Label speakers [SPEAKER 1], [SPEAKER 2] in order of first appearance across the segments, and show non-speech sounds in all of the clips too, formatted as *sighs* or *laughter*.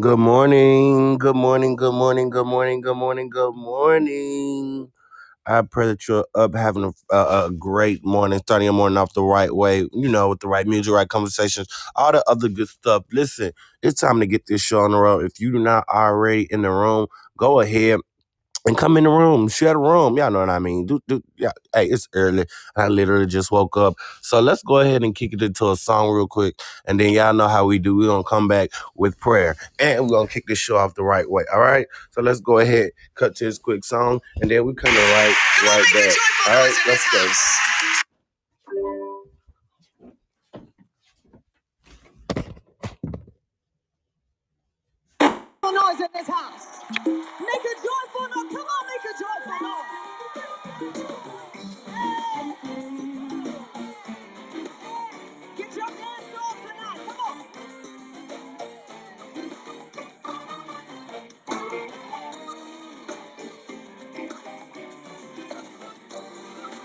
[SPEAKER 1] Good morning, good morning, good morning, good morning, good morning, good morning. I pray that you're up having a, a, a great morning, starting your morning off the right way, you know, with the right music, right conversations, all the other good stuff. Listen, it's time to get this show on the road. If you're not already in the room, go ahead and come in the room, share the room. Y'all know what I mean. Do, do, yeah. Hey, it's early. I literally just woke up. So let's go ahead and kick it into a song real quick. And then y'all know how we do. We're to come back with prayer. And we're to kick this show off the right way. All right? So let's go ahead, cut to this quick song. And then we coming right, right back. All right? Let's go. Noise in this house. Make a joyful noise. Come on, make a joyful noise. Get your dance on tonight. Come on.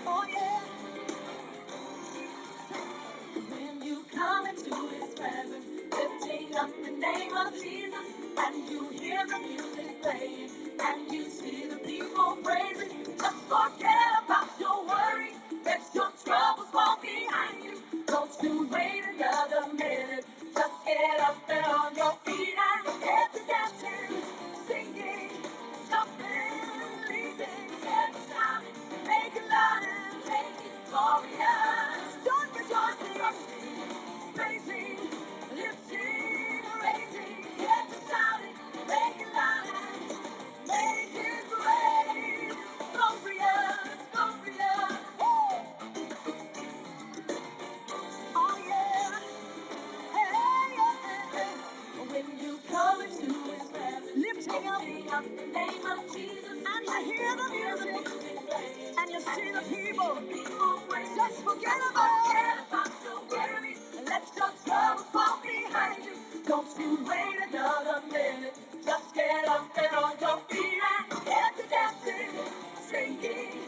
[SPEAKER 1] Oh, yeah. When you come into his presence, lifting up the name of Jesus, and you hear the music playing, and you see the people praising, just forget about your worries, let your troubles fall behind you. Don't wait another minute, just get up and on your feet and get dancing, singing, jumping, leaping, make and make. Start rejoicing. Praising, just forget about let your troubles fall behind you. Don't you wait another minute, just get up and on your feet. And get to dancing, singing,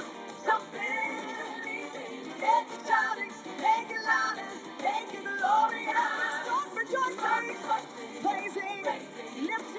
[SPEAKER 1] jumping, leaping, get to shouting, make it louder, make it glorious. Don't rejoicing, praising, lifting,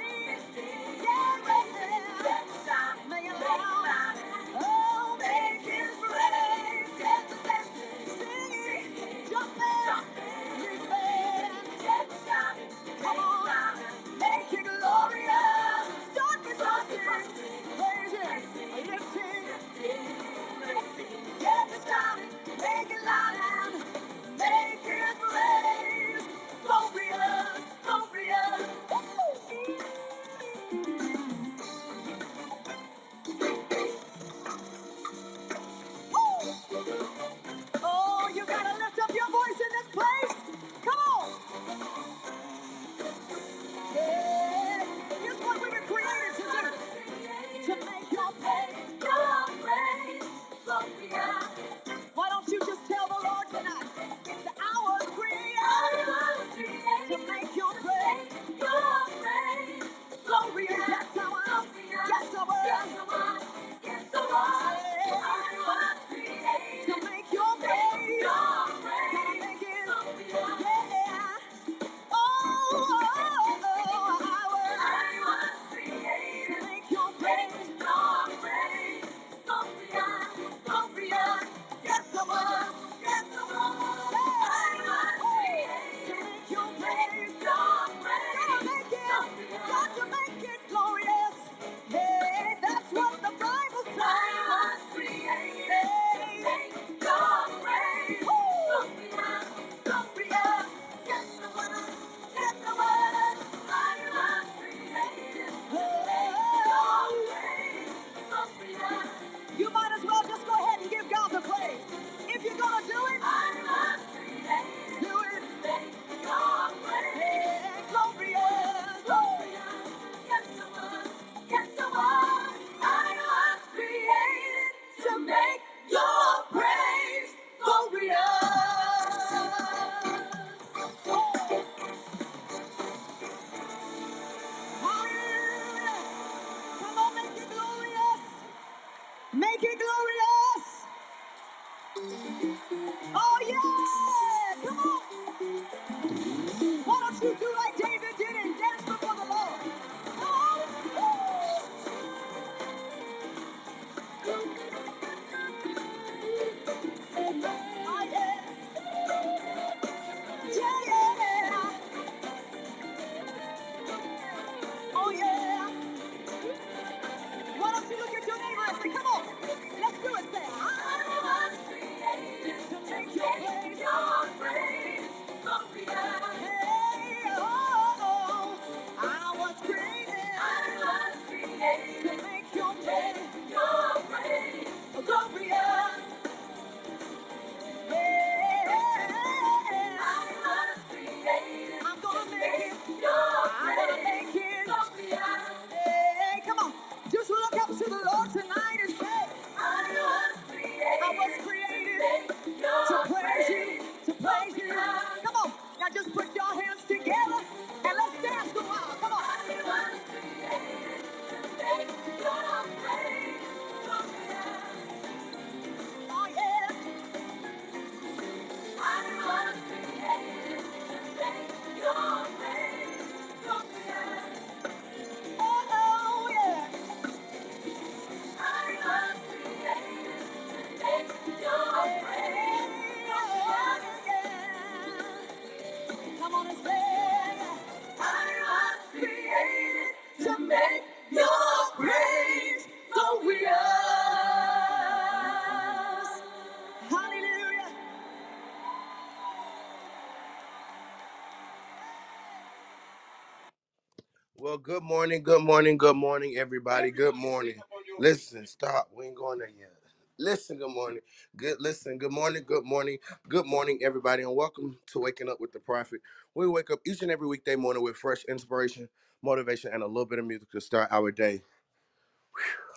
[SPEAKER 2] good morning, good morning, good morning, everybody. Good morning. Listen, stop. We ain't going there yet. Listen, good morning. Good listen, good morning, good morning, good morning, everybody, and welcome to Waking Up with the Prophet. We wake up each and every weekday morning with fresh inspiration, motivation, and a little bit of music to start our day.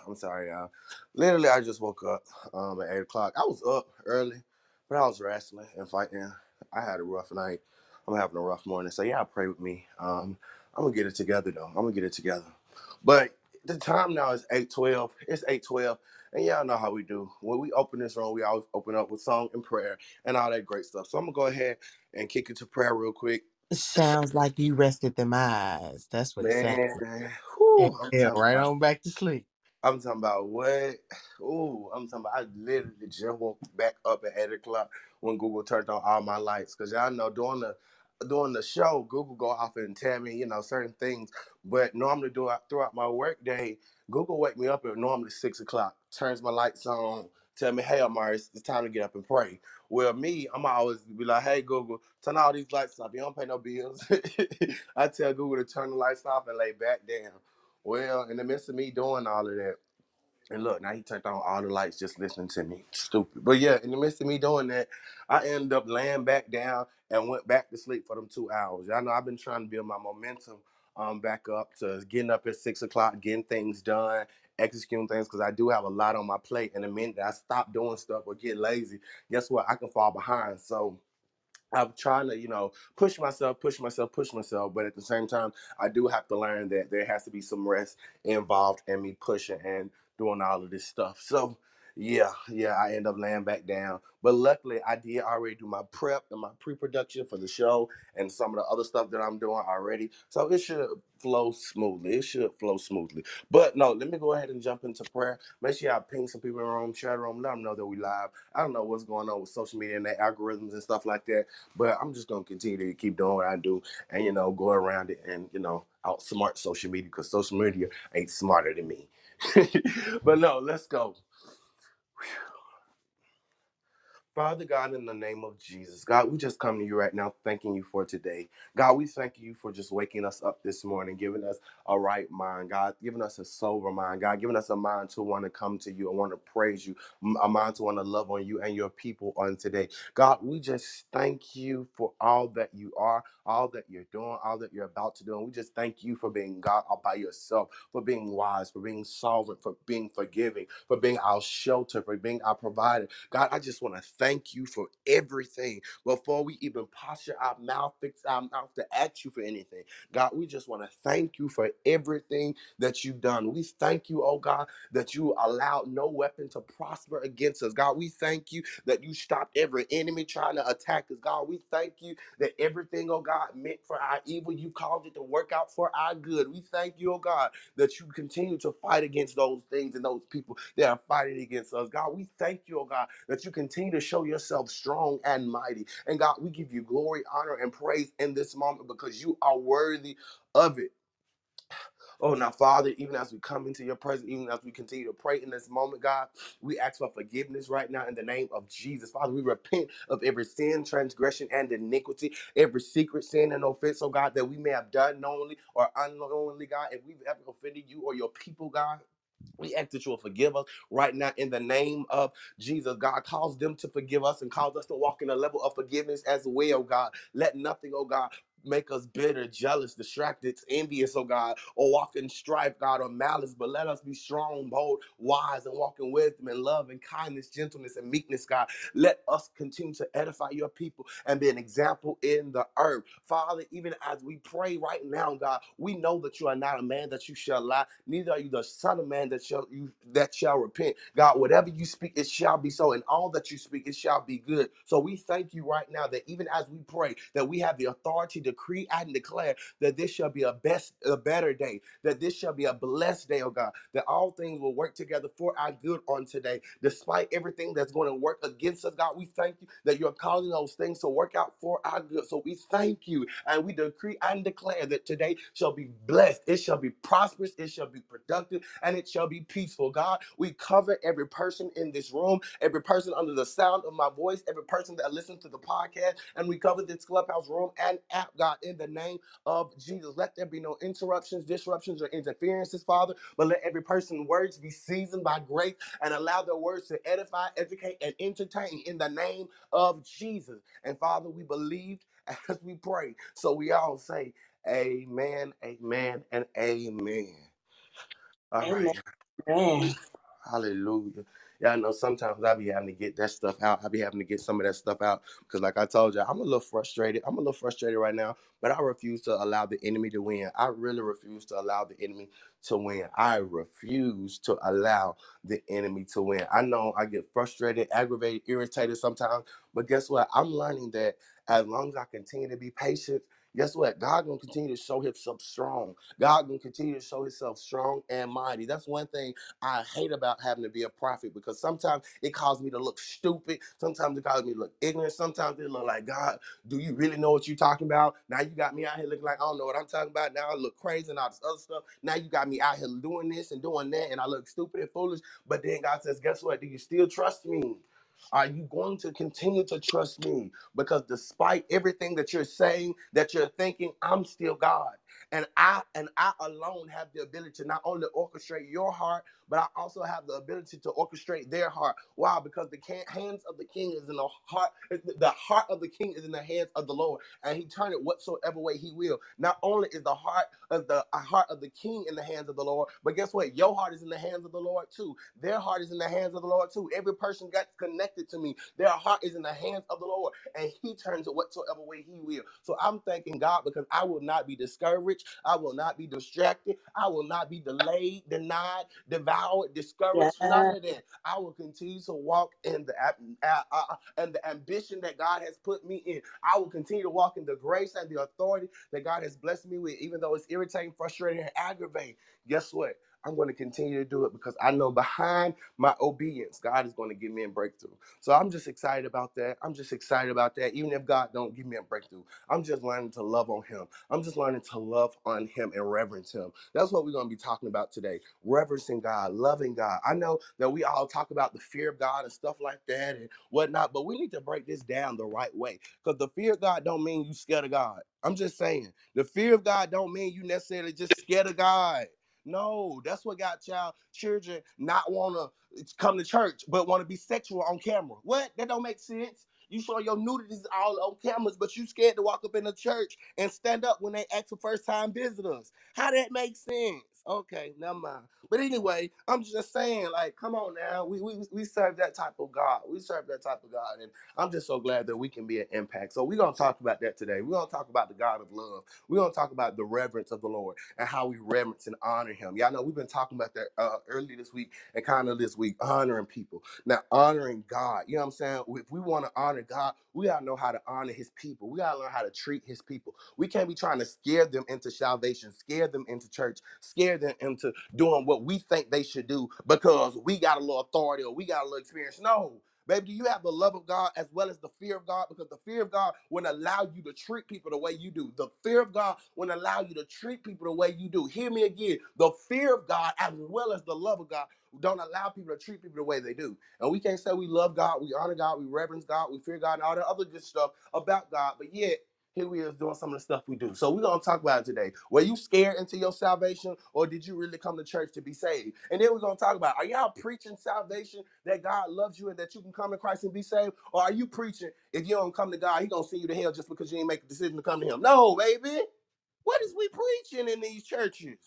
[SPEAKER 2] I'm sorry, y'all. Literally, I just woke up um, at 8 o'clock. I was up early, but I was wrestling and fighting. I had a rough night. I'm having a rough morning. So, yeah, pray with me. Um, I'm to get it together, though. I'm to get it together. But the time now is 8.12. It's 8.12. And y'all know how we do. When we open this room, we always open up with song and prayer and all that great stuff. So I'm to go ahead and kick it to prayer real quick.
[SPEAKER 3] Sounds like you rested them eyes. That's what it sounds
[SPEAKER 2] Man,
[SPEAKER 3] like.
[SPEAKER 2] whew,
[SPEAKER 3] And
[SPEAKER 2] I'm
[SPEAKER 3] yeah,
[SPEAKER 2] talking
[SPEAKER 3] right
[SPEAKER 2] about
[SPEAKER 3] on back to sleep.
[SPEAKER 2] I'm talking about what? Ooh, I'm talking about I literally just woke back up at eight o'clock when Google turned on all my lights. Cause y'all know during the during the show, Google go off and tell me, you know, certain things. But normally do throughout my work day, Google wake me up at normally six o'clock, turns my lights on, tell me, hey Amari, it's, it's time to get up and pray. Well, me, I'm always be like, hey Google, turn all these lights off. You don't pay no bills. *laughs* I tell Google to turn the lights off and lay back down. Well, in the midst of me doing all of that. And look, now he turned on all the lights just listening to me. Stupid. But yeah, in the midst of me doing that, I end up laying back down and went back to sleep for them two hours. Y'all know I've been trying to build my momentum um back up to getting up at six o'clock, getting things done, executing things because I do have a lot on my plate. And the minute I stop doing stuff or get lazy, guess what? I can fall behind. So I'm trying to, you know, push myself, push myself, push myself, but at the same time, I do have to learn that there has to be some rest involved in me pushing and doing all of this stuff. So, yeah, yeah, I end up laying back down. But luckily, I did already do my prep and my pre-production for the show and some of the other stuff that I'm doing already. So it should flow smoothly. It should flow smoothly. But no, let me go ahead and jump into prayer. Make sure y'all ping some people in the room, the room, let them know that we live. I don't know what's going on with social media and their algorithms and stuff like that. But I'm just gonna continue to keep doing what I do and you know go around it and you know outsmart social media because social media ain't smarter than me. *laughs* but no, let's go. Whew. Father God, in the name of Jesus, God, we just come to you right now, thanking you for today. God, we thank you for just waking us up this morning, giving us a right mind, God, giving us a sober mind, God, giving us a mind to want to come to you and want to praise you, a mind to want to love on you and your people on today. God, we just thank you for all that you are, all that you're doing, all that you're about to do. And we just thank you for being God all by yourself, for being wise, for being sovereign, for being forgiving, for being our shelter, for being our provider. God, I just want to thank you for everything. Before we even posture our mouth, fix our mouth to ask you for anything. God, we just want to thank you for everything that you've done. We thank you, oh God, that you allowed no weapon to prosper against us. God, we thank you that you stopped every enemy trying to attack us. God, we thank you that everything, oh God, meant for our evil, you called it to work out for our good. We thank you, oh God, that you continue to fight against those things and those people that are fighting against us. God, we thank you, oh God, that you continue to show yourself strong and mighty. And God, we give you glory, honor, and praise in this moment because you are worthy of it. Oh, now, Father, even as we come into your presence, even as we continue to pray in this moment, God, we ask for forgiveness right now in the name of Jesus. Father, we repent of every sin, transgression, and iniquity, every secret sin and offense, oh God, that we may have done knowingly or unknowingly, God. If we've ever offended you or your people, God, we ask that you will forgive us right now in the name of Jesus. God calls them to forgive us and calls us to walk in a level of forgiveness as well, God. Let nothing, oh God, make us bitter, jealous, distracted, envious, oh God, or walk in strife, God, or malice, but let us be strong, bold, wise, and walk in wisdom and love and kindness, gentleness, and meekness, God. Let us continue to edify your people and be an example in the earth. Father, even as we pray right now, God, we know that you are not a man that you shall lie, neither are you the son of man that shall you that shall repent. God, whatever you speak, it shall be so, and all that you speak, it shall be good. So we thank you right now that even as we pray, that we have the authority to decree and declare that this shall be a best, a better day, that this shall be a blessed day, oh God, that all things will work together for our good on today, despite everything that's going to work against us, God. We thank you that you're causing those things to work out for our good. So we thank you and we decree and declare that today shall be blessed, it shall be prosperous, it shall be productive, and it shall be peaceful. God, we cover every person in this room, every person under the sound of my voice, every person that listens to the podcast, and we cover this clubhouse room and app God, in the name of Jesus. Let there be no interruptions, disruptions, or interferences, Father, but let every person's words be seasoned by grace and allow their words to edify, educate, and entertain in the name of Jesus. And Father, we believed *laughs* as we pray. So we all say, Amen, amen, and amen. All
[SPEAKER 3] Amen.
[SPEAKER 2] right.
[SPEAKER 3] Man.
[SPEAKER 2] Hallelujah. Yeah, I know sometimes I be having to get that stuff out. I be having to get some of that stuff out because, like I told you, I'm a little frustrated. I'm a little frustrated right now, but I refuse to allow the enemy to win. I really refuse to allow the enemy to win. I refuse to allow the enemy to win. I know I get frustrated, aggravated, irritated sometimes, but guess what? I'm learning that as long as I continue to be patient, guess what? God gonna continue to show Himself strong. God gonna continue to show Himself strong and mighty. That's one thing I hate about having to be a prophet because sometimes it causes me to look stupid. Sometimes it causes me to look ignorant. Sometimes it look like, God, do you really know what you're talking about? Now you got me out here looking like I don't know what I'm talking about. Now I look crazy and all this other stuff. Now you got me out here doing this and doing that, and I look stupid and foolish. But then God says, guess what? Do you still trust me? Are you going to continue to trust me? Because despite everything that you're saying, that you're thinking, I'm still God. And I and I alone have the ability to not only orchestrate your heart, but I also have the ability to orchestrate their heart. Why? Because the can- hands of the king is in the heart. Eh, the heart of the king is in the hands of the Lord, and He turn it whatsoever way He will. Not only is the heart of the heart of the king in the hands of the Lord, but guess what? Your heart is in the hands of the Lord too. Their heart is in the hands of the Lord too. Every person got connected to me. Their heart is in the hands of the Lord, and He turns it whatsoever way He will. So I'm thanking God because I will not be discouraged. I will not be distracted. I will not be delayed, denied, devoured,
[SPEAKER 3] Yeah.
[SPEAKER 2] discouraged. None of that. I will continue to walk in the uh, uh, and the ambition that God has put me in. I will continue to walk in the grace and the authority that God has blessed me with, even though it's irritating, frustrating, and aggravating. Guess what? I'm going to continue to do it because I know behind my obedience, God is going to give me a breakthrough. So I'm just excited about that. I'm just excited about that. Even if God don't give me a breakthrough, I'm just learning to love on Him. I'm just learning to love on Him and reverence Him. That's what we're going to be talking about today: reverencing God, loving God. I know that we all talk about the fear of God and stuff like that and whatnot, but we need to break this down the right way because the fear of God don't mean you scared of God. I'm just saying the fear of God don't mean you necessarily just scared of God. No, that's what got y'all children not want to come to church, but want to be sexual on camera. What? That don't make sense. You show your nudities all on cameras, but you scared to walk up in the church and stand up when they ask for first time visitors. How that make sense? Okay, never mind. But anyway, I'm just saying, like, come on now. We, we we serve that type of God. We serve that type of God. And I'm just so glad that we can be an impact. So we're gonna talk about that today. We're gonna talk about the God of love. We're gonna talk about the reverence of the Lord and how we reverence and honor him. Y'all know we've been talking about that uh, early this week and kind of this week, honoring people. Now, honoring God, you know what I'm saying? If we want to honor God, we gotta know how to honor his people. We gotta learn how to treat his people. We can't be trying to scare them into salvation, scare them into church, scare them into doing what we think they should do because we got a little authority or we got a little experience. No. Baby, do you have the love of God as well as the fear of God? Because the fear of God will allow you to treat people the way you do. The fear of God will allow you to treat people the way you do. Hear me again. The fear of God as well as the love of God don't allow people to treat people the way they do. And we can't say we love God, we honor God, we reverence God, we fear God, and all the other good stuff about God, but yet here we is doing some of the stuff we do. So we're gonna talk about it today. Were you scared into your salvation, or did you really come to church to be saved? And then we're gonna talk about: Are y'all preaching salvation that God loves you and that you can come to Christ and be saved, or are you preaching if you don't come to God, He gonna send you to hell just because you ain't make a decision to come to Him? No, baby. What is we preaching in these churches?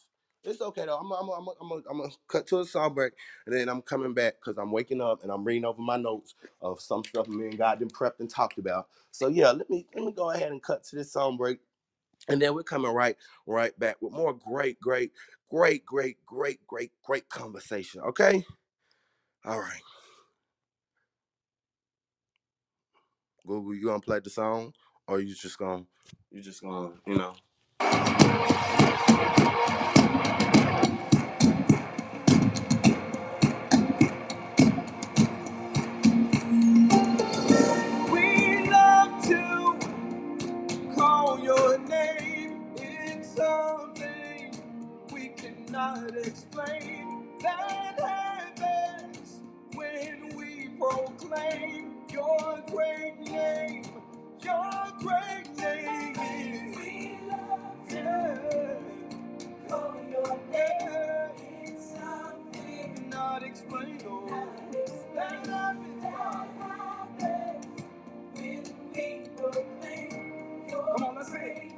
[SPEAKER 2] It's okay though. I'm I'm I'm I'm I'm gonna cut to a song break, and then I'm coming back because I'm waking up and I'm reading over my notes of some stuff me and God did prepped and talked about. So yeah, let me let me go ahead and cut to this song break, and then we're coming right right back with more great great great great great great great conversation. Okay, all right. Google, you gonna play the song, or you just gonna you just gonna you know? cannot explain. That happens when we proclaim your great name. Your great name
[SPEAKER 3] explain. Oh. That happens. Come on, let's sing.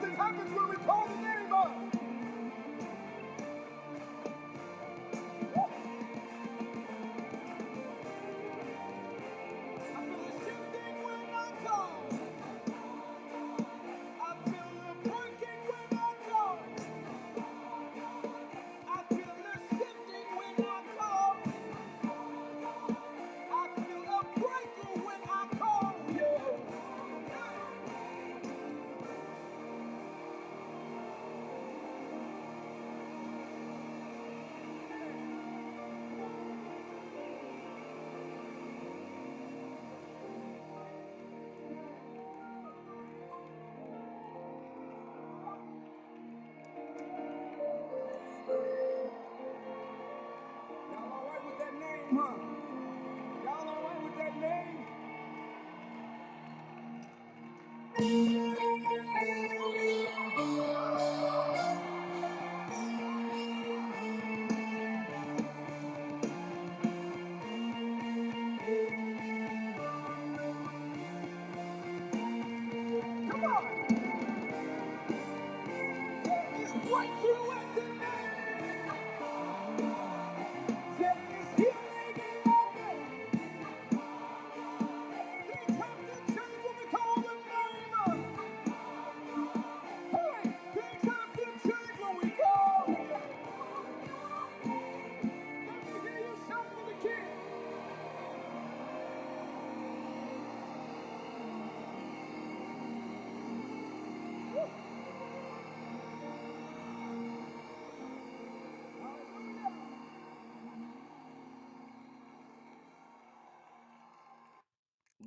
[SPEAKER 3] Something happens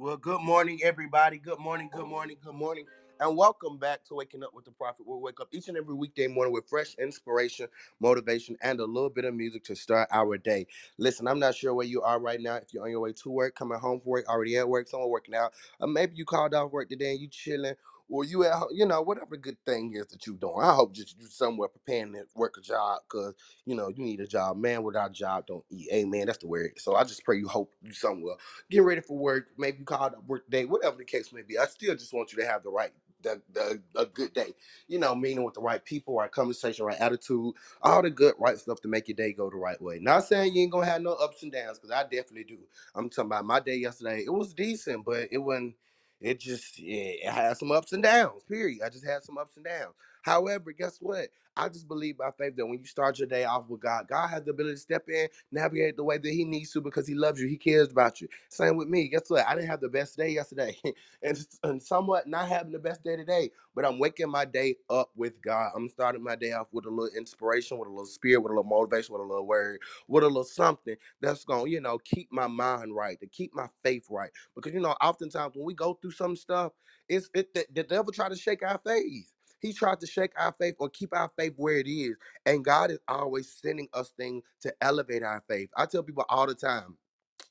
[SPEAKER 3] Well, good morning, everybody. Good morning, good morning, good morning. And welcome back to Waking Up with the Prophet. We'll wake up each and every weekday morning with fresh inspiration, motivation, and a little bit of music to start our day. Listen, I'm not sure where you are right now. If you're on your way to work, coming home from work, already at work, someone working out, or maybe you called off work today and you chilling, or you at you know, whatever good thing is that you doing. I hope just you somewhere preparing to work a job because, you know, you need a job. Man without a job don't eat. Amen. That's the word. So I just pray you hope you somewhere getting ready for work, maybe you called up work day, whatever the case may be. I still just want you to have the right, the, the a good day. You know, meaning with the right people, right conversation, right attitude, all the good, right stuff to make your day go the right way. Not saying you ain't gonna have no ups and downs, because I definitely do. I'm talking about my day yesterday. It was decent, but it wasn't. It just yeah, it had some ups and downs. Period. I just had some ups and downs.
[SPEAKER 2] However, guess what? I just believe by faith that when you start your day off with God, God has the ability to step in, navigate the way that He needs to because He loves you. He cares about you. Same with me. Guess what? I didn't have the best day yesterday, *laughs* and, and somewhat not having the best day today, but I'm waking my day up with God. I'm starting my day off with a little inspiration, with a little spirit, with a little motivation, with a little word, with a little something that's going to, you know, keep my mind right, to keep my faith right. Because, you know, oftentimes when we go through some stuff, it's it the, the devil try to shake our faith. He tried to shake our faith or keep our faith where it is. And God is always sending us things to elevate our faith. I tell people all the time.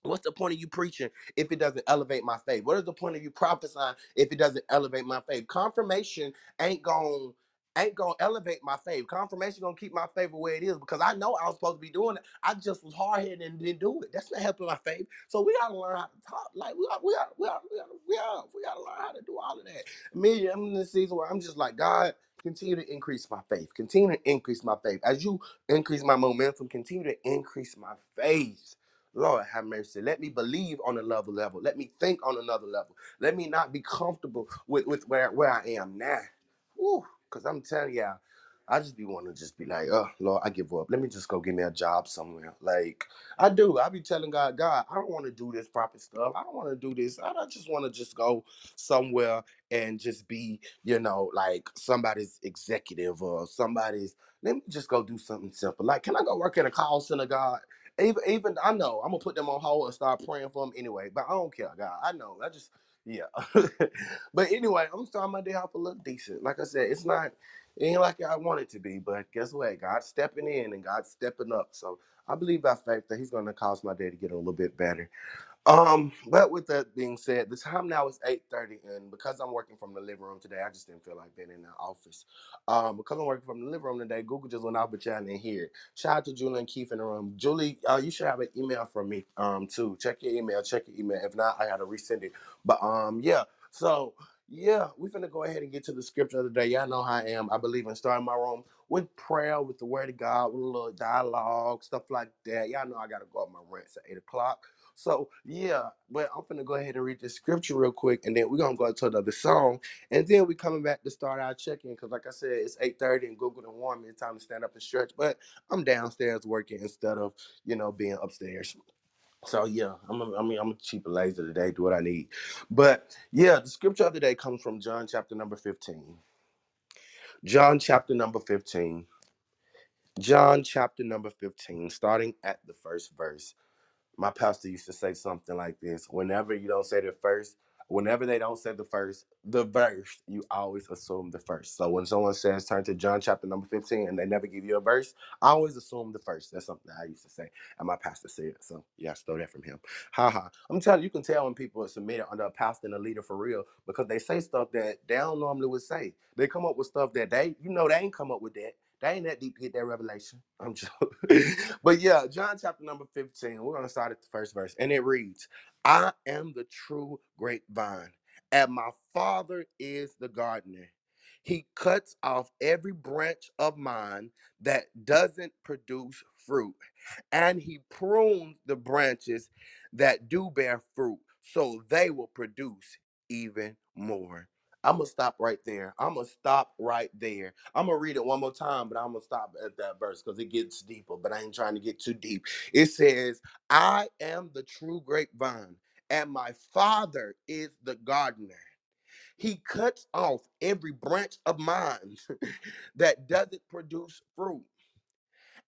[SPEAKER 2] What's the point of you preaching if it doesn't elevate my faith? What is the point of you prophesying if it doesn't elevate my faith? Confirmation ain't going ain't gonna elevate my faith. Confirmation gonna keep my faith where it is because I know I was supposed to be doing it. I just was hard headed and didn't do it. That's not helping my faith. So we gotta learn how to talk. Like we got we got we got we got we got we gotta learn how to do all of that. Me, I'm in the season where I'm just like God. Continue to increase my faith. Continue to increase my faith. As you increase my momentum, continue to increase my faith. Lord have mercy. Let me believe on another level. Level. Let me think on another level. Let me not be comfortable with, with where, where I am now. Woo. Cause I'm telling y'all, I just be wanting to just be like, oh Lord, I give up. Let me just go get me a job somewhere. Like I do. I be telling God, God, I don't want to do this proper stuff. I don't want to do this. I just want to just go somewhere and just be, you know, like somebody's executive or somebody's. Let me just go do something simple. Like, can I go work at a call center, God? Even even I know I'm gonna put them on hold and start praying for them anyway. But I don't care, God. I know. I just yeah. *laughs* but anyway, I'm starting my day off a little decent. Like I said, it's not it ain't like I want it to be, but guess what? God's stepping in and God's stepping up. So I believe by faith that He's gonna cause my day to get a little bit better. Um, but with that being said, the time now is 8:30, and because I'm working from the living room today, I just didn't feel like being in the office. Um, because I'm working from the living room today, Google just went out, but y'all didn't hear. Shout out to Julie and Keith in the room. Julie, uh, you should have an email from me um too. Check your email, check your email. If not, I gotta resend it. But um, yeah, so yeah, we're gonna go ahead and get to the scripture of the day. Y'all know how I am. I believe in starting my room with prayer, with the word of God, with a little dialogue, stuff like that. Y'all know I gotta go up my rants at eight o'clock. So yeah, but I'm gonna go ahead and read the scripture real quick, and then we're gonna go to another song, and then we coming back to start our check-in because, like I said, it's 8:30 and Google done warn me it's time to stand up and stretch. But I'm downstairs working instead of you know being upstairs. So yeah, I'm a, I mean I'm a cheap and lazy today, do what I need. But yeah, the scripture of the day comes from John chapter number 15. John chapter number 15. John chapter number 15, starting at the first verse. My pastor used to say something like this whenever you don't say the first, whenever they don't say the first, the verse, you always assume the first. So when someone says turn to John chapter number 15 and they never give you a verse, I always assume the first. That's something I used to say. And my pastor said. So yeah, I stole that from him. Ha ha. I'm telling you, you can tell when people are submitted under a pastor and a leader for real because they say stuff that they don't normally would say. They come up with stuff that they, you know, they ain't come up with that. They ain't that deep to get that revelation. I'm joking. *laughs* but yeah, John chapter number 15. We're gonna start at the first verse. And it reads, I am the true grapevine, and my father is the gardener. He cuts off every branch of mine that doesn't produce fruit, and he prunes the branches that do bear fruit, so they will produce even more. I'm gonna stop right there. I'm gonna stop right there. I'm gonna read it one more time, but I'm gonna stop at that verse because it gets deeper. But I ain't trying to get too deep. It says, "I am the true grapevine, and my Father is the gardener. He cuts off every branch of mine *laughs* that doesn't produce fruit."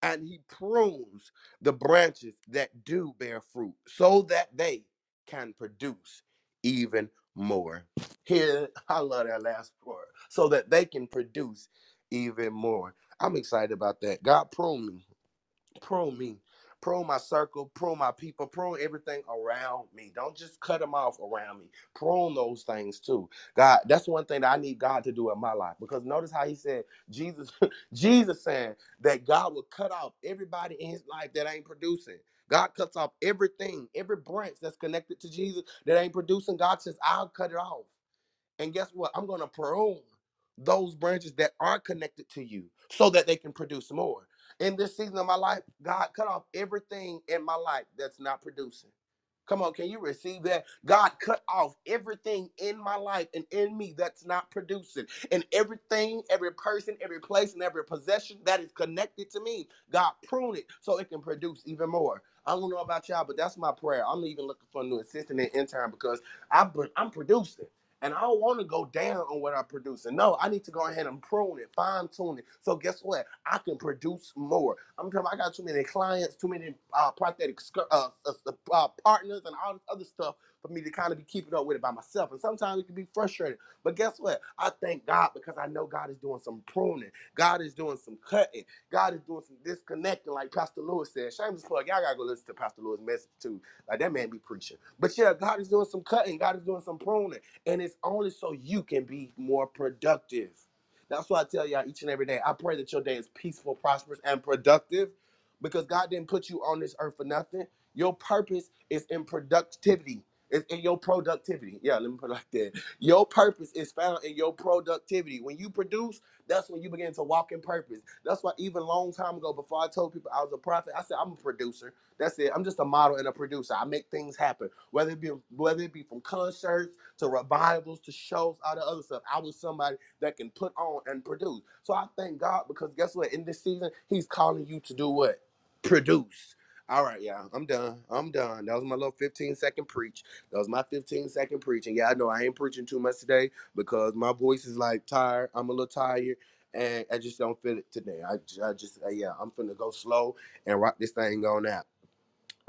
[SPEAKER 2] and he prunes the branches that do bear fruit so that they can produce even more. Here, *laughs* I love that last part. So that they can produce even more. I'm excited about that. God prune me prune me, prune my circle, prune my people, prune everything around me. Don't just cut them off around me. Prune those things too. God, that's one thing that I need God to do in my life. Because notice how he said, Jesus, *laughs* Jesus saying that God will cut off everybody in his life that ain't producing. God cuts off everything, every branch that's connected to Jesus that ain't producing. God says, I'll cut it off. And guess what? I'm going to prune those branches that are connected to you so that they can produce more. In this season of my life, God cut off everything in my life that's not producing. Come on, can you receive that? God cut off everything in my life and in me that's not producing. And everything, every person, every place, and every possession that is connected to me, God prune it so it can produce even more. I don't know about y'all, but that's my prayer. I'm even looking for a new assistant and intern because I'm, I'm producing. And I don't want to go down on what I'm producing. No, I need to go ahead and prune it, fine tune it. So guess what? I can produce more. I'm telling you, I got too many clients, too many uh, prosthetic uh, uh, partners, and all this other stuff for me to kind of be keeping up with it by myself. And sometimes it can be frustrating. But guess what? I thank God because I know God is doing some pruning. God is doing some cutting. God is doing some disconnecting, like Pastor Lewis said. Shameless plug. Y'all gotta go listen to Pastor Lewis' message too. Like that man be preaching. But yeah, God is doing some cutting. God is doing some pruning. And it's only so you can be more productive. That's why I tell y'all each and every day. I pray that your day is peaceful, prosperous, and productive because God didn't put you on this earth for nothing. Your purpose is in productivity. It's in your productivity. Yeah, let me put it like that. Your purpose is found in your productivity. When you produce, that's when you begin to walk in purpose. That's why even long time ago, before I told people I was a prophet, I said I'm a producer. That's it. I'm just a model and a producer. I make things happen. Whether it be whether it be from concerts to revivals to shows, all the other stuff. I was somebody that can put on and produce. So I thank God because guess what? In this season, He's calling you to do what? Produce. All right, yeah, I'm done. I'm done. That was my little 15 second preach. That was my 15 second preaching. Yeah, I know I ain't preaching too much today because my voice is like tired. I'm a little tired and I just don't feel it today. I, I just, uh, yeah, I'm finna go slow and rock this thing on out.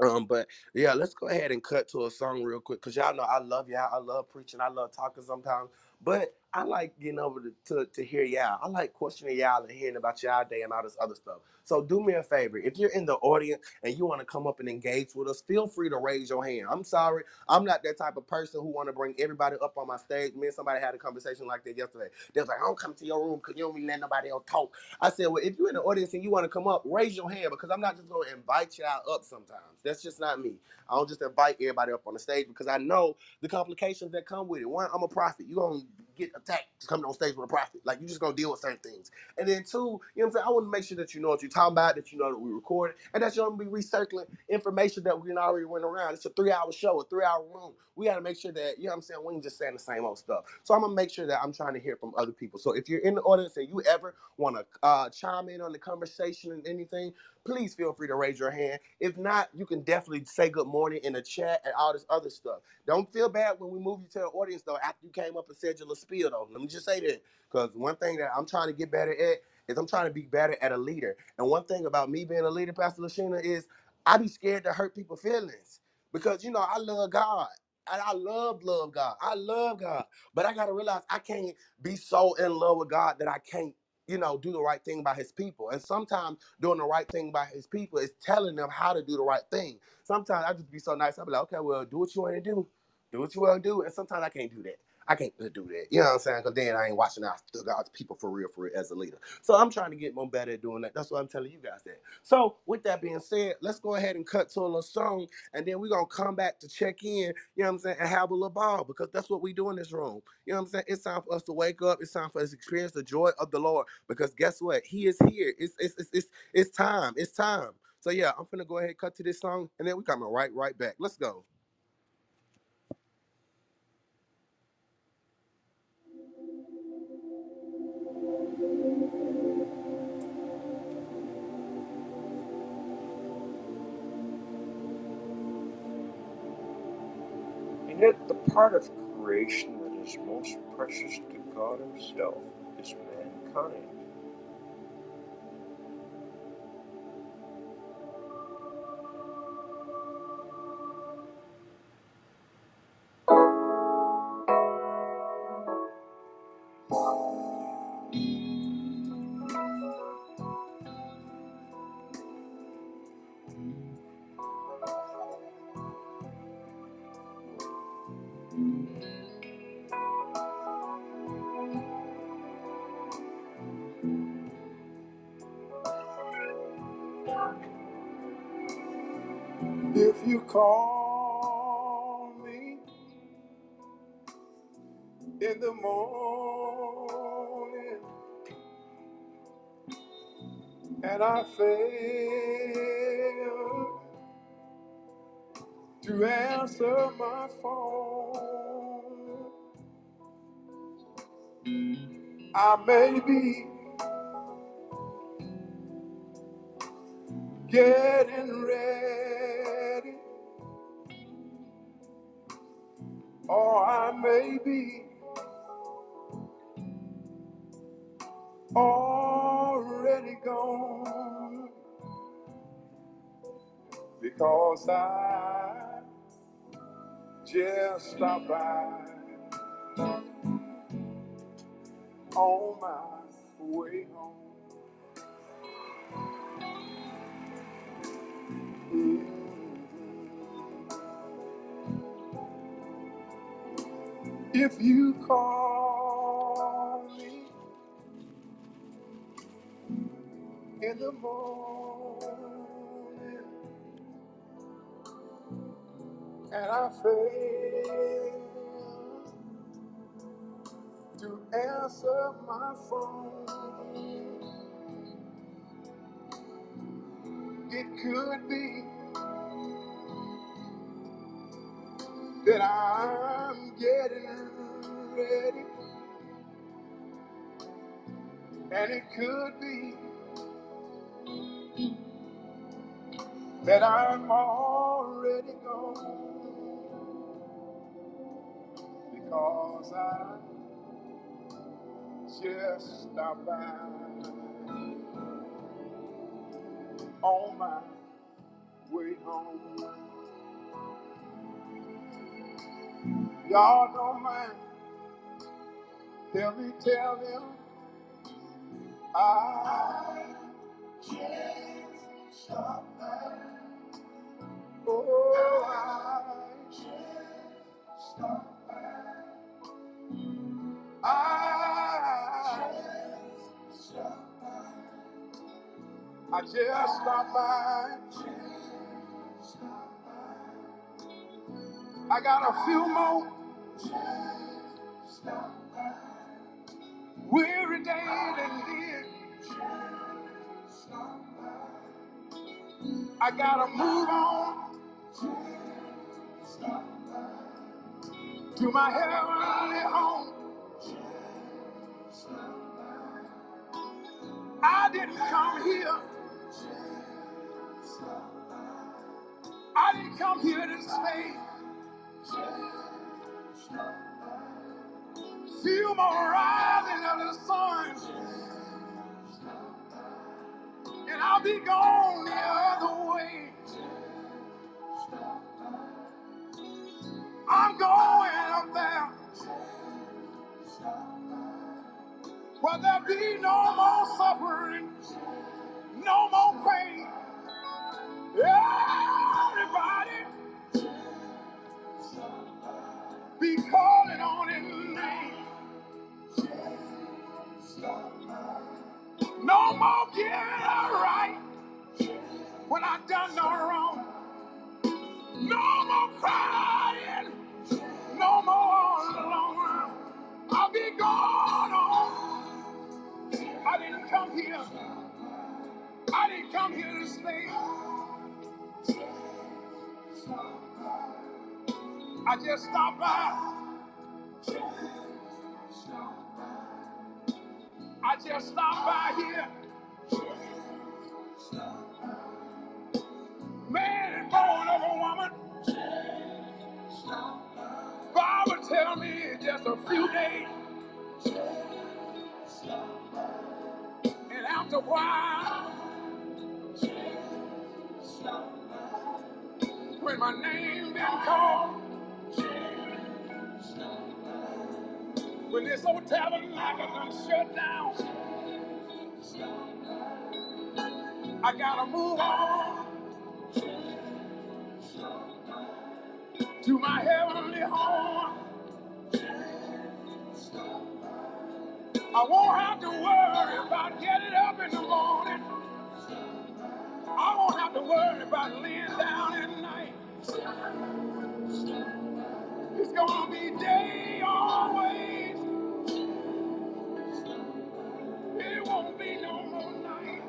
[SPEAKER 2] Um, but yeah, let's go ahead and cut to a song real quick because y'all know I love y'all. I love preaching. I love talking sometimes, but I like getting over to, to, to hear y'all. I like questioning y'all and hearing about y'all day and all this other stuff. So do me a favor. If you're in the audience and you want to come up and engage with us, feel free to raise your hand. I'm sorry. I'm not that type of person who want to bring everybody up on my stage. Me and somebody had a conversation like that yesterday. They was like, I don't come to your room because you don't really let nobody else talk. I said, well, if you're in the audience and you want to come up, raise your hand because I'm not just going to invite y'all up sometimes. That's just not me. I don't just invite everybody up on the stage because I know the complications that come with it. One, I'm a prophet. You're going to get attacked coming on stage with a prophet. Like, you just to deal with certain things. And then two, you know what I'm saying? I want to make sure that you know what you're talking about, that you know that we recorded, and that you're to be recircling information that we already went around. It's a three-hour show, a three-hour room. We got to make sure that, you know what I'm saying, we ain't just saying the same old stuff. So I'm to make sure that I'm trying to hear from other people. So if you're in the audience and you ever want to uh, chime in on the conversation and anything, please feel free to raise your hand. If not, you can definitely say good morning in the chat and all this other stuff. Don't feel bad when we move you to the audience though. After you came up and said your little spiel though, let me just say that because one thing that I'm trying to get better at is I'm trying to be better at a leader. And one thing about me being a leader, Pastor Lashina, is I be scared to hurt people's feelings because you know I love God. And I love, love God. I love God. But I gotta realize I can't be so in love with God that I can't, you know, do the right thing by his people. And sometimes doing the right thing by his people is telling them how to do the right thing. Sometimes I just be so nice. I'll be like, okay, well, do what you want to do. Do what you want to do. And sometimes I can't do that. I can't do that. You know what I'm saying? Because then I ain't watching out God's people for real, for real as a leader. So I'm trying to get more better at doing that. That's why I'm telling you guys that. So with that being said, let's go ahead and cut to a little song, and then we're gonna come back to check in. You know what I'm saying? And have a little ball because that's what we do in this room. You know what I'm saying? It's time for us to wake up. It's time for us to experience the joy of the Lord because guess what? He is here. It's it's it's it's, it's time. It's time. So yeah, I'm gonna go ahead and cut to this song, and then we coming right right back. Let's go.
[SPEAKER 4] Yet the part of creation that is most precious to God Himself is mankind. I
[SPEAKER 3] may be getting ready, or I may be already gone. Because I just stopped by on my way home. Mm-hmm. If you call me in the morning and I fail to answer my phone, it could be that I'm getting ready, and it could be that I'm already gone. Because I just stopped by on my way home. Y'all don't mind, help me tell them I just stopped by. Oh, I just stopped I just stopped by. I got a few more weary days and then I gotta move on to my heavenly home. I didn't come here, I didn't come here to stay. Few more rising of the sun, and I'll be gone the other way. I'm going up there where there be no more suffering, no more pain. Everybody be calling on his name. No more getting right when I done no wrong. No more crying. No more all alone. I'll be gone on. I didn't come here. I didn't come here to stay. I just stopped by. I just stopped by here. Man and born of a woman. Bible tell me it's just a few days. And after a while, when my name been called, when this old tabernacle done shut down, I gotta move on to my heavenly home. I won't have to worry about getting up in the morning. I won't have to worry about laying down at night. It's gonna be day always. It won't be no more night.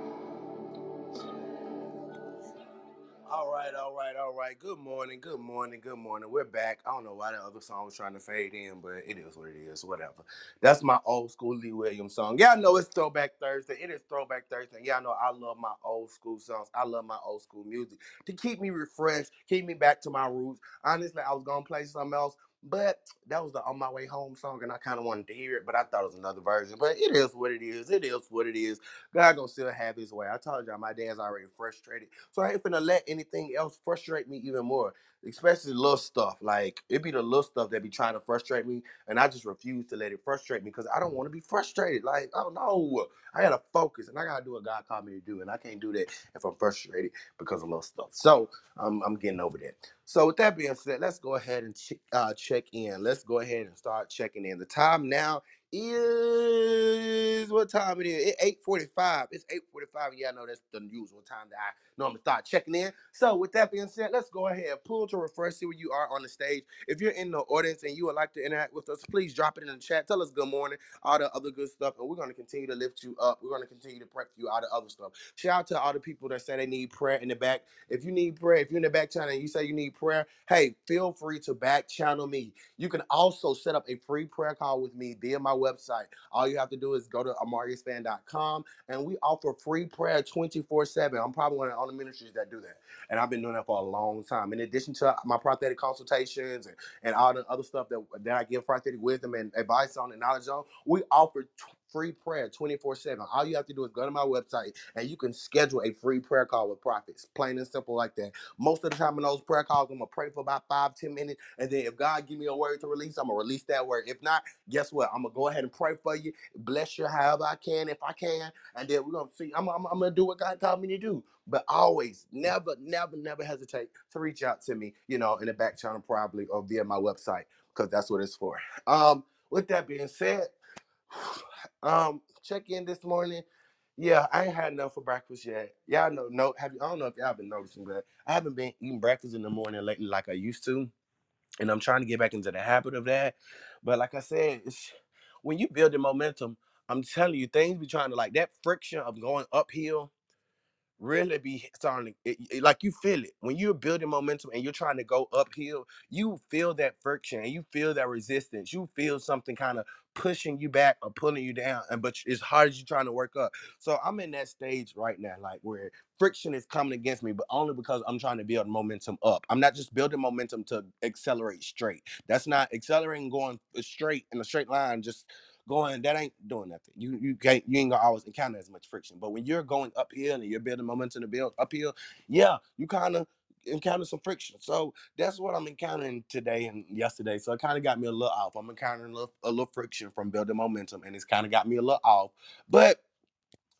[SPEAKER 2] Right, all right, all right. Good morning, good morning, good morning. We're back. I don't know why the other song was trying to fade in, but it is what it is. Whatever. That's my old school Lee Williams song. Yeah, I know it's Throwback Thursday. It is Throwback Thursday. Yeah, I know I love my old school songs. I love my old school music to keep me refreshed, keep me back to my roots. Honestly, I was gonna play something else, but that was the On My Way Home song, and I kind of wanted to hear it, but I thought it was another version. But it is what it is. It is what it is. God gonna still have his way. I told y'all my dad's already frustrated. So I ain't finna let anything else frustrate me even more. Especially little stuff. Like it be the little stuff that be trying to frustrate me. And I just refuse to let it frustrate me because I don't want to be frustrated. Like, oh no. I gotta focus and I gotta do what God called me to do. And I can't do that if I'm frustrated because of little stuff. So I'm, I'm getting over that. So with that being said, let's go ahead and ch- uh, check in. Let's go ahead and start checking in. The time now is what time it is? It's 845. It's 845. Yeah, I know that's the usual time that I normally start checking in. So with that being said, let's go ahead. And pull to refresh, see where you are on the stage. If you're in the audience and you would like to interact with us, please drop it in the chat. Tell us good morning, all the other good stuff. And we're to continue to lift you up. We're to continue to pray for you, all the other stuff. Shout out to all the people that say they need prayer in the back. If you need prayer, if you're in the back channel and you say you need prayer, hey, feel free to back channel me. You can also set up a free prayer call with me via my website. All you have to do is go to amariusfan.com and we offer free prayer 24 7. I'm probably one of the only ministries that do that. And I've been doing that for a long time. In addition to my prophetic consultations and, and all the other stuff that, that I give prophetic wisdom and advice on and knowledge on, we offer free prayer 24 7. All you have to do is go to my website and you can schedule a free prayer call with prophets. Plain and simple like that. Most of the time in those prayer calls, I'm gonna pray for about five, ten minutes, and then if God give me a word to release, I'm gonna release that word. If not, guess what? I'm gonna go ahead and pray for you, bless you however I can, if I can, and then we're gonna see. I'm, I'm, I'm gonna do what God told me to do. But always, never, never, never hesitate to reach out to me, you know, in the back channel probably or via my website, because that's what it's for. Um, with that being said, um, check in this morning. Yeah, I ain't had enough for breakfast yet. Y'all know, no, have you? I don't know if y'all been noticing that I haven't been eating breakfast in the morning lately like I used to, and I'm trying to get back into the habit of that. But like I said, it's, when you build the momentum, I'm telling you, things be trying to like that friction of going uphill really be starting it, it- like you feel it. When you're building momentum and you're trying to go uphill you feel that friction and you feel that resistance. You feel something kind of pushing you back or pulling you down and but it's hard as you're trying to work up. So i'm in that stage right now like where friction is coming against me but only because i'm trying to build momentum up. I'm not just building momentum to accelerate straight. That's not accelerating going uh, straight in a straight line just going that ain't doing nothing. You you can't you ain't gonna always encounter as much friction. But when you're going uphill and you're building momentum to build uphill, yeah, you kind of encounter some friction. So that's what I'm encountering today and yesterday. So it kind of got me a little off. I'm encountering a little, a little friction from building momentum, and it's kind of got me a little off. But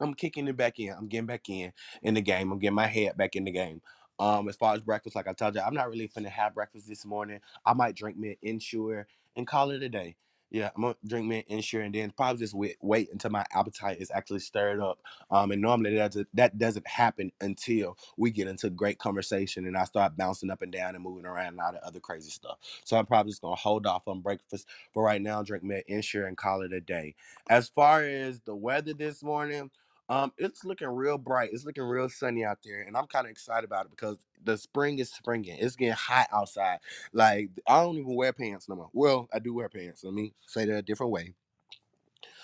[SPEAKER 2] I'm kicking it back in. I'm getting back in in the game. I'm getting my head back in the game. Um, as far as breakfast, like I told you, I'm not really finna have breakfast this morning. I might drink me an Ensure and call it a day. Yeah, I'm gonna drink an Ensure and then probably just wait, wait until my appetite is actually stirred up. Um, and normally that doesn't, that doesn't happen until we get into great conversation and I start bouncing up and down and moving around and all the other crazy stuff. So I'm probably just gonna hold off on breakfast for right now. Drink an Ensure and call it a day. As far as the weather this morning. Um, it's looking real bright. It's looking real sunny out there, and I'm kind of excited about it because the spring is springing. It's getting hot outside. Like I don't even wear pants no more. Well, I do wear pants. Let me say that a different way.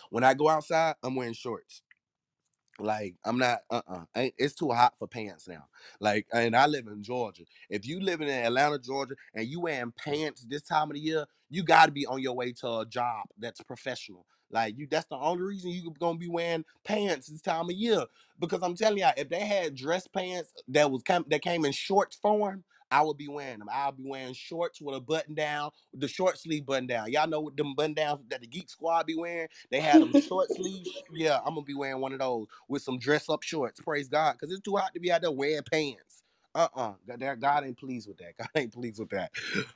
[SPEAKER 2] When I go outside, I'm wearing shorts. Like I'm not uh uh it's too hot for pants now. Like and I live in Georgia. If you live in Atlanta, Georgia, and you wearing pants this time of the year, you got to be on your way to a job that's professional. Like you, that's the only reason you gonna be wearing pants this time of year. Because I'm telling y'all, if they had dress pants that was came, that came in short form, I would be wearing them. I'll be wearing shorts with a button down, the short sleeve button down. Y'all know what them button downs that the Geek Squad be wearing? They had them short *laughs* sleeves. Yeah, I'm gonna be wearing one of those with some dress up shorts. Praise God, because it's too hot to be out there wearing pants. Uh-uh. God, God ain't pleased with that. *laughs* God ain't pleased with that.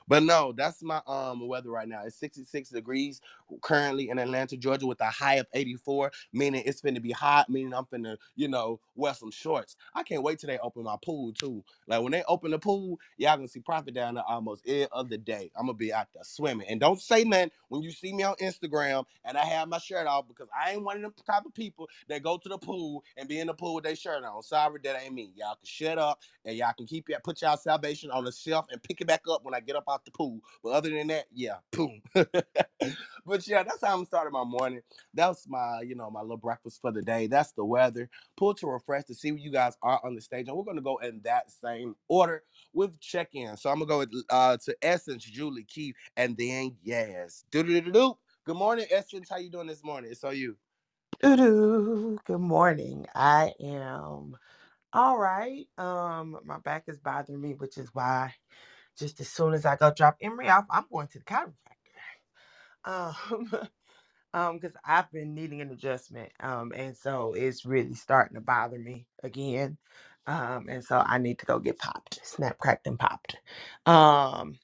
[SPEAKER 2] But no, that's my um weather right now. It's 66 degrees currently in Atlanta, Georgia, with a high of 84, meaning it's finna be hot, meaning I'm finna, you know, wear some shorts. I can't wait till they open my pool too. Like when they open the pool, y'all gonna see prophet down there almost every other day. I'm gonna be out there swimming. And don't say nothing when you see me on Instagram and I have my shirt off because I ain't one of them type of people that go to the pool and be in the pool with their shirt on. Sorry, that ain't me. Y'all can shut up and y'all can keep put y'all salvation on the shelf and pick it back up when I get up out the pool. But other than that, yeah, boom. *laughs* but yeah, that's how I'm starting my morning. That's my, you know, my little breakfast for the day. That's the weather. Pull to refresh to see where you guys are on the stage. And we're gonna go in that same order with check-in. So I'm gonna go with uh to Essence, Julie, Keith, and then yes. Do do do do. Good morning, Essence. How you doing this morning? It's you.
[SPEAKER 5] Doo-doo. Good morning. I am all right. Um, my back is bothering me, which is why just as soon as I go drop Emery off, I'm going to the chiropractor. Um, *laughs* um, because I've been needing an adjustment. Um, and so it's really starting to bother me again. Um, and so I need to go get popped, snap, cracked, and popped. Um,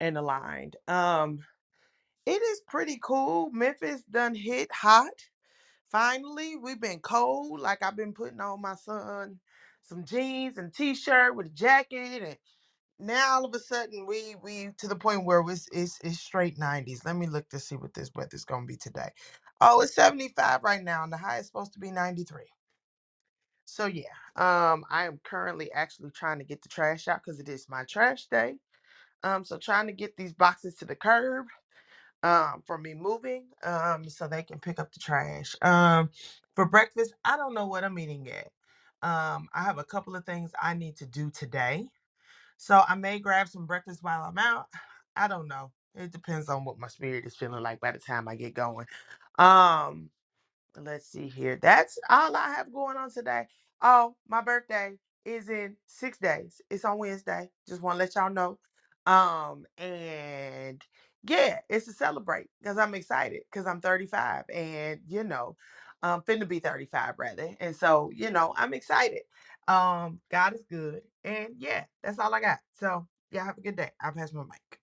[SPEAKER 5] and aligned. Um, it is pretty cool. Memphis done hit hot. Finally, we've been cold. Like I've been putting on my son some jeans and t-shirt with a jacket, and now all of a sudden we we to the point where it's it's, it's straight 90s. Let me look to see what this weather's gonna be today. Oh, it's 75 right now, and the high is supposed to be 93. So yeah, um, I am currently actually trying to get the trash out because it is my trash day. Um, so trying to get these boxes to the curb um for me moving um so they can pick up the trash um for breakfast i don't know what i'm eating yet um i have a couple of things i need to do today so i may grab some breakfast while i'm out i don't know it depends on what my spirit is feeling like by the time i get going um let's see here. That's all I have going on today. Oh, my birthday is in six days. It's on Wednesday. Just want to let y'all know. Um, and yeah, it's to celebrate because I'm excited because I'm 35 and you know, um, finna be 35 rather. And so, you know, I'm excited. Um, God is good. And yeah, that's all I got. So yeah, have a good day. I'll pass my mic.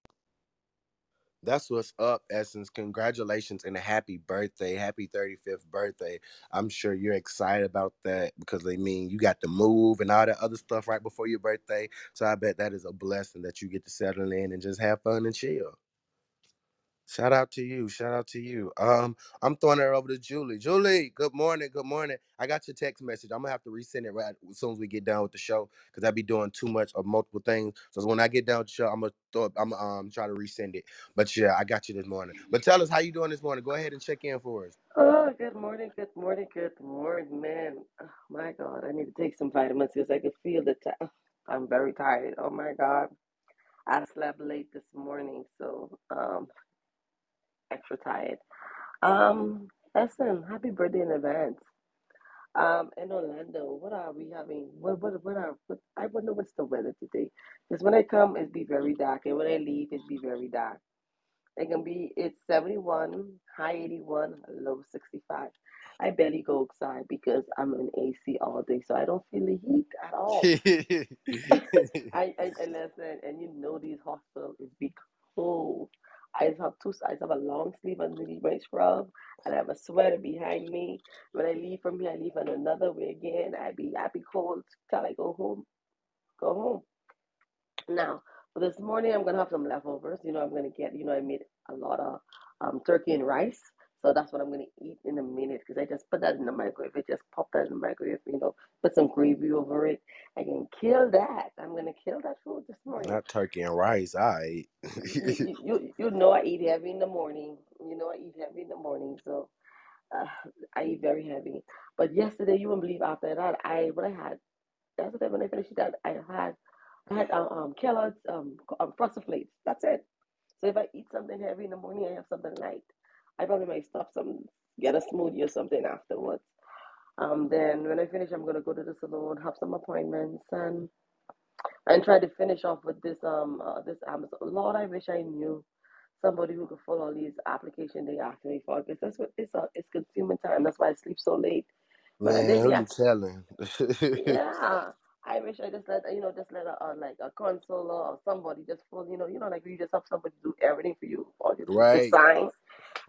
[SPEAKER 2] That's what's up, Essence. Congratulations and a happy birthday. Happy 35th birthday. I'm sure you're excited about that because they mean you got to move and all that other stuff right before your birthday. So I bet that is a blessing that you get to settle in and just have fun and chill. Shout out to you. Shout out to you. Um, I'm throwing it over to Julie. Julie, good morning. Good morning. I got your text message. I'm gonna have to resend it right as soon as we get done with the show because I be doing too much of multiple things. So when I get down with the show, I'm gonna throw I'm um try to resend it. But yeah, I got you this morning. But tell us how you doing this morning. Go ahead and check in for us.
[SPEAKER 6] Oh, good morning, good morning, good morning, man. Oh, my God, I need to take some vitamins because I can feel the ti I'm very tired. Oh my God, I slept late this morning, so um, extra tired. Um, Essen, happy birthday in advance. Um, in Orlando, what are we having? What what what are? What, I wonder what's the weather today. Because when I come, it be very dark, and when I leave, it be very dark. It can be it's 71, high 81, low 65. I barely go outside because I'm in AC all day, so I don't feel the heat at all. *laughs* *laughs* I, I and listen, and you know these hospitals is be cold. I just have two. sides. I have a long sleeve underneath my scrub, and I have a sweater behind me. When I leave from here, I leave in another way again. I be I be cold till I go home. Go home. Now, for this morning, I'm gonna have some leftovers. You know, I'm gonna get. You know, I made a lot of um, turkey and rice, so that's what I'm gonna eat in a minute because I just put that in the microwave. I just pop that in the microwave. You know, put some gravy over it. I can kill that. I'm gonna kill that food this morning.
[SPEAKER 2] Not turkey and rice. I
[SPEAKER 6] You, you, *laughs* you, you know, I eat heavy in the morning. You know, I eat heavy in the morning, so uh, I eat very heavy. But yesterday, you wouldn't believe after that, I what I had. Yesterday when I finished that, I had I had um, um Kellogg's um, um frosted flakes. That's it. So if I eat something heavy in the morning, I have something light. I probably might stop some, get a smoothie or something afterwards. Um, then when I finish, I'm gonna go to the salon, have some appointments, and and try to finish off with this um uh, this Amazon. Lord, I wish I knew somebody who could fill all these applications they ask me for because that's what it's a it's consuming time. That's why I sleep so late. But
[SPEAKER 2] Man, who you telling? *laughs*
[SPEAKER 6] yeah. I wish I just let you know, just let a, uh, like a consoler or somebody just full, you know, you know, like you just have somebody do everything for you, all you do
[SPEAKER 2] right.
[SPEAKER 6] sign.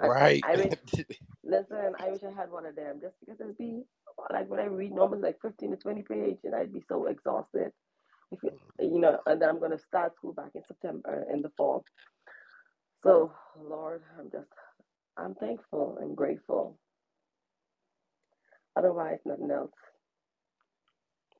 [SPEAKER 6] And
[SPEAKER 2] Right.
[SPEAKER 6] I wish, *laughs* listen, I wish I had one of them just because it'd be like when I read normally like fifteen to twenty page, and I'd be so exhausted. If it, you know, and then I'm gonna start school back in September in the fall. So Lord, I'm just, I'm thankful and grateful. Otherwise, nothing else.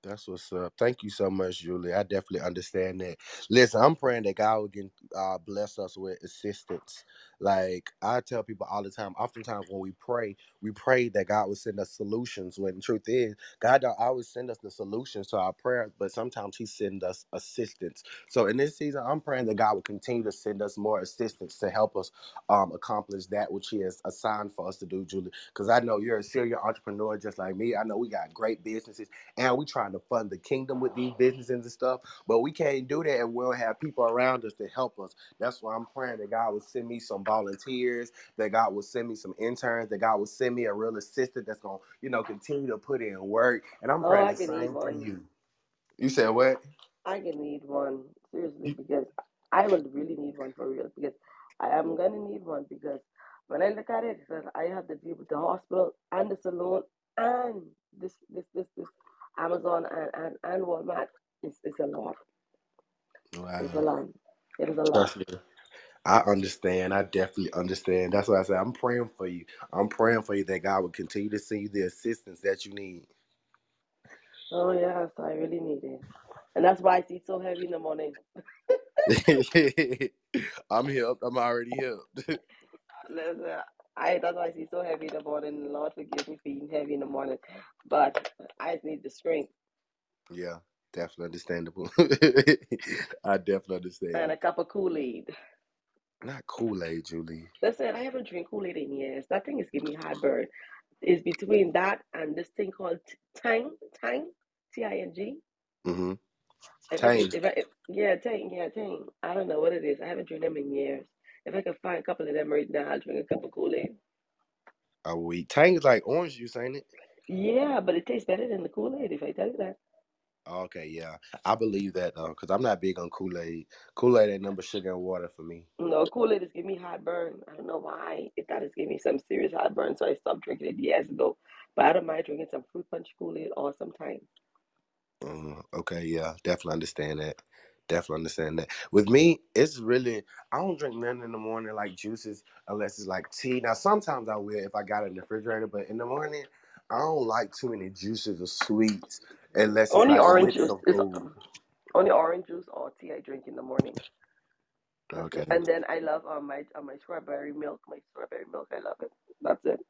[SPEAKER 2] That's what's up. Thank you so much, Julie. I definitely understand that. Listen, I'm praying that God will get, uh, bless us with assistance. Like I tell people all the time, oftentimes when we pray, we pray that God will send us solutions. When the truth is, God don't always send us the solutions to our prayers, but sometimes He sends us assistance. So in this season, I'm praying that God will continue to send us more assistance to help us um, accomplish that which He has assigned for us to do, Julie. Because I know you're a serial entrepreneur just like me. I know we got great businesses and we trying to fund the kingdom with these businesses and stuff. But we can't do that and we don't have people around us to help us. That's why I'm praying that God will send me some volunteers, that God will send me some interns, that God will send me a real assistant that's gonna, you know, continue to put in work. And I'm
[SPEAKER 6] Oh,
[SPEAKER 2] praying
[SPEAKER 6] I
[SPEAKER 2] the same for you. You said what?
[SPEAKER 6] I can need one seriously because I will really need one for real because I am gonna need one because when I look at it, it I have to deal with the hospital and the salon and this this this this Amazon and and, and Walmart. is, it's a lot. It's a lot. It is a lot.
[SPEAKER 2] I understand. I definitely understand. That's why I say I'm praying for you. I'm praying for you that God will continue to send you the assistance that you need.
[SPEAKER 6] Oh yes, I really need it, and that's why I eat so heavy in the morning. *laughs*
[SPEAKER 2] I'm helped. I'm already helped. *laughs*
[SPEAKER 6] Listen, I that's why I see so heavy in the morning. Lord forgive me for eating heavy in the morning, but I need the strength
[SPEAKER 2] yeah, definitely understandable. *laughs* I definitely understand.
[SPEAKER 6] and a cup of Kool Aid.
[SPEAKER 2] Not Kool Aid, Julie.
[SPEAKER 6] Listen, I haven't drank Kool Aid in years. That thing is giving me heartburn. It's between that and this thing called Tang, Tang, T I N G.
[SPEAKER 2] Mm-hmm.
[SPEAKER 6] If I can,
[SPEAKER 2] Tang
[SPEAKER 6] if I, if, yeah, Tang, yeah, Tang. I don't know what it is. I haven't drank them in years. If I can find a couple of them right now, I'll drink a cup of Kool Aid.
[SPEAKER 2] a week. Tang is like orange juice, ain't it?
[SPEAKER 6] Yeah, but it tastes better than the Kool Aid if I tell you that.
[SPEAKER 2] Okay, yeah. I believe that though, because I'm not big on Kool Aid. Kool Aid ain't number sugar and water for me.
[SPEAKER 6] No, Kool Aid is giving me heartburn. I don't know why. It that is giving me some serious heartburn, so I stopped drinking it years ago. But I don't mind drinking some fruit punch Kool Aid all sometime.
[SPEAKER 2] Mm, okay, yeah, definitely understand that. Definitely understand that. With me, it's really I don't drink nothing in the morning like juices unless it's like tea. Now sometimes I will if I got it in the refrigerator, but in the morning I don't like too many juices or sweets unless it's
[SPEAKER 6] Only
[SPEAKER 2] like
[SPEAKER 6] orange juice is only orange juice or tea I drink in the morning.
[SPEAKER 2] Okay.
[SPEAKER 6] And then I love um, my uh, my strawberry milk. My strawberry milk, I love it. That's it.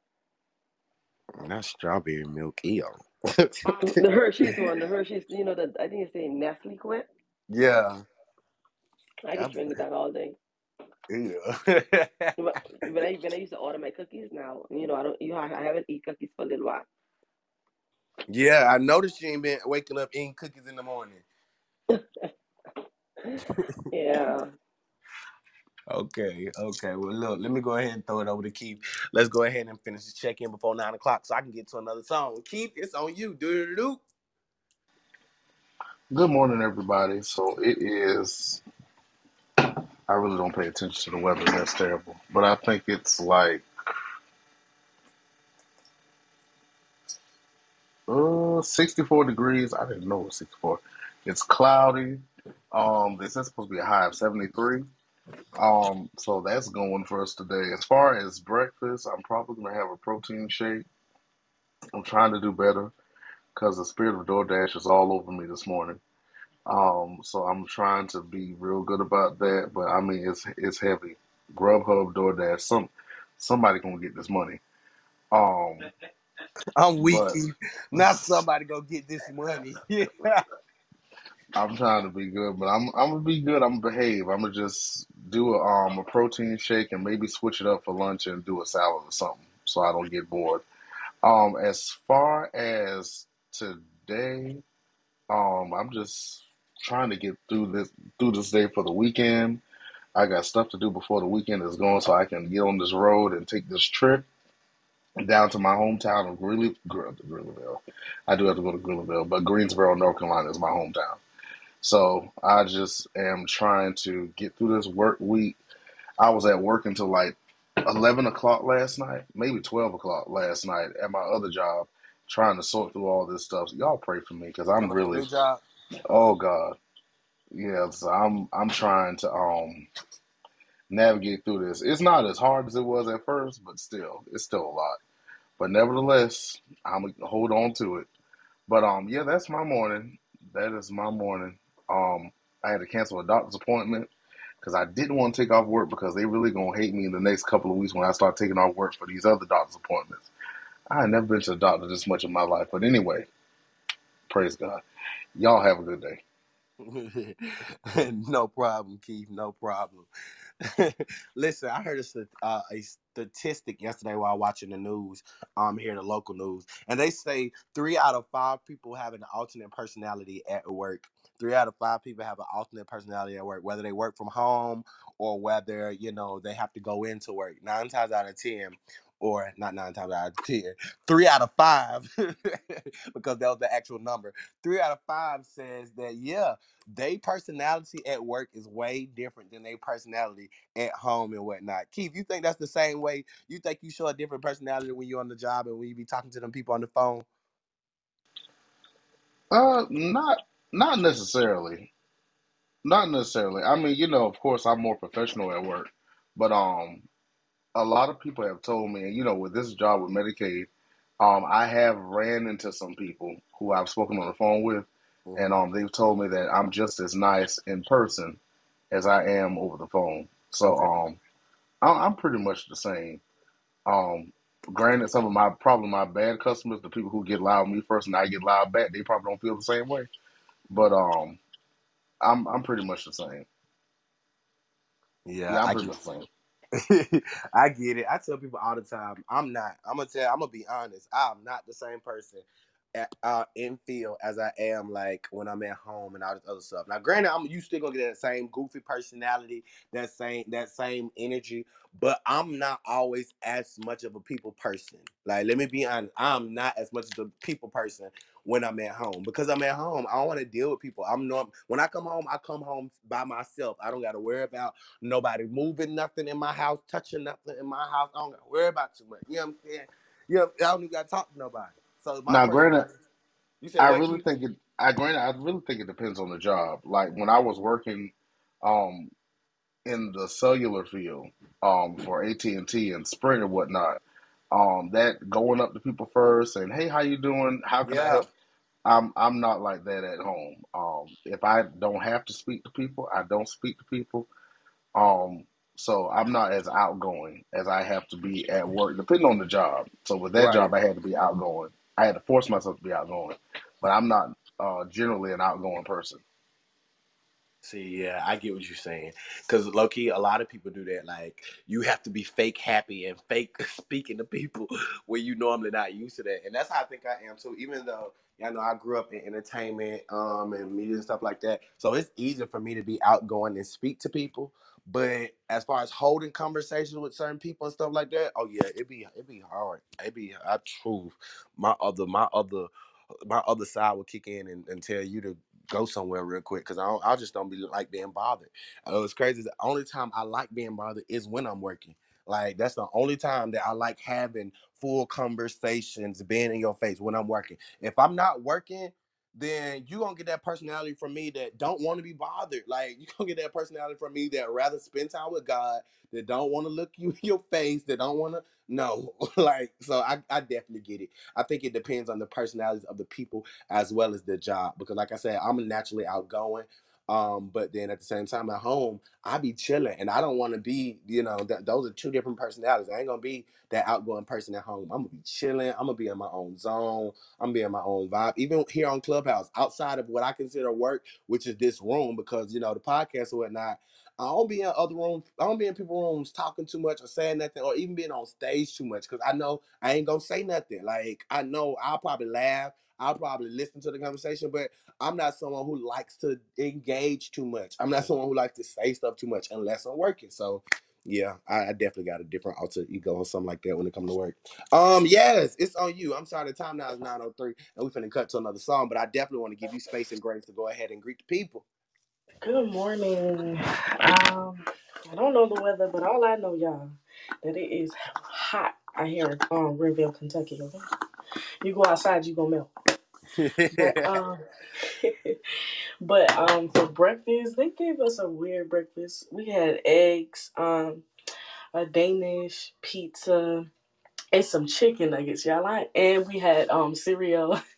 [SPEAKER 2] not strawberry milk, ew. *laughs*
[SPEAKER 6] The Hershey's one, the Hershey's, you know, the I think it's saying Nestle Quik.
[SPEAKER 2] Yeah,
[SPEAKER 6] I could
[SPEAKER 2] that's
[SPEAKER 6] drink that all day.
[SPEAKER 2] Yeah.
[SPEAKER 6] But when I when I used to order my cookies now, you know, I don't, you know, I haven't eaten cookies for a little while.
[SPEAKER 2] yeah, I noticed you ain't been waking up eating cookies in the morning. *laughs*
[SPEAKER 6] Yeah.
[SPEAKER 2] Okay, okay. Well, look, let me go ahead and throw it over to Keith. Let's go ahead and finish the check in before nine o'clock so I can get to another song. Keith, it's on you. Do do do.
[SPEAKER 7] Good morning, everybody. So it is. I really don't pay attention to the weather. That's terrible. But I think it's like uh 64 degrees. I didn't know it was 64. It's cloudy. Um, this is supposed to be a high of 73. Um, so that's going for us today. As far as breakfast, I'm probably gonna have a protein shake. I'm trying to do better because the spirit of DoorDash is all over me this morning. Um, so I'm trying to be real good about that, but I mean it's it's heavy. Grubhub, DoorDash, some somebody gonna get this money. Um, *laughs*
[SPEAKER 2] I'm weak,
[SPEAKER 7] but
[SPEAKER 2] Keith. *laughs* Not somebody gonna get this money. *laughs*
[SPEAKER 7] I'm trying to be good. But I'm I'm gonna be good. I'm gonna behave. I'm gonna just do a um a protein shake and maybe switch it up for lunch and do a salad or something so I don't get bored. Um, as far as today, um, I'm just trying to get through this through this day for the weekend. I got stuff to do before the weekend is gone, so I can get on this road and take this trip down to my hometown of Greeley, Gr- Greeleyville. I do have to go to Greeleyville, but Greensboro, North Carolina is my hometown. So I just am trying to get through this work week. I was at work until like 11 o'clock last night, maybe 12 o'clock last night at my other job, trying to sort through all this stuff. So y'all pray for me because I'm really, oh God, yeah. So I'm I'm trying to um navigate through this. It's not as hard as it was at first, but still, it's still a lot. But nevertheless, I'm gonna hold on to it. But um, yeah, that's my morning. That is my morning. Um, I had to cancel a doctor's appointment because I didn't want to take off work because they really gonna hate me in the next couple of weeks when I start taking off work for these other doctor's appointments. I had never been to the doctor this much in my life. But anyway, praise God. Y'all have a good day. *laughs*
[SPEAKER 2] no problem, Keith. No problem. *laughs* Listen, I heard a, uh, a statistic yesterday while watching the news, um, here in the local news, and they say three out of five people have an alternate personality at work. Three out of five people have an alternate personality at work, whether they work from home or whether you know they have to go into work. Nine times out of ten, or not nine times out of ten, three out of five, *laughs* because that was the actual number. Three out of five says that yeah, they personality at work is way different than their personality at home and whatnot. Keith, you think that's the same way? You think you show a different personality when you're on the job and when you be talking to them people on the phone?
[SPEAKER 7] Uh, not not necessarily. Not necessarily. I mean, you know, of course, I'm more professional at work, but um, a lot of people have told me, and you know, with this job with Medicaid, um, I have ran into some people who I've spoken on the phone with, and
[SPEAKER 2] Mm-hmm.
[SPEAKER 7] um, they've told me that I'm just as nice in person as I am over the phone. So
[SPEAKER 2] Okay.
[SPEAKER 7] um, I- I'm pretty much the same. Um, granted, some of my probably my bad customers, the people who get loud me first and I get loud back, they probably don't feel the same way. But um, I'm I'm pretty much the same.
[SPEAKER 2] Yeah,
[SPEAKER 7] Yeah, I'm
[SPEAKER 2] I
[SPEAKER 7] pretty
[SPEAKER 2] get
[SPEAKER 7] much the same. *laughs*
[SPEAKER 2] I get it. I tell people all the time, I'm not. I'm gonna tell. I'm gonna be honest. I'm not the same person at, uh, in field as I am like when I'm at home and all this other stuff. Now, granted, I'm you still gonna get that same goofy personality, that same that same energy, but I'm not always as much of a people person. Like, let me be honest, I'm not as much of a people person when I'm at home because I'm at home. I don't want to deal with people. I'm not. When I come home, I come home by myself. I don't got to worry about nobody moving nothing in my house, touching nothing in my house. I don't got to worry about too much. You know what I'm saying? You know, I don't even got to talk to nobody. So my
[SPEAKER 7] Now, granted.
[SPEAKER 2] You said
[SPEAKER 7] I really think it. I granted, I really think it depends on the job. Like when I was working, um, in the cellular field, um, for AT and T and Sprint and whatnot, um, that going up to people first and hey, how you doing? How can I help? I'm I'm not like that at home. Um, if I don't have to speak to people, I don't speak to people. Um, so I'm not as outgoing as I have to be at work, depending on the job. So with that
[SPEAKER 2] Right.
[SPEAKER 7] job, I had to be outgoing. I had to force myself to be outgoing, but I'm not uh, generally an outgoing person.
[SPEAKER 2] See, yeah, I get what you're saying. Because low key, a lot of people do that. Like, you have to be fake happy and fake *laughs* speaking to people *laughs* where you normally not used to that. And that's how I think I am too. Even though, y'all know, I grew up in entertainment um, and media and stuff like that. So it's easier for me to be outgoing and speak to people. But as far as holding conversations with certain people and stuff like that, oh yeah, it'd be it'd be hard. It'd be I truth. My other my other my other side will kick in and, and tell you to go somewhere real quick because I, I just don't be like being bothered. Uh, it's crazy. The only time I like being bothered is when I'm working. Like that's the only time that I like having full conversations, being in your face when I'm working. If I'm not working, then you gonna get that personality from me that don't want to be bothered. *laughs* Like you gonna get that personality from me that rather spend time with God, that don't want to look you *laughs* in your face, that don't want to no. *laughs* like so, I, I definitely get it. I think it depends on the personalities of the people as well as the job. Because like I said, I'm naturally outgoing. Um, but then at the same time at home, I be chilling and I don't want to be, you know, that those are two different personalities. I ain't gonna be that outgoing person at home. I'm gonna be chilling, I'm gonna be in my own zone, I'm gonna be in my own vibe. Even here on Clubhouse, outside of what I consider work, which is this room, because you know, the podcast or whatnot, I don't be in other rooms, I don't be in people rooms talking too much or saying nothing or even being on stage too much because I know I ain't gonna say nothing. Like I know I'll probably laugh, I'll probably listen to the conversation, but I'm not someone who likes to engage too much. I'm not someone who likes to say stuff too much unless I'm working. So yeah, I, I definitely got a different alter ego or something like that when it comes to work. Um, yes, it's on you. I'm sorry, the time now is 903 and we're finna cut to another song, but I definitely want to give you space and grace to go ahead and greet the people.
[SPEAKER 8] Good morning. Um, I don't know the weather, but all I know, y'all, that it is hot out here in um, Greenville, Kentucky. Okay, you go outside, you gonna melt. But *laughs* um, *laughs* but um, for breakfast, they gave us a weird breakfast. We had eggs, um, a Danish pizza, and some chicken nuggets, y'all. Like, and we had um cereal. *laughs*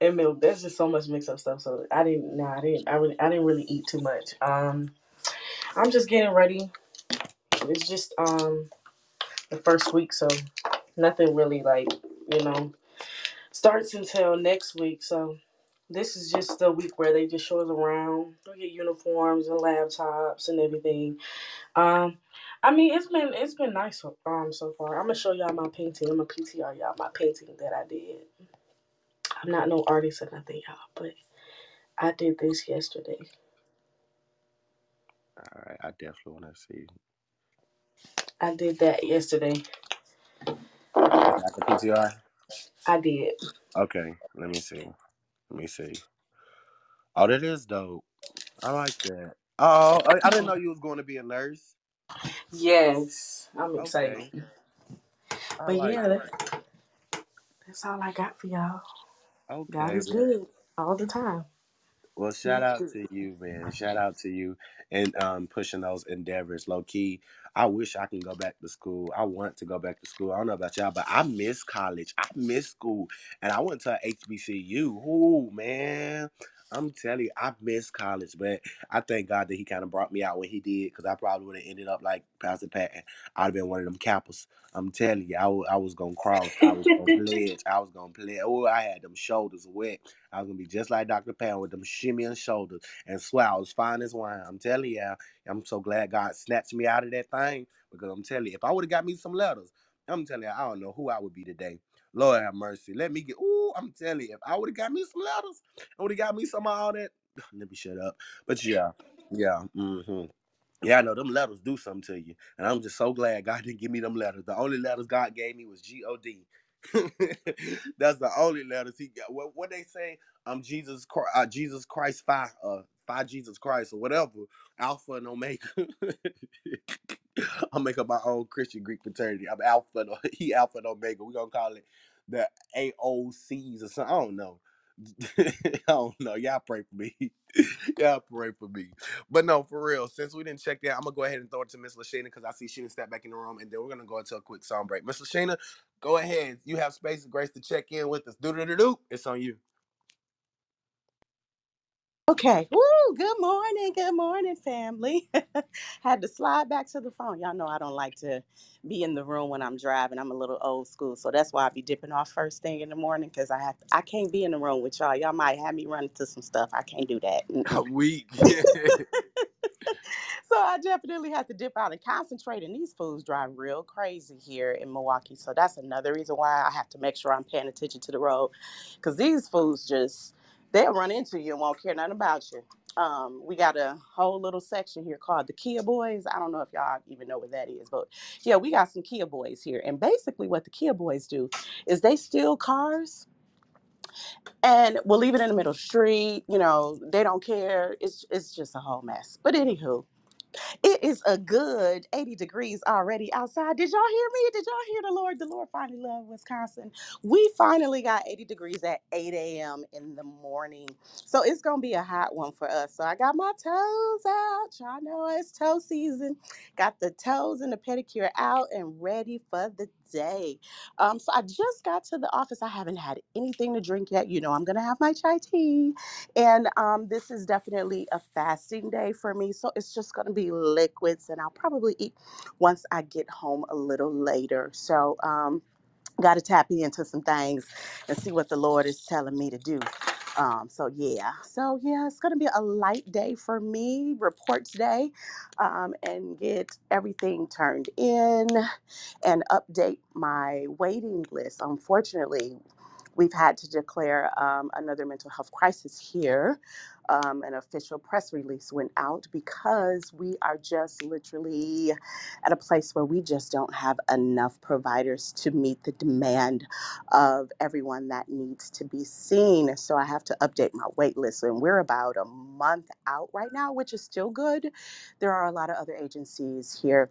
[SPEAKER 8] and milk. There's just so much mixed up stuff. So I didn't. No, I didn't. I really. I didn't really eat too much. Um, I'm just getting ready. It's just um the first week, so nothing really like you know starts until next week. So this is just the week where they just show us around. We get uniforms and laptops and everything. Um, I mean it's been it's been nice so, um so far. I'm gonna show y'all my painting. I'm gonna PTR y'all my painting that I did. I'm not no artist or nothing, y'all, but I did this yesterday.
[SPEAKER 2] All right, I definitely want to see.
[SPEAKER 8] I did that yesterday.
[SPEAKER 2] Got the PTR?
[SPEAKER 8] I did.
[SPEAKER 2] Okay, let me see. Let me see. Oh, that is dope. I like that. Oh, I, I didn't know you was going to be a nurse.
[SPEAKER 8] Yes, I'm excited.
[SPEAKER 2] I
[SPEAKER 8] But
[SPEAKER 2] like
[SPEAKER 8] yeah, that's, that's all I got for y'all. God
[SPEAKER 2] Okay.
[SPEAKER 8] is good all the time.
[SPEAKER 2] Well, shout out to you, man. Shout out to you and um pushing those endeavors. Low key, I wish I can go back to school. I want to go back to school. I don't know about y'all, but I miss college. I miss school. And I went to HBCU. Ooh, man. I'm telling you, I miss college, but I thank God that he kind of brought me out when he did, because I probably would have ended up like Pastor Patton. I'd have been one of them Kappas. I'm telling you, I was gonna cross. I was gonna pledge. I was gonna play. Oh, I had them shoulders wet. I was gonna be just like Dr. Pan with them shimmying shoulders and swear I was fine as wine. I'm telling you, I'm so glad God snatched me out of that thing because I'm telling you, if I would have got me some letters, I'm telling you, I don't know who I would be today. Lord have mercy. Let me get. Ooh, I'm telling you, if I would have got me some letters, I would have got me some of all that. *sighs* Let me shut up. But yeah, yeah. hmm yeah, I know them letters do something to you, and I'm just so glad God didn't give me them letters. The only letters God gave me was G O D. *laughs* That's the only letters He got. What what they say? I'm Jesus, Christ, uh, Jesus Christ, Phi, uh, Jesus Christ, or whatever, Alpha and Omega. *laughs* I'll make up my own Christian Greek fraternity. I'm Alpha, *laughs* he Alpha and Omega. We're gonna call it the AOCs or something. I don't know. *laughs* I don't know. Y'all pray for me. *laughs* Y'all pray for me. But no, for real, since we didn't check that, I'm gonna go ahead and throw it to Miss Lashana because I see she didn't step back in the room, and then we're gonna go into a quick song break. Miss Lashana, go ahead. You have space and grace to check in with us. Do do do do. It's on you.
[SPEAKER 9] Okay. Woo, good morning. Good morning, family. *laughs* Had to slide back to the phone. Y'all know I don't like to be in the room when I'm driving. I'm a little old school. So that's why I be dipping off first thing in the morning because I have I can't be in the room with y'all. Y'all might have me run into some stuff. I can't do that. *laughs* Mm-mm.
[SPEAKER 2] I'm *laughs*
[SPEAKER 9] so I definitely have to dip out and concentrate. And these fools drive real crazy here in Milwaukee. So that's another reason why I have to make sure I'm paying attention to the road. Because these fools just, they'll run into you and won't care nothing about you. Um, we got a whole little section here called the Kia Boys. I don't know if y'all even know what that is, but yeah, we got some Kia Boys here. And basically, what the Kia Boys do is they steal cars and we'll leave it in the middle street. You know, they don't care. It's it's just a whole mess. But anywho, it is a good 80 degrees already outside. Did y'all hear me? Did y'all hear the Lord? The Lord finally loved Wisconsin. We finally got 80 degrees at 8 a.m. in the morning. So it's going to be a hot one for us. So I got my toes out. Y'all know it's toe season. Got the toes and the pedicure out and ready for the day. Um, so I just got to the office. I haven't had anything to drink yet. You know, I'm going to have my chai tea. And um, this is definitely a fasting day for me. So it's just going to be liquids, and I'll probably eat once I get home a little later. So, um, got to tap into some things and see what the Lord is telling me to do. Um, so yeah, so yeah, it's gonna be a light day for me, Report day, um, and get everything turned in and update my waiting list. Unfortunately, we've had to declare um, another mental health crisis here. Um, an official press release went out because we are just literally at a place where we just don't have enough providers to meet the demand of everyone that needs to be seen. So I have to update my wait list, and we're about a month out right now, which is still good. There are a lot of other agencies here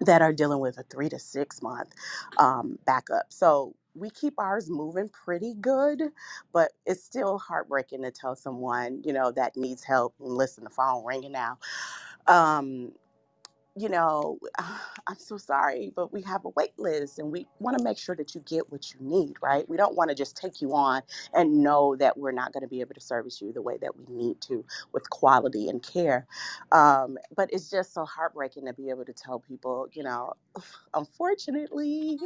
[SPEAKER 9] that are dealing with a three to six month um, backup. So we keep ours moving pretty good, but it's still heartbreaking to tell someone, you know, that needs help and listen, the phone ringing now. Um, you know, *sighs* I'm so sorry, but we have a wait list and we want to make sure that you get what you need, right? We don't want to just take you on and know that we're not going to be able to service you the way that we need to with quality and care. Um, but it's just so heartbreaking to be able to tell people, you know, *sighs* unfortunately,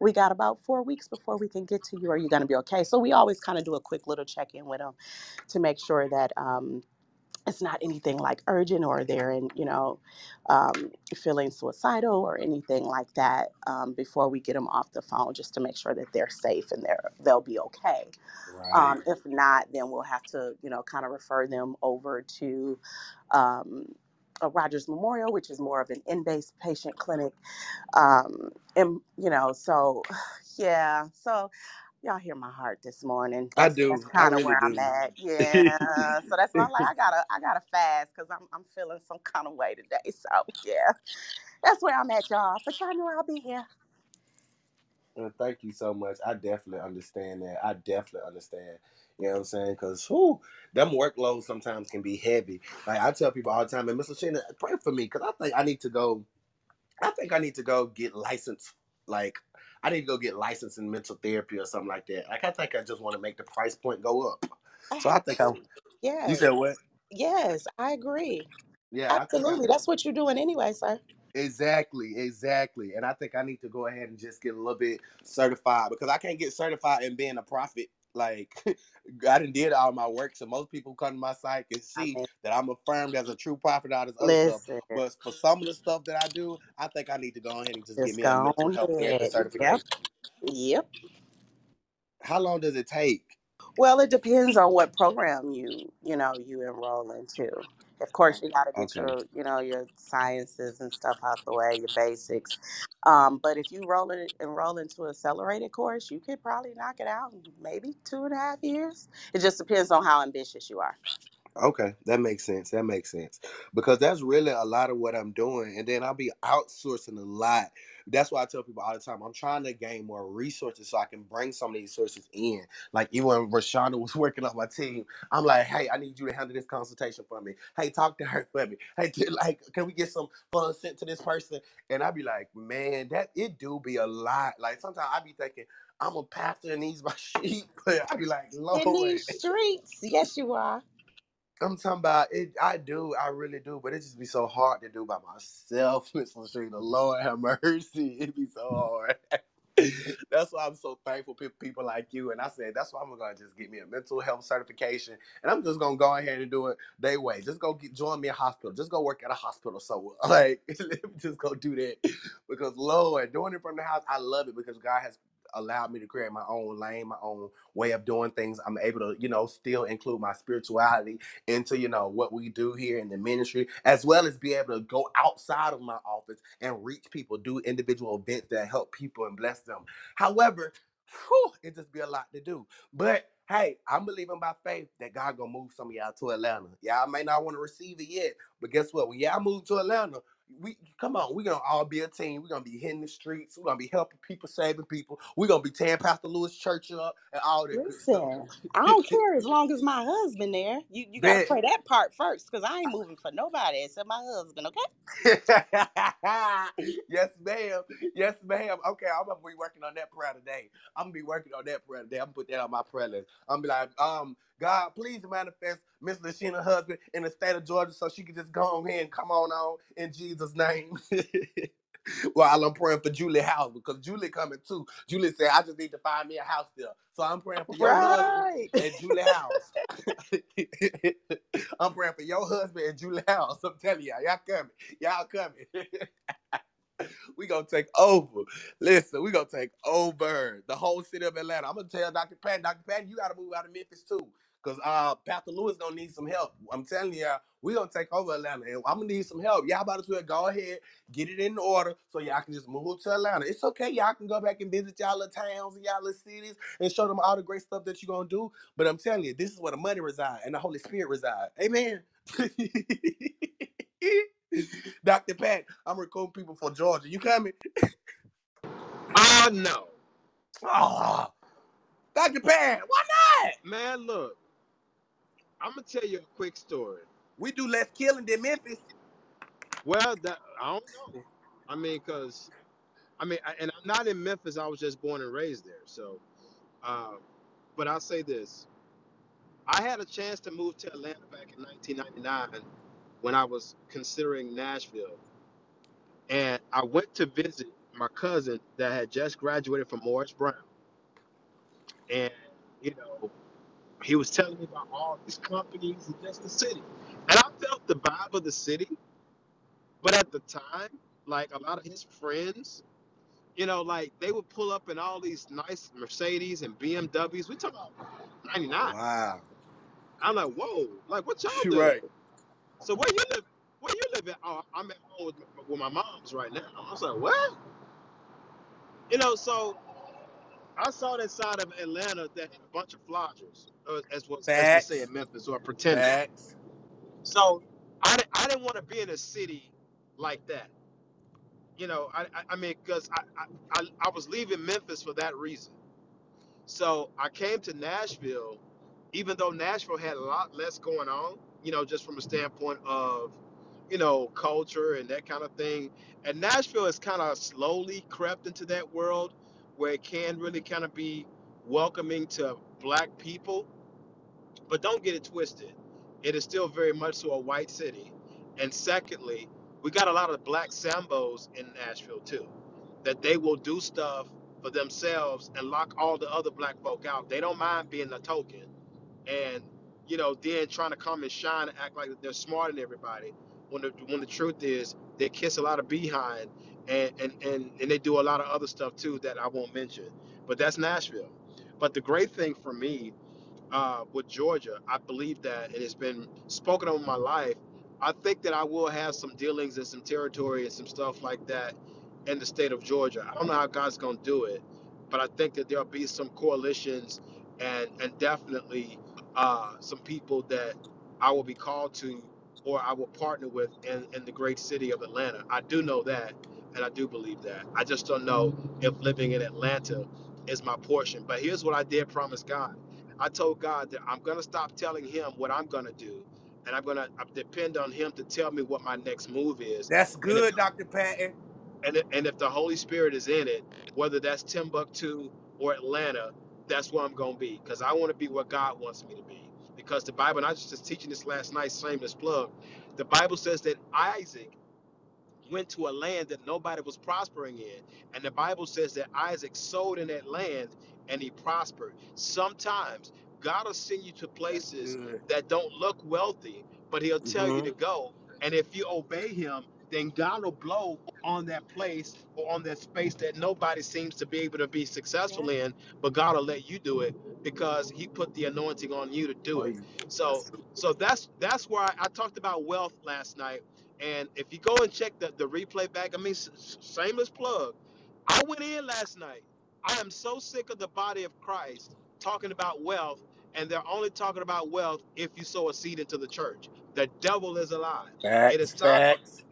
[SPEAKER 9] we got about four weeks before we can get to you. Are you going to be okay? So we always kind of do a quick little check in with them to make sure that. Um, it's not anything like urgent or they're in, you know, um, feeling suicidal or anything like that um, before we get them off the phone just to make sure that they're safe and they're they'll be okay.
[SPEAKER 2] Right.
[SPEAKER 9] Um, if not, then we'll have to, you know, kind of refer them over to um, a Rogers Memorial, which is more of an in-based patient clinic. Um, and you know, so *sighs* yeah, so y'all hear my heart this morning.
[SPEAKER 2] I
[SPEAKER 9] That's that's
[SPEAKER 2] do. I
[SPEAKER 9] kind of
[SPEAKER 2] really
[SPEAKER 9] where I'm at. *laughs* Yeah. So that's why I'm like, I gotta I gotta fast because I'm I'm feeling some kind of way today. *laughs* So yeah, that's where I'm at, y'all. But y'all know I'll be here.
[SPEAKER 2] Well, thank you so much. I definitely understand that. I definitely understand. You know what I'm saying? Because who them workloads sometimes can be heavy. Like I tell people all the time, and Mr. Lashana, pray for me because I think I need to go. I think I need to go get licensed. Like I need to go get licensed in mental therapy or something like that. Like I think I just want to make the price point go up. So I think I'm. Yeah.
[SPEAKER 9] You
[SPEAKER 2] said what?
[SPEAKER 9] yes, I agree.
[SPEAKER 2] Yeah, I I,
[SPEAKER 9] Absolutely. That's what you're doing anyway, sir.
[SPEAKER 2] Exactly, exactly. And I think I need to go ahead and just get a little bit certified because I can't get certified in being a prophet. Like *laughs* I done did all my work, so most people come to my site can see that I'm affirmed as a true prophet, all this other stuff. But for some of the stuff that I do, I think I need to go ahead and just get
[SPEAKER 9] just
[SPEAKER 2] me a mental health therapy.
[SPEAKER 9] Yep, yep.
[SPEAKER 2] How long does it take?
[SPEAKER 9] Well, it depends on what program you you know you enroll into. Of course, you got to get
[SPEAKER 2] Okay.
[SPEAKER 9] your you know your sciences and stuff out the way, your basics. Um, but if you roll it enroll into an accelerated course, you could probably knock it out in maybe two and a half years. It just depends on how ambitious you are.
[SPEAKER 2] Okay, that makes sense. That makes sense because that's really a lot of what I'm doing, and then I'll be outsourcing a lot. That's why I tell people all the time I'm trying to gain more resources so I can bring some of these sources in. Like even when Rashonda *laughs* was working on my team, I'm like, hey, I need you to handle this consultation for me. Hey, talk to her *laughs* for me. Hey, like, can we get some funds sent to this person? And I'd be like, man, that it do be a lot. Like sometimes I'd be thinking. I'm a pastor and these my *laughs* sheep, but I be like, Lord.
[SPEAKER 9] In these streets, yes, you are.
[SPEAKER 2] I'm talking about it. I do, I really do, but it just be so hard to do by myself. *laughs* Miss Latrina, Lord have mercy, it be so hard. *laughs* that's why I'm so thankful for people like you. And I said that's why I'm gonna just get me a mental health certification, and I'm just gonna go ahead and do it they way. Just go get, join me a hospital. Just go work at a hospital. So *laughs* like, just go do that because Lord, doing it from the house, I love it because God has allowed me to create my own lane, my own way of doing things. I'm able to, you know, still include my spirituality into you know what we do here in the ministry as well as be able to go outside of my office and reach people do individual events that help people and bless them. However whew, it just be a lot to do. But hey i'm believing by faith that god gonna move some of y'all to atlanta. Y'all may not want to receive it yet but guess what? When y'all move to atlanta we come on, we're gonna all be a team. We're gonna be hitting the streets. We're gonna be helping people, saving people. We're gonna be tearing Pastor Lewis Church up and all that.
[SPEAKER 9] Listen, I don't *laughs* care as long as my husband there. You you gotta
[SPEAKER 2] Bet.
[SPEAKER 9] play that part first, cause I ain't moving for nobody except my husband. Okay. *laughs*
[SPEAKER 2] yes, ma'am. Yes, ma'am. Okay, I'm gonna be working on that prayer today. I'm gonna be working on that prayer today. I'm gonna put that on my prayer list. I'm gonna be like, um, God, please manifest Miss Lashina's husband in the state of Georgia so she can just go on here and come on on in Jesus' name. *laughs* While I'm praying for Julie House because Julie coming too. Julie said, I just need to find me a house there. So I'm praying for your husband
[SPEAKER 9] Right.
[SPEAKER 2] and Julie House. *laughs* I'm praying for your husband and Julie House. I'm telling y'all, y'all coming. Y'all coming. *laughs* we gonna take over. Listen, we gonna take over the whole city of Atlanta. I'm gonna tell Dr. Patton, Dr. Patton, you gotta move out of Memphis too. Cause uh Pastor Lewis gonna need some help. I'm telling y'all, we gonna take over Atlanta. And I'm gonna need some help. Y'all about to do it. go ahead, get it in order so y'all can just move to Atlanta. It's okay, y'all can go back and visit y'all little towns and y'all little cities and show them all the great stuff that you're gonna do. But I'm telling you, this is where the money reside and the Holy Spirit reside. Amen. *laughs* Dr. Pat, I'm recruiting people for Georgia. You coming?
[SPEAKER 10] Oh no,
[SPEAKER 2] Oh, Dr. Pat, why not?
[SPEAKER 10] man! Look, I'm gonna tell you a quick story.
[SPEAKER 2] We do less killing than Memphis.
[SPEAKER 10] Well, that I don't know. I mean, cause I mean, I, and I'm not in Memphis. I was just born and raised there. So, uh, but I'll say this: I had a chance to move to Atlanta back in 1999 when I was considering Nashville, and I went to visit my cousin that had just graduated from Morris Brown, and you know, he was telling me about all these companies and just the city, and I felt the vibe of the city. But at the time, like a lot of his friends You know, like they would pull up in all these nice Mercedes and BMWs. We talk about 99.
[SPEAKER 2] Wow.
[SPEAKER 10] I'm like, whoa, like what y'all doing?
[SPEAKER 2] right.
[SPEAKER 10] So where you live? Where you live at? Oh, I'm at home with, with my mom's right now. I was like, what? You know, so I saw that side of Atlanta that had a bunch of flodgers, uh, as what as we say in Memphis, or pretenders.
[SPEAKER 2] Facts.
[SPEAKER 10] So I, di- I didn't want to be in a city like that. You know, I I, I mean, because I, I I I was leaving Memphis for that reason. So I came to Nashville, even though Nashville had a lot less going on, you know, just from a standpoint of, you know, culture and that kind of thing. And Nashville has kind of slowly crept into that world where it can really kind of be welcoming to black people but don't get it twisted. It is still very much so a white city. And secondly, we got a lot of black Sambos in Nashville too, that they will do stuff for themselves and lock all the other black folk out. They don't mind being a token and, you know, then trying to come and shine and act like they're smarter than everybody. When the, when the truth is, they kiss a lot of behind and, and, and, and they do a lot of other stuff too that I won't mention. But that's Nashville. But the great thing for me uh, with Georgia. I believe that and it has been spoken over my life. I think that I will have some dealings and some territory and some stuff like that in the state of Georgia. I don't know how God's going to do it, but I think that there'll be some coalitions and and definitely uh, some people that I will be called to or I will partner with in, in the great city of Atlanta. I do know that, and I do believe that. I just don't know if living in Atlanta is my portion. But here's what I did promise God. I told God that I'm going to stop telling him what I'm going to do, and I'm going to depend on him to tell me what my next move is.
[SPEAKER 2] That's
[SPEAKER 10] And if
[SPEAKER 2] good, Dr. Patton.
[SPEAKER 10] and if, and if the Holy Spirit is in it, whether that's Timbuktu or Atlanta, that's where I'm going to be because I want to be where God wants me to be. Because the Bible, and I was just teaching this last night, shameless plug. The Bible says that Isaac went to a land that nobody was prospering in. And the Bible says that Isaac sowed in that land and he prospered. Sometimes God will send you to
[SPEAKER 2] That's
[SPEAKER 10] places
[SPEAKER 2] good.
[SPEAKER 10] that don't look wealthy, but he'll tell you
[SPEAKER 2] Mm-hmm.
[SPEAKER 10] to go. And if you obey him, then God will blow on that place or on that space that nobody seems to be able to be successful in, but God will let you do it because he put the anointing on you to do
[SPEAKER 2] Oh,
[SPEAKER 10] it.
[SPEAKER 2] yeah.
[SPEAKER 10] So
[SPEAKER 2] That's
[SPEAKER 10] so that's that's why I, I talked about wealth last night and if you go and check the, the replay back, I mean, s- s- shameless plug. I went in last night. I am so sick of the body of Christ talking about wealth, and they're only talking about wealth if you sow a seed into the church. The devil is alive. It is
[SPEAKER 2] Facts.
[SPEAKER 10] time for
[SPEAKER 2] Facts.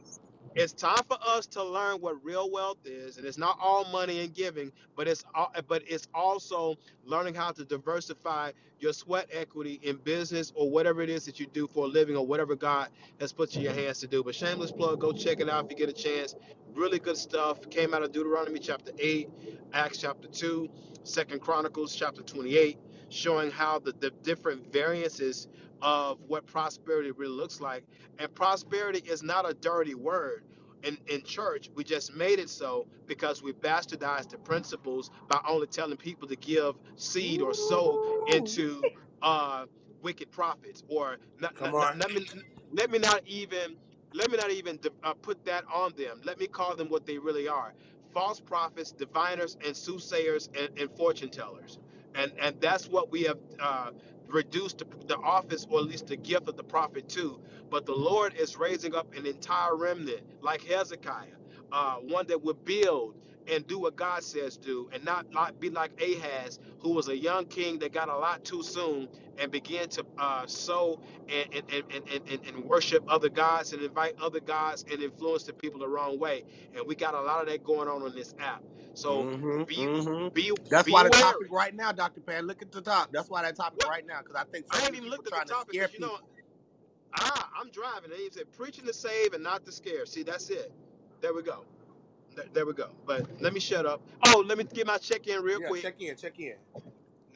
[SPEAKER 10] It's time for us to learn what real wealth is and it's not all money and giving but it's all, but it's also learning how to diversify your sweat equity in business or whatever it is that you do for a living or whatever god has put in your mm-hmm. hands to do. But shameless plug go check it out if you get a chance. Really good stuff. Came out of deuteronomy chapter 8 acts chapter 2 second chronicles chapter 28 showing how the, the different variances of what prosperity really looks like and prosperity is not a dirty word. In, in church, we just made it so because we bastardized the principles by only telling people to give seed or sow
[SPEAKER 2] Ooh.
[SPEAKER 10] into uh, wicked prophets. Or not,
[SPEAKER 2] Come
[SPEAKER 10] not,
[SPEAKER 2] on.
[SPEAKER 10] let me let me not even let me not even uh, put that on them. Let me call them what they really are: false prophets, diviners, and soothsayers and, and fortune tellers. And and that's what we have uh, reduced the, the office, or at least the gift of the prophet to but the Lord is raising up an entire remnant like Hezekiah, uh, one that would build and do what God says do, and not, not be like Ahaz, who was a young king that got a lot too soon and began to uh, sow and, and, and, and, and, and worship other gods and invite other gods and influence the people the wrong way. And we got a lot of that going on on this app. So
[SPEAKER 2] Mm-hmm.
[SPEAKER 10] be
[SPEAKER 2] Mm-hmm.
[SPEAKER 10] be
[SPEAKER 2] That's
[SPEAKER 10] be
[SPEAKER 2] why the topic right now, Dr. Pan, look at the top. That's why that topic
[SPEAKER 10] What
[SPEAKER 2] right now, because I think so
[SPEAKER 10] I ain't even looked at the
[SPEAKER 2] to
[SPEAKER 10] topic you know. Ah, I'm driving. And he said, preaching to save and not to scare. See, that's it. There we go. There, there we go. But let me shut up. Oh, let me get my check in real
[SPEAKER 11] Yeah,
[SPEAKER 10] quick.
[SPEAKER 11] check in, check in.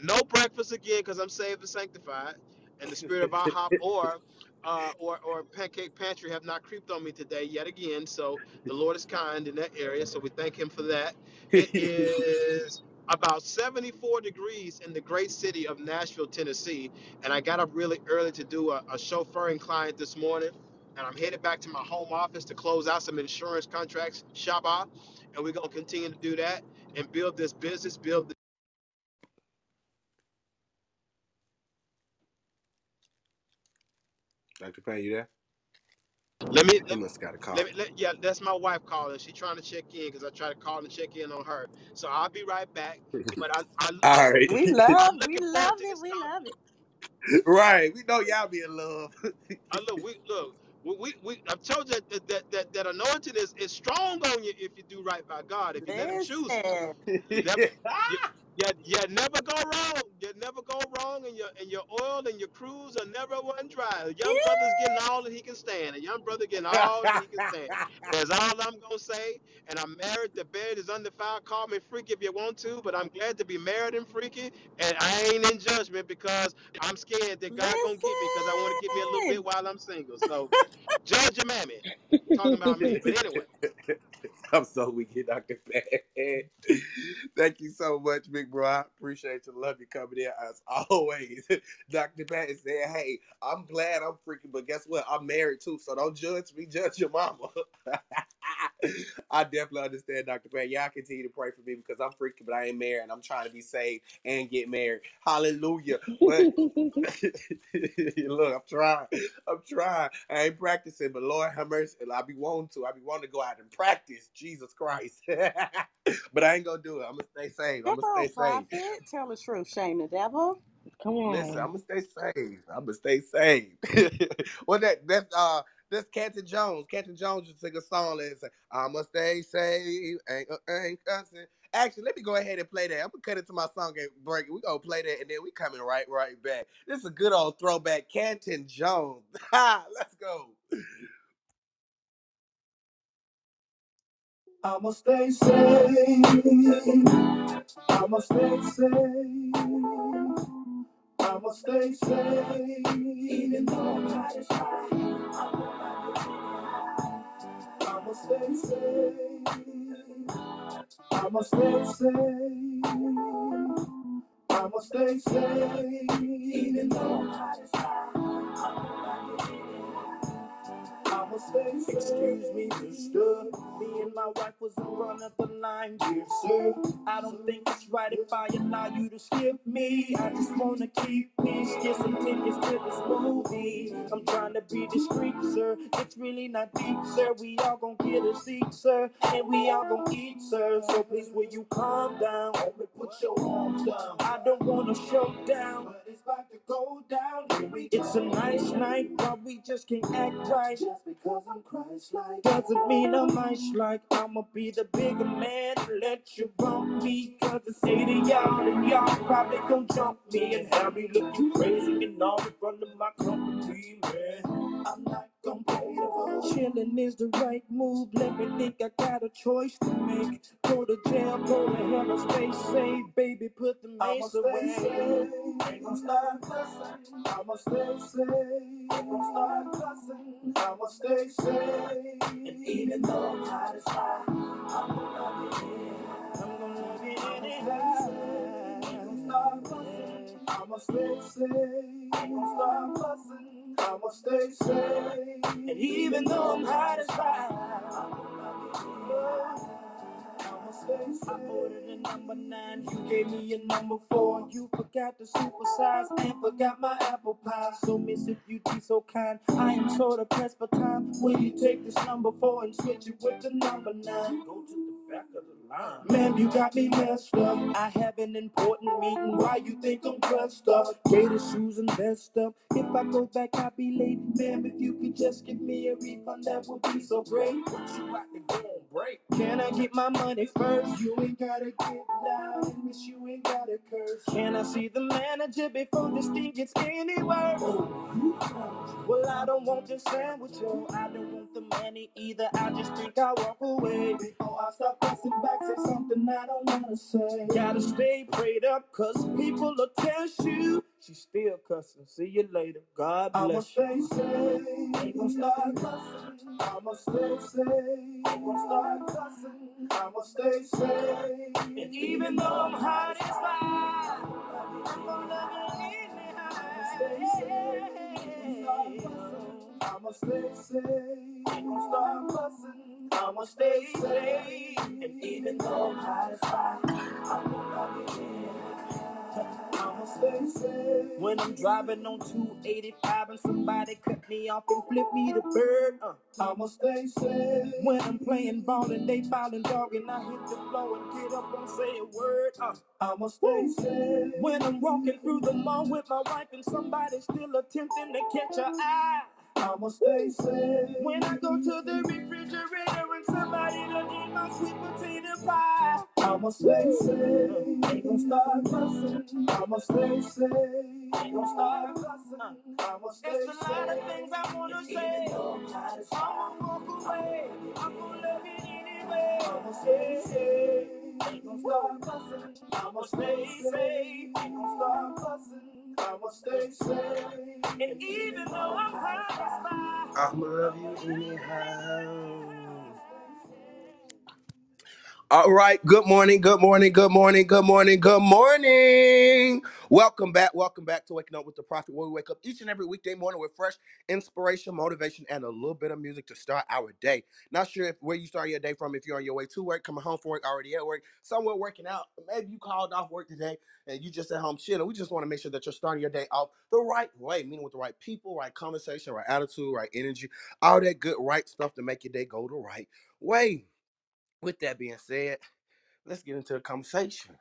[SPEAKER 10] No breakfast again because I'm saved and sanctified, and the spirit of IHOP *laughs* or uh, or or Pancake Pantry have not creeped on me today yet again. So the Lord is kind in that area. So we thank Him for that. It is about 74 degrees in the great city of Nashville, Tennessee, and I got up really early to do a, a chauffeuring client this morning. And I'm headed back to my home office to close out some insurance contracts, Shabbat, and we're gonna continue to do that and build this business, build this.
[SPEAKER 11] Dr. Payne, you there?
[SPEAKER 10] Let me,
[SPEAKER 11] He
[SPEAKER 10] let me,
[SPEAKER 11] must got a call.
[SPEAKER 10] let me, let, yeah, that's my wife calling. She's trying to check in because I try to call and check in on her. So I'll be right back. *laughs* But I, I,
[SPEAKER 11] All right.
[SPEAKER 9] We
[SPEAKER 10] I'm
[SPEAKER 9] love, we *laughs* love it. We love it.
[SPEAKER 11] right. We know y'all be in love.
[SPEAKER 10] I look, we look, we, we, we I've told you that that, that that anointing is, is strong on you if you do right by God. If you let Him choose you,
[SPEAKER 9] Listen, *laughs*
[SPEAKER 10] you never, you, you, never go wrong. You never go wrong, and your and your oil and your cruse are never run dry. Young brother's getting all that he can stand. A young brother getting all that he can stand. *laughs* That's all I'm gonna say. And I'm married. The bed is undefiled. Call me freaky if you want to, but I'm glad to be married and freaky. And I ain't in judgment because I'm scared that God gonna get me because I want to get me a little bit while I'm single. So judge your mammy. Talking about me. But anyway. *laughs* *laughs*
[SPEAKER 11] I'm so weak, Dr. Payne. *laughs* Thank you so much, big bro. I appreciate you. Love you coming in as *laughs* always. Dr. Patton said, Hey, I'm glad I'm freaking, but guess what? I'm married too, so don't judge me, judge your mama. I definitely understand, Dr. Patton. Y'all continue to pray for me because I'm freaking, but I ain't married I'm trying to be saved and get married. Hallelujah. But look, I'm trying. I'm trying. I ain't practicing, but Lord have mercy. I be wanting to. I be wanting to go out and practice. Jesus Christ. *laughs* but I ain't gonna do it. I'm gonna stay safe. I'm gonna stay
[SPEAKER 9] on,
[SPEAKER 11] safe.
[SPEAKER 9] prophet. Tell the truth. Shame the devil.
[SPEAKER 2] Come on.
[SPEAKER 11] Listen, I'm gonna stay safe. I'm gonna stay safe. *laughs* well, that that's uh that's Canton Jones. Canton Jones just sing a song and say, "I'ma stay safe." Ain't uh, ain't cussing. Actually, let me go ahead and play that. I'm gonna cut it to my song and break. it. We gonna play that and then we coming right right back. This is a good old throwback. Canton Jones. *laughs* Ha! Let's go. I'ma stay safe. I'ma stay safe. I'ma stay safe. Even though I'm hot as high, I'ma stay safe. I'ma stay safe. I'ma stay safe. Even though I'm hot as I'ma stay Excuse me, mister. Me and my wife was in front of the line, dear sir. I don't think it's right if I allow you to skip me. I just wanna keep peace, get some tickets to this movie. I'm trying to be discreet, sir. It's really not deep, sir. We all gon' get a seat, sir. And we all gon' eat, sir. So please, will you calm down? Homie, put your arms down. I don't wanna show down, but it's about to go down. It's a nice night, but we just can't act right. Just because Christ-like doesn't mean I'm nice like I'ma be the bigger man let you bump me. Cause it's 80 y'all and y'all probably gon' jump me and have me looking crazy and all in front of my company, man. I'm not gonna play the fool. Chillin' is the right move. Let me think I got a choice to make. Go to jail, go to hell, or stay safe. Baby, put the
[SPEAKER 12] I'ma
[SPEAKER 11] mace
[SPEAKER 12] stay
[SPEAKER 11] away.
[SPEAKER 12] safe.
[SPEAKER 11] Ain't gonna stop cussing.
[SPEAKER 12] I'ma stay safe.
[SPEAKER 11] Ain't gonna stop cussing.
[SPEAKER 12] I'ma stay safe.
[SPEAKER 11] And even though I'm hot as fire, I'm gonna love it. I'm gonna love it. Ain't gonna stop cussing.
[SPEAKER 12] I'ma stay safe.
[SPEAKER 11] Stop fussing.
[SPEAKER 12] I'ma stay safe.
[SPEAKER 11] And even though I'm hot as fire, I'm gonna love it anyhow.
[SPEAKER 12] I'ma stay
[SPEAKER 11] I ordered a number nine, you gave me a number four. You forgot the supersize and forgot my apple pie. So, miss, if you be so kind, I am sort of pressed for time. Will you take this number four and switch it with the number nine?
[SPEAKER 12] Go to the back of the line.
[SPEAKER 11] Man, you got me messed up. I have an important meeting. Why you think I'm dressed up? Gator shoes and vest up. If I go back, I'll be late. Ma'am, if you could just give me a refund, that would be so great.
[SPEAKER 12] What you got to go on,
[SPEAKER 11] break. Can I get my money first? You ain't gotta get loud, miss you ain't gotta curse. Can I see the manager before this thing gets any worse? Oh. Well, I don't want your sandwich, yo. I don't want the money either. I just think I'll walk away. Before I start pressing back, say something I don't wanna say. Gotta stay prayed up, cause people will test you. She still cussing. See you later. God
[SPEAKER 12] I'ma
[SPEAKER 11] bless
[SPEAKER 12] stay
[SPEAKER 11] you.
[SPEAKER 12] safe, gonna start cussing. I'ma stay safe, gonna start cussing. I'ma stay safe.
[SPEAKER 11] And even though I'm hot as fire, I'm gonna love you anyhow.
[SPEAKER 12] I'ma stay safe, gonna start cussing.
[SPEAKER 11] I'ma stay safe. And even though I'm hot as fire,
[SPEAKER 12] I'm gonna love you. I'ma stay safe.
[SPEAKER 11] When I'm driving on 285 and somebody cut me off and flip me the bird. Uh.
[SPEAKER 12] I'ma stay safe.
[SPEAKER 11] When I'm playing ball and they fouling dog and I hit the floor and get up and say a word. Uh.
[SPEAKER 12] I'ma stay safe.
[SPEAKER 11] When I'm walking through the mall with my wife and somebody still attempting to catch her eye.
[SPEAKER 12] I'ma stay safe.
[SPEAKER 11] When I go to the refrigerator and somebody done eat my sweet potato pie.
[SPEAKER 12] I'ma stay safe. Ain't gonna start cussing. I'ma stay safe. Ain't gonna start cussing. I'ma stay
[SPEAKER 11] It's a lot of
[SPEAKER 12] safe.
[SPEAKER 11] things I wanna say.
[SPEAKER 12] I'm hot as
[SPEAKER 11] I'ma walk away. I'm gonna love it anyway.
[SPEAKER 12] I'ma stay safe. Ain't gonna start cussing. I'ma stay safe. Ain't gonna start cussing. I'ma stay safe.
[SPEAKER 11] And even though I'm as fire.
[SPEAKER 2] I'ma love you anyhow. All right. Good morning. Good morning. Good morning. Good morning. Good morning. Welcome back. Welcome back to Waking Up with the Prophet, where we wake up each and every weekday morning with fresh inspiration, motivation, and a little bit of music to start our day. Not sure if where you start your day from, if you're on your way to work, coming home from work, already at work, somewhere working out. Maybe you called off work today and you just at home chilling. We just want to make sure that you're starting your day off the right way, meaning with the right people, right conversation, right attitude, right energy, all that good, right stuff to make your day go the right way. With that being said, let's get into the conversation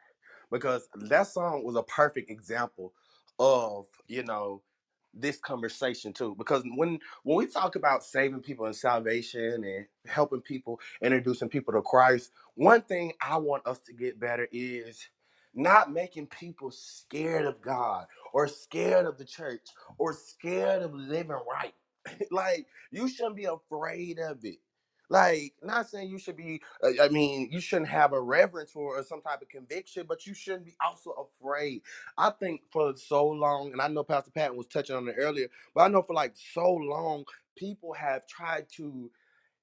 [SPEAKER 2] because that song was a perfect example of you know this conversation too because when when we talk about saving people and salvation and helping people introducing people to christ one thing i want us to get better is not making people scared of god or scared of the church or scared of living right. *laughs* Like you shouldn't be afraid of it like not saying you should be uh, I mean, you shouldn't have a reverence for or some type of conviction, but you shouldn't be also afraid. I think for so long, and I know Pastor Patton was touching on it earlier, but I know for like so long, people have tried to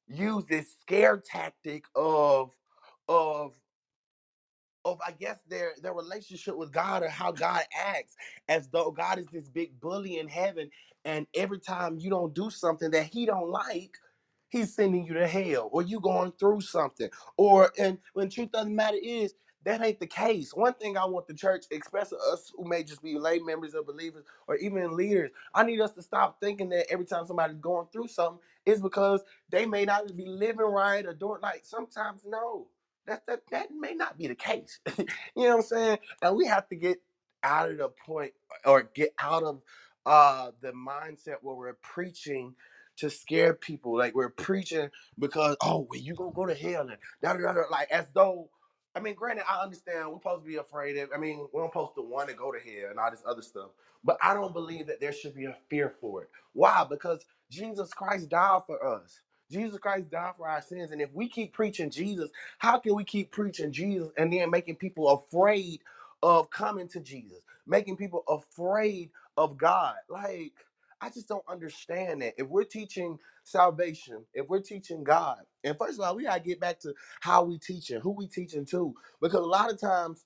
[SPEAKER 2] use this scare tactic of of of I guess their their relationship with God or how God acts, as though God is this big bully in heaven, and every time you don't do something that He don't like, He's sending you to hell, or you going through something, or and when truth doesn't matter is that ain't the case. One thing I want the church, especially us who may just be lay members of believers or even leaders, I need us to stop thinking that every time somebody's going through something is because they may not be living right or doing like sometimes no. That that that may not be the case. *laughs* you know what I'm saying? And we have to get out of the point or get out of uh the mindset where we're preaching to scare people. Like we're preaching because oh well you gonna go to hell and da da da da," like as though I mean, granted, I understand we're supposed to be afraid of. I mean, we're supposed to want to go to hell and all this other stuff. But I don't believe that there should be a fear for it. Why? Because Jesus Christ died for us. Jesus Christ died for our sins. And if we keep preaching Jesus, how can we keep preaching Jesus and then making people afraid of coming to Jesus, making people afraid of God? Like, I just don't understand that. If we're teaching salvation, if we're teaching God, and first of all, we gotta get back to how we teaching, who we teaching to, because a lot of times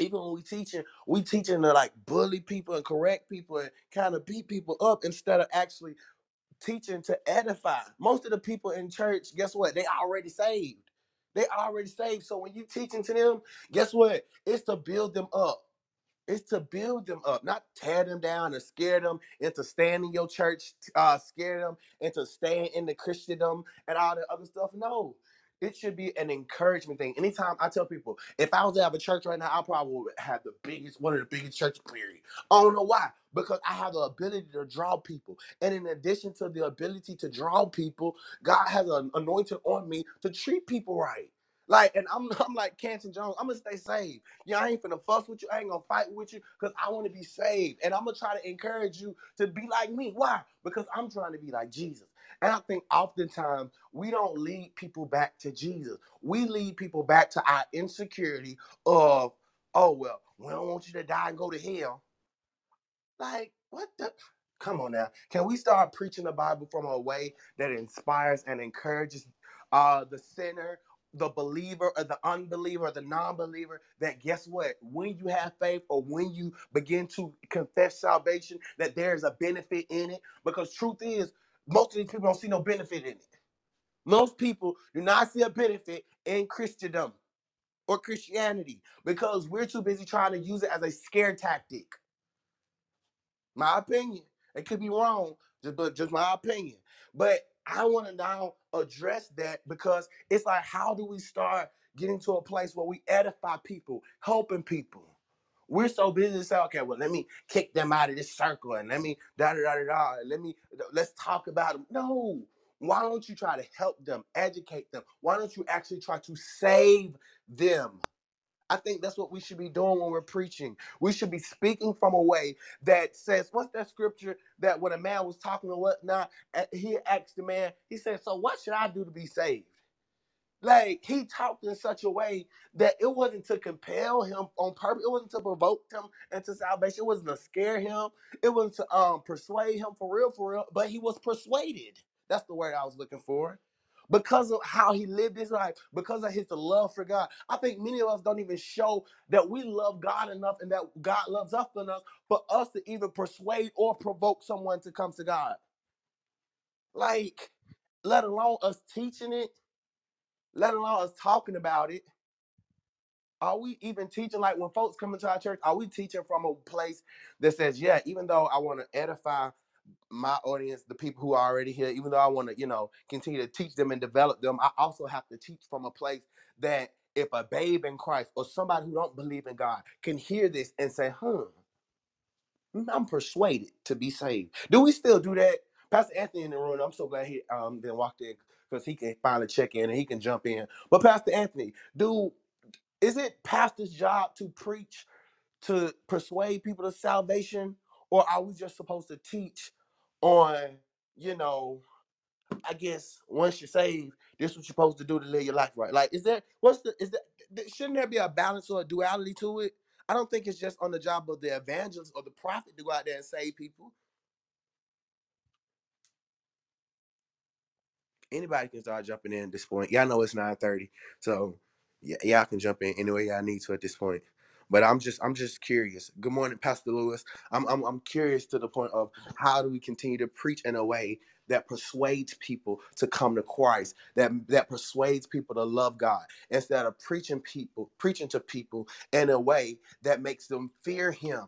[SPEAKER 2] even when we teaching, we teaching to like bully people and correct people and kind of beat people up instead of actually teaching to edify. Most of the people in church, guess what? They already saved. They already saved. So when you teaching to them, guess what? It's to build them up. It's to build them up, not tear them down and scare them into staying in your church, uh, scare them into staying in the Christendom and all the other stuff. No. it should be an encouragement thing. Anytime I tell people, if I was to have a church right now, I probably would have the biggest, one of the biggest churches, period. I don't know why. Because I have the ability to draw people. And in addition to the ability to draw people, God has an anointing on me to treat people right. Like, and I'm *laughs* I'm like Canton Jones, I'm gonna stay saved. Yeah, I ain't finna fuss with you, I ain't gonna fight with you, because I want to be saved. And I'm gonna try to encourage you to be like me. Why? Because I'm trying to be like Jesus. And I think oftentimes we don't lead people back to Jesus. We lead people back to our insecurity of, oh, well, we don't want you to die and go to hell. Like, what the? Come on now. Can we start preaching the Bible from a way that inspires and encourages uh, the sinner, the believer, or the unbeliever, or the non believer? That guess what? When you have faith or when you begin to confess salvation, that there's a benefit in it. Because truth is, most of these people don't see no benefit in it. Most people do not see a benefit in Christendom or Christianity because we're too busy trying to use it as a scare tactic. My opinion. It could be wrong, just but just my opinion. But I want to now address that because it's like, how do we start getting to a place where we edify people, helping people? We're so busy to say, okay, well, let me kick them out of this circle and let me da da da da da. Let me let's talk about them. No. Why don't you try to help them, educate them? Why don't you actually try to save them? I think that's what we should be doing when we're preaching. We should be speaking from a way that says, what's that scripture that when a man was talking or whatnot, he asked the man, he said, So what should I do to be saved? Like he talked in such a way that it wasn't to compel him on purpose. It wasn't to provoke him into salvation. It wasn't to scare him. It wasn't to um persuade him for real, for real. But he was persuaded. That's the word I was looking for. Because of how he lived his life, because of his love for God. I think many of us don't even show that we love God enough and that God loves us enough for us to even persuade or provoke someone to come to God. Like, let alone us teaching it let alone us talking about it. Are we even teaching like when folks come into our church? Are we teaching from a place that says, yeah, even though I want to edify my audience, the people who are already here, even though I want to, you know, continue to teach them and develop them, I also have to teach from a place that if a babe in Christ or somebody who don't believe in God can hear this and say, huh, I'm persuaded to be saved. Do we still do that? Pastor Anthony in the room. I'm so glad he um then walked in because he can finally check in and he can jump in. But Pastor Anthony, do is it pastor's job to preach to persuade people to salvation, or are we just supposed to teach on, you know, I guess once you're saved, this is what you're supposed to do to live your life right? Like, is there what's the is that th- shouldn't there be a balance or a duality to it? I don't think it's just on the job of the evangelist or the prophet to go out there and save people. anybody can start jumping in at this point. Y'all know it's 9:30. So yeah, y'all can jump in any way y'all need to at this point. But I'm just I'm just curious. Good morning, Pastor Lewis. I'm I'm I'm curious to the point of how do we continue to preach in a way that persuades people to come to Christ, that that persuades people to love God, instead of preaching people, preaching to people in a way that makes them fear him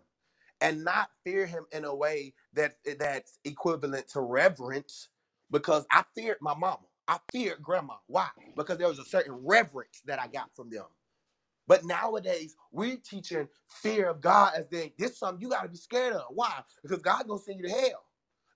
[SPEAKER 2] and not fear him in a way that that's equivalent to reverence because I feared my mama. I feared grandma. Why? Because there was a certain reverence that I got from them. But nowadays, we're teaching fear of God as then this is something you got to be scared of. Why? Because God gonna send you to hell.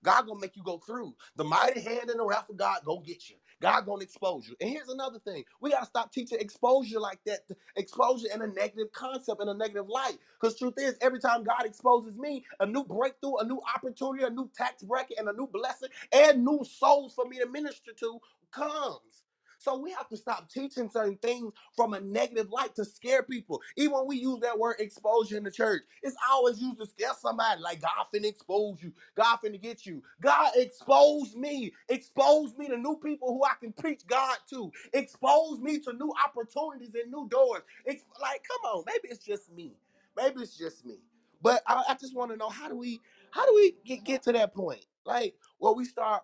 [SPEAKER 2] God gonna make you go through. The mighty hand and the wrath of God go get you. God gonna expose you. And here's another thing: we gotta stop teaching exposure like that. Exposure in a negative concept, in a negative light. Because truth is, every time God exposes me, a new breakthrough, a new opportunity, a new tax bracket, and a new blessing, and new souls for me to minister to comes. So we have to stop teaching certain things from a negative light to scare people. Even when we use that word exposure in the church, it's always used to scare somebody. Like God finna expose you. God finna get you. God expose me. Expose me to new people who I can preach God to. Expose me to new opportunities and new doors. It's like, come on, maybe it's just me. Maybe it's just me. But I, I just want to know how do we how do we get, get to that point? Like, well, we start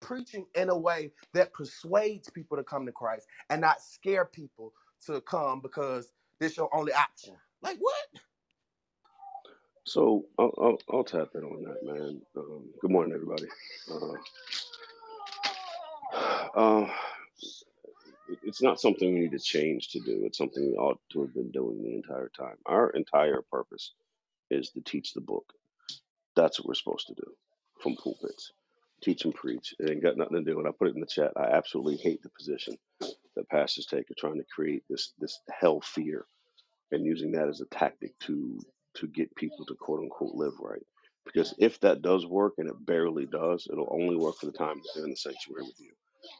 [SPEAKER 2] preaching in a way that persuades people to come to Christ and not scare people to come because this your only option. Like what?
[SPEAKER 4] So I'll, I'll, I'll tap in on that, man. Um, good morning, everybody. Uh, uh,
[SPEAKER 13] it's not something we need to change to do. It's something we ought to have been doing the entire time. Our entire purpose is to teach the book. That's what we're supposed to do from pulpits. Teach and preach. It ain't got nothing to do. And I put it in the chat. I absolutely hate the position that pastors take of trying to create this this hell fear and using that as a tactic to to get people to quote unquote live right. Because if that does work, and it barely does, it'll only work for the time that they're in the sanctuary with you.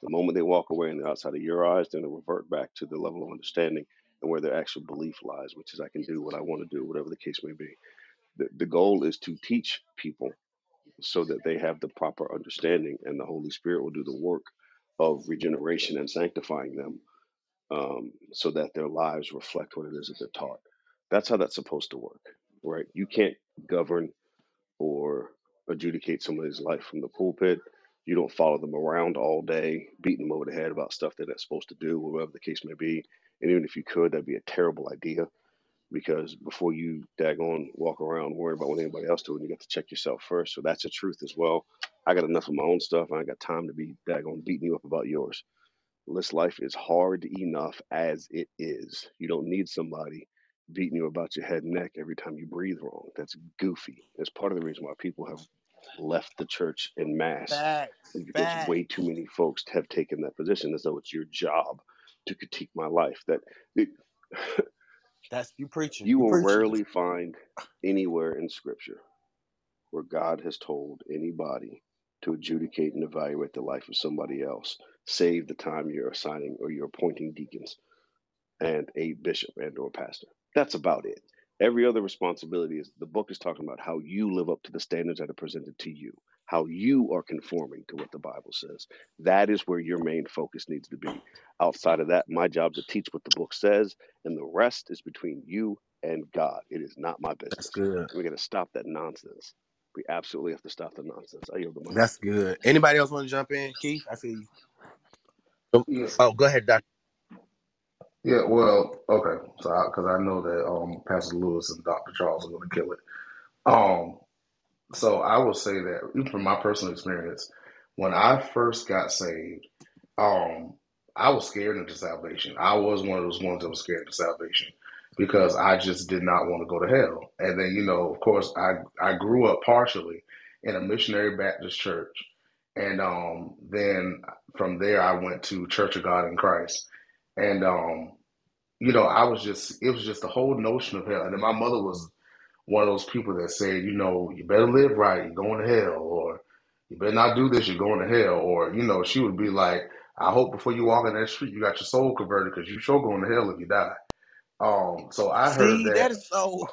[SPEAKER 13] The moment they walk away and they're outside of your eyes, then they revert back to the level of understanding and where their actual belief lies, which is I can do what I want to do, whatever the case may be. The, the goal is to teach people so that they have the proper understanding, and the Holy Spirit will do the work of regeneration and sanctifying them um, so that their lives reflect what it is that they're taught. That's how that's supposed to work, right? You can't govern or adjudicate somebody's life from the pulpit. You don't follow them around all day, beating them over the head about stuff that they're supposed to do, whatever the case may be. And even if you could, that'd be a terrible idea because before you daggone walk around worrying about what anybody else doing, you got to check yourself first. So that's the truth as well. I got enough of my own stuff. I ain't got time to be daggone beating you up about yours. This life is hard enough as it is. You don't need somebody beating you about your head and neck every time you breathe wrong. That's goofy. That's part of the reason why people have left the church in mass
[SPEAKER 2] Facts.
[SPEAKER 13] because
[SPEAKER 2] Facts.
[SPEAKER 13] way too many folks have taken that position as though it's your job to critique my life. That it, *laughs*
[SPEAKER 2] That's you preaching.
[SPEAKER 13] you
[SPEAKER 2] You
[SPEAKER 13] will
[SPEAKER 2] preaching.
[SPEAKER 13] rarely find anywhere in Scripture where God has told anybody to adjudicate and evaluate the life of somebody else, save the time you're assigning or you're appointing deacons and a bishop and or pastor. That's about it. Every other responsibility is the book is talking about how you live up to the standards that are presented to you, how you are conforming to what the Bible says. That is where your main focus needs to be. Outside of that, my job is to teach what the book says, and the rest is between you and God. It is not my
[SPEAKER 2] That's
[SPEAKER 13] business.
[SPEAKER 2] good.
[SPEAKER 13] We got to stop that nonsense. We absolutely have to stop the nonsense. I yield the mic.
[SPEAKER 2] That's good. Anybody else want to jump in? Keith, I see you. Oh,
[SPEAKER 7] Yeah,
[SPEAKER 2] oh, go ahead, Doctor.
[SPEAKER 7] yeah. Well, okay. So, because I, know that um, Pastor Lewis and Dr. Charles are going to kill it. Um, so I will say that from my personal experience, when I first got saved, um, I was scared into salvation. I was one of those ones that was scared into salvation because I just did not want to go to hell. And then, you know, of course, I I grew up partially in a missionary Baptist church, and um, then from there I went to Church of God in Christ, and um, you know, I was just it was just the whole notion of hell. And then my mother was one of those people that said, you know, you better live right, you're going to hell, or you better not do this, you're going to hell, or you know, she would be like, I hope before you walk in that street, you got your soul converted, because you sure going to hell if you die. Um, so I heard
[SPEAKER 2] See, that
[SPEAKER 7] that
[SPEAKER 2] is so.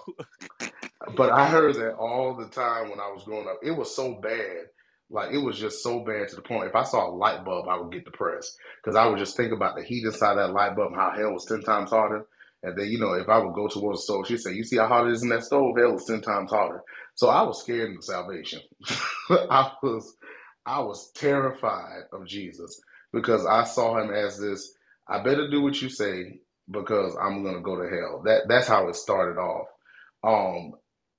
[SPEAKER 2] *laughs*
[SPEAKER 7] but I heard that all the time when I was growing up. It was so bad. Like it was just so bad to the point. If I saw a light bulb, I would get depressed because I would just think about the heat inside that light bulb and how hell was ten times hotter. And then you know, if I would go towards the stove, she'd say, "You see how hot it is in that stove? Hell is ten times hotter." So I was scared of salvation. *laughs* I was, I was terrified of Jesus because I saw him as this. I better do what you say because I'm gonna go to hell. That that's how it started off. Um,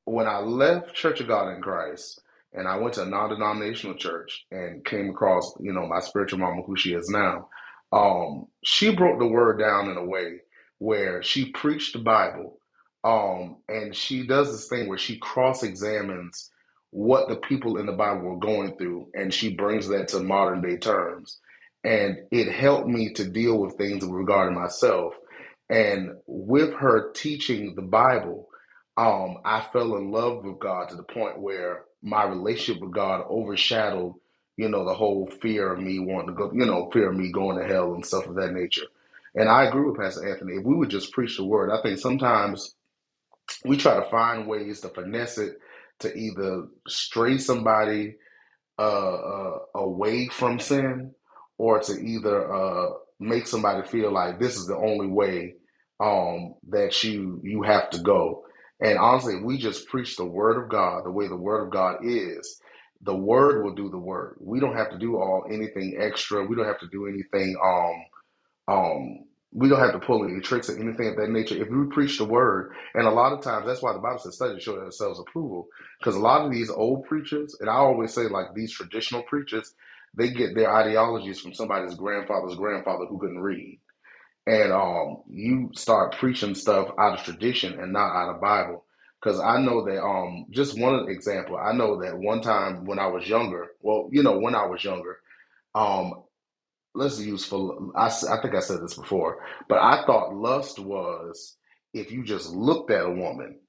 [SPEAKER 7] when I left Church of God in Christ and I went to a non-denominational church and came across, you know, my spiritual mama, who she is now, um, she broke the word down in a way where she preached the Bible, um, and she does this thing where she cross-examines what the people in the Bible were going through, and she brings that to modern day terms. And it helped me to deal with things regarding myself. And with her teaching the Bible, um, I fell in love with God to the point where my relationship with God overshadowed, you know, the whole fear of me wanting to go, you know, fear of me going to hell and stuff of that nature. And I agree with Pastor Anthony. If we would just preach the word, I think sometimes we try to find ways to finesse it to either stray somebody uh, uh, away from sin or to either uh, make somebody feel like this is the only way um, that you you have to go. And honestly, if we just preach the word of God the way the word of God is, the word will do the work. We don't have to do all anything extra. We don't have to do anything. Um, um, we don't have to pull any tricks or anything of that nature. If we preach the word, and a lot of times that's why the Bible says study to show ourselves approval. Because a lot of these old preachers, and I always say like these traditional preachers, they get their ideologies from somebody's grandfather's grandfather who couldn't read. and um, you start preaching stuff out of tradition and not out of Bible. Because I know that um, just one example, I know that one time when I was younger, well, you know, when I was younger, um, let's use for I, I think I said this before, but I thought lust was if you just looked at a woman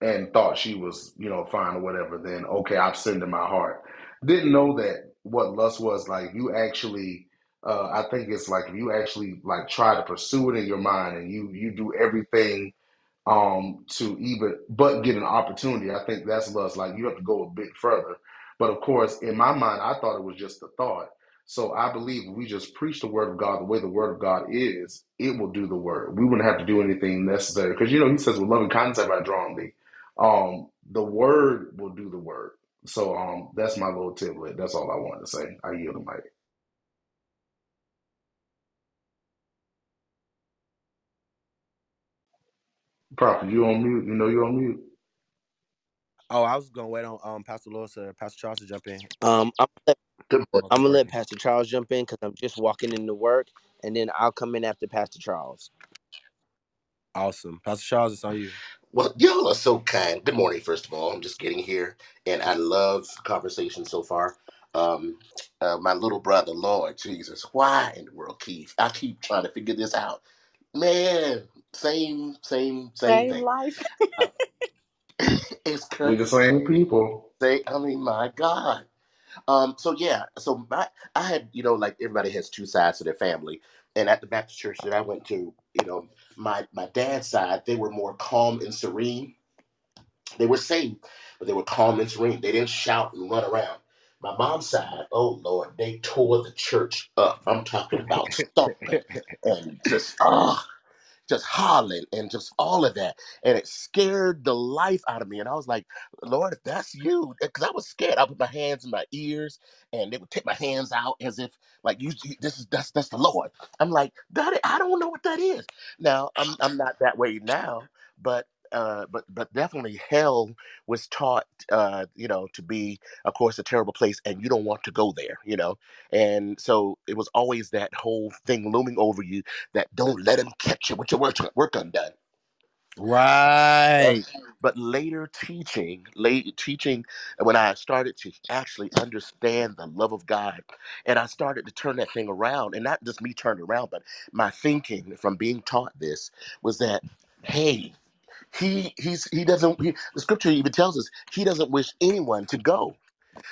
[SPEAKER 7] and thought she was, you know, fine or whatever, then okay, I've sinned in my heart. Didn't know that what lust was like. You actually, uh, I think it's like if you actually like try to pursue it in your mind and you you do everything um to even but get an opportunity. I think that's lust. Like you have to go a bit further. But of course, in my mind, I thought it was just a thought. So I believe we just preach the word of God the way the word of God is, it will do the word. We wouldn't have to do anything necessary. Because you know, he says, with loving kindness have I drawn thee. Um, the word will do the word. So um that's my little tidbit. That's all I wanted to say. I yield the mic. Prophet, you on mute. You know you on mute.
[SPEAKER 2] Oh, I was gonna wait on um Pastor Lewis or Pastor Charles to jump in. Um, I'm
[SPEAKER 14] Good morning. I'm gonna let. Pastor Charles jump in because I'm just walking into work, and then I'll come in after Pastor Charles.
[SPEAKER 2] Awesome, Pastor Charles, it's on you.
[SPEAKER 15] Well, y'all are so kind. Good morning, first of all. I'm just getting here, and I love conversation so far. Um, uh, my little brother, Lord Jesus, why in the world, Keith? I keep trying to figure this out. Man, same, same, same
[SPEAKER 9] Same
[SPEAKER 15] thing.
[SPEAKER 9] life.
[SPEAKER 15] Uh, *laughs* *laughs* it's
[SPEAKER 7] We
[SPEAKER 15] crazy.
[SPEAKER 7] the same people.
[SPEAKER 15] I mean, my God. Um, so yeah, so my I had, you know, like everybody has two sides to their family. And at the Baptist church that I went to, you know, my my dad's side, they were more calm and serene They were saved, but they were calm and serene. They didn't shout and run around. My mom's side, oh Lord, they tore the church up. I'm talking about *laughs* stomping and just ah just hollering and just all of that. And it scared the life out of me. And I was like, Lord, if that's you, eh, because I was scared. I put my hands in my ears and they would take my hands out as if like you you- this is that's that's the Lord. I'm like, Daddy, I don't know what that is. Now I'm I'm not that way now, but uh, but but definitely hell was taught uh, you know to be of course a terrible place and you don't want to go there you know and so it was always that whole thing looming over you that don't let him catch you with your work, work undone.
[SPEAKER 2] Right.
[SPEAKER 15] but later teaching, late teaching, when I started to actually understand the love of God, and I started to turn that thing around, and not just me turning around, but my thinking from being taught this was that, hey, he he's he doesn't. He, the scripture even tells us he doesn't wish anyone to go.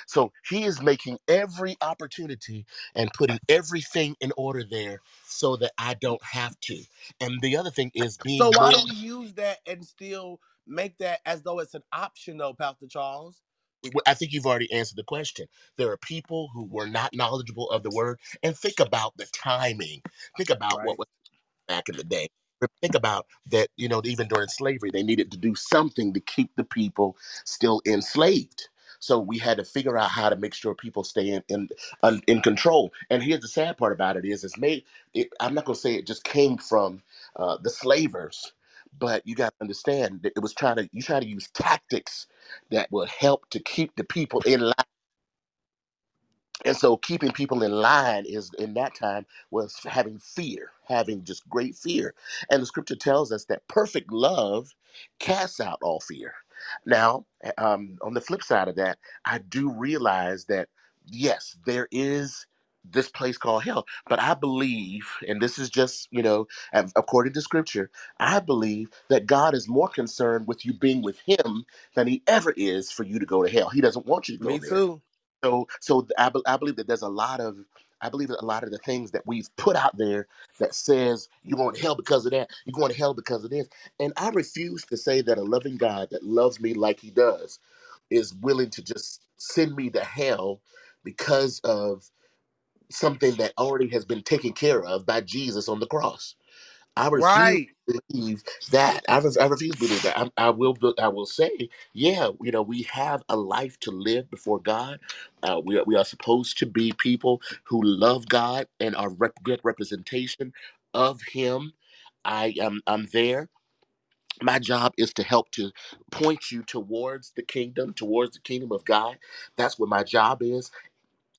[SPEAKER 15] So he is making every opportunity and putting everything in order there so that I don't have to. And the other thing is being
[SPEAKER 2] So why do
[SPEAKER 15] willing.
[SPEAKER 2] we use that and still make that as though it's an option, though, Pastor Charles?
[SPEAKER 15] I think you've already answered the question. There are people who were not knowledgeable of the word, and think about the timing. Think about what
[SPEAKER 2] Right.
[SPEAKER 15] was back in the day. But think about that, you know, even during slavery, they needed to do something to keep the people still enslaved. So we had to figure out how to make sure people stay in in, un- in control. And here's the sad part about it is, it's made. It, I'm not gonna say it just came from uh, the slavers, but you got to understand that it was trying to you try to use tactics that would help to keep the people in line and so keeping people in line is in that time was having fear, having just great fear. And the scripture tells us that perfect love casts out all fear. Now, um, on the flip side of that, I do realize that yes, there is this place called hell, but I believe, and this is just, you know, according to scripture, I believe that God is more concerned with you being with Him than He ever is for you to go to hell. He doesn't want you to go
[SPEAKER 2] Me
[SPEAKER 15] there.
[SPEAKER 2] too.
[SPEAKER 15] So, so I, be- I believe that there's a lot of, I believe that a lot of the things that we've put out there that says you're going to hell because of that, you're going to hell because of this, and I refuse to say that a loving God that loves me like He does is willing to just send me to hell because of something that already has been taken care of by Jesus on the cross. I refuse
[SPEAKER 2] Right.
[SPEAKER 15] Believe that. I, re- I refuse to believe that. I, I will. I will say, yeah, you know, we have a life to live before God. Uh, we are, we are supposed to be people who love God and are rep- good representation of Him. I am. I'm there. My job is to help to point you towards the kingdom, towards the kingdom of God. That's what my job is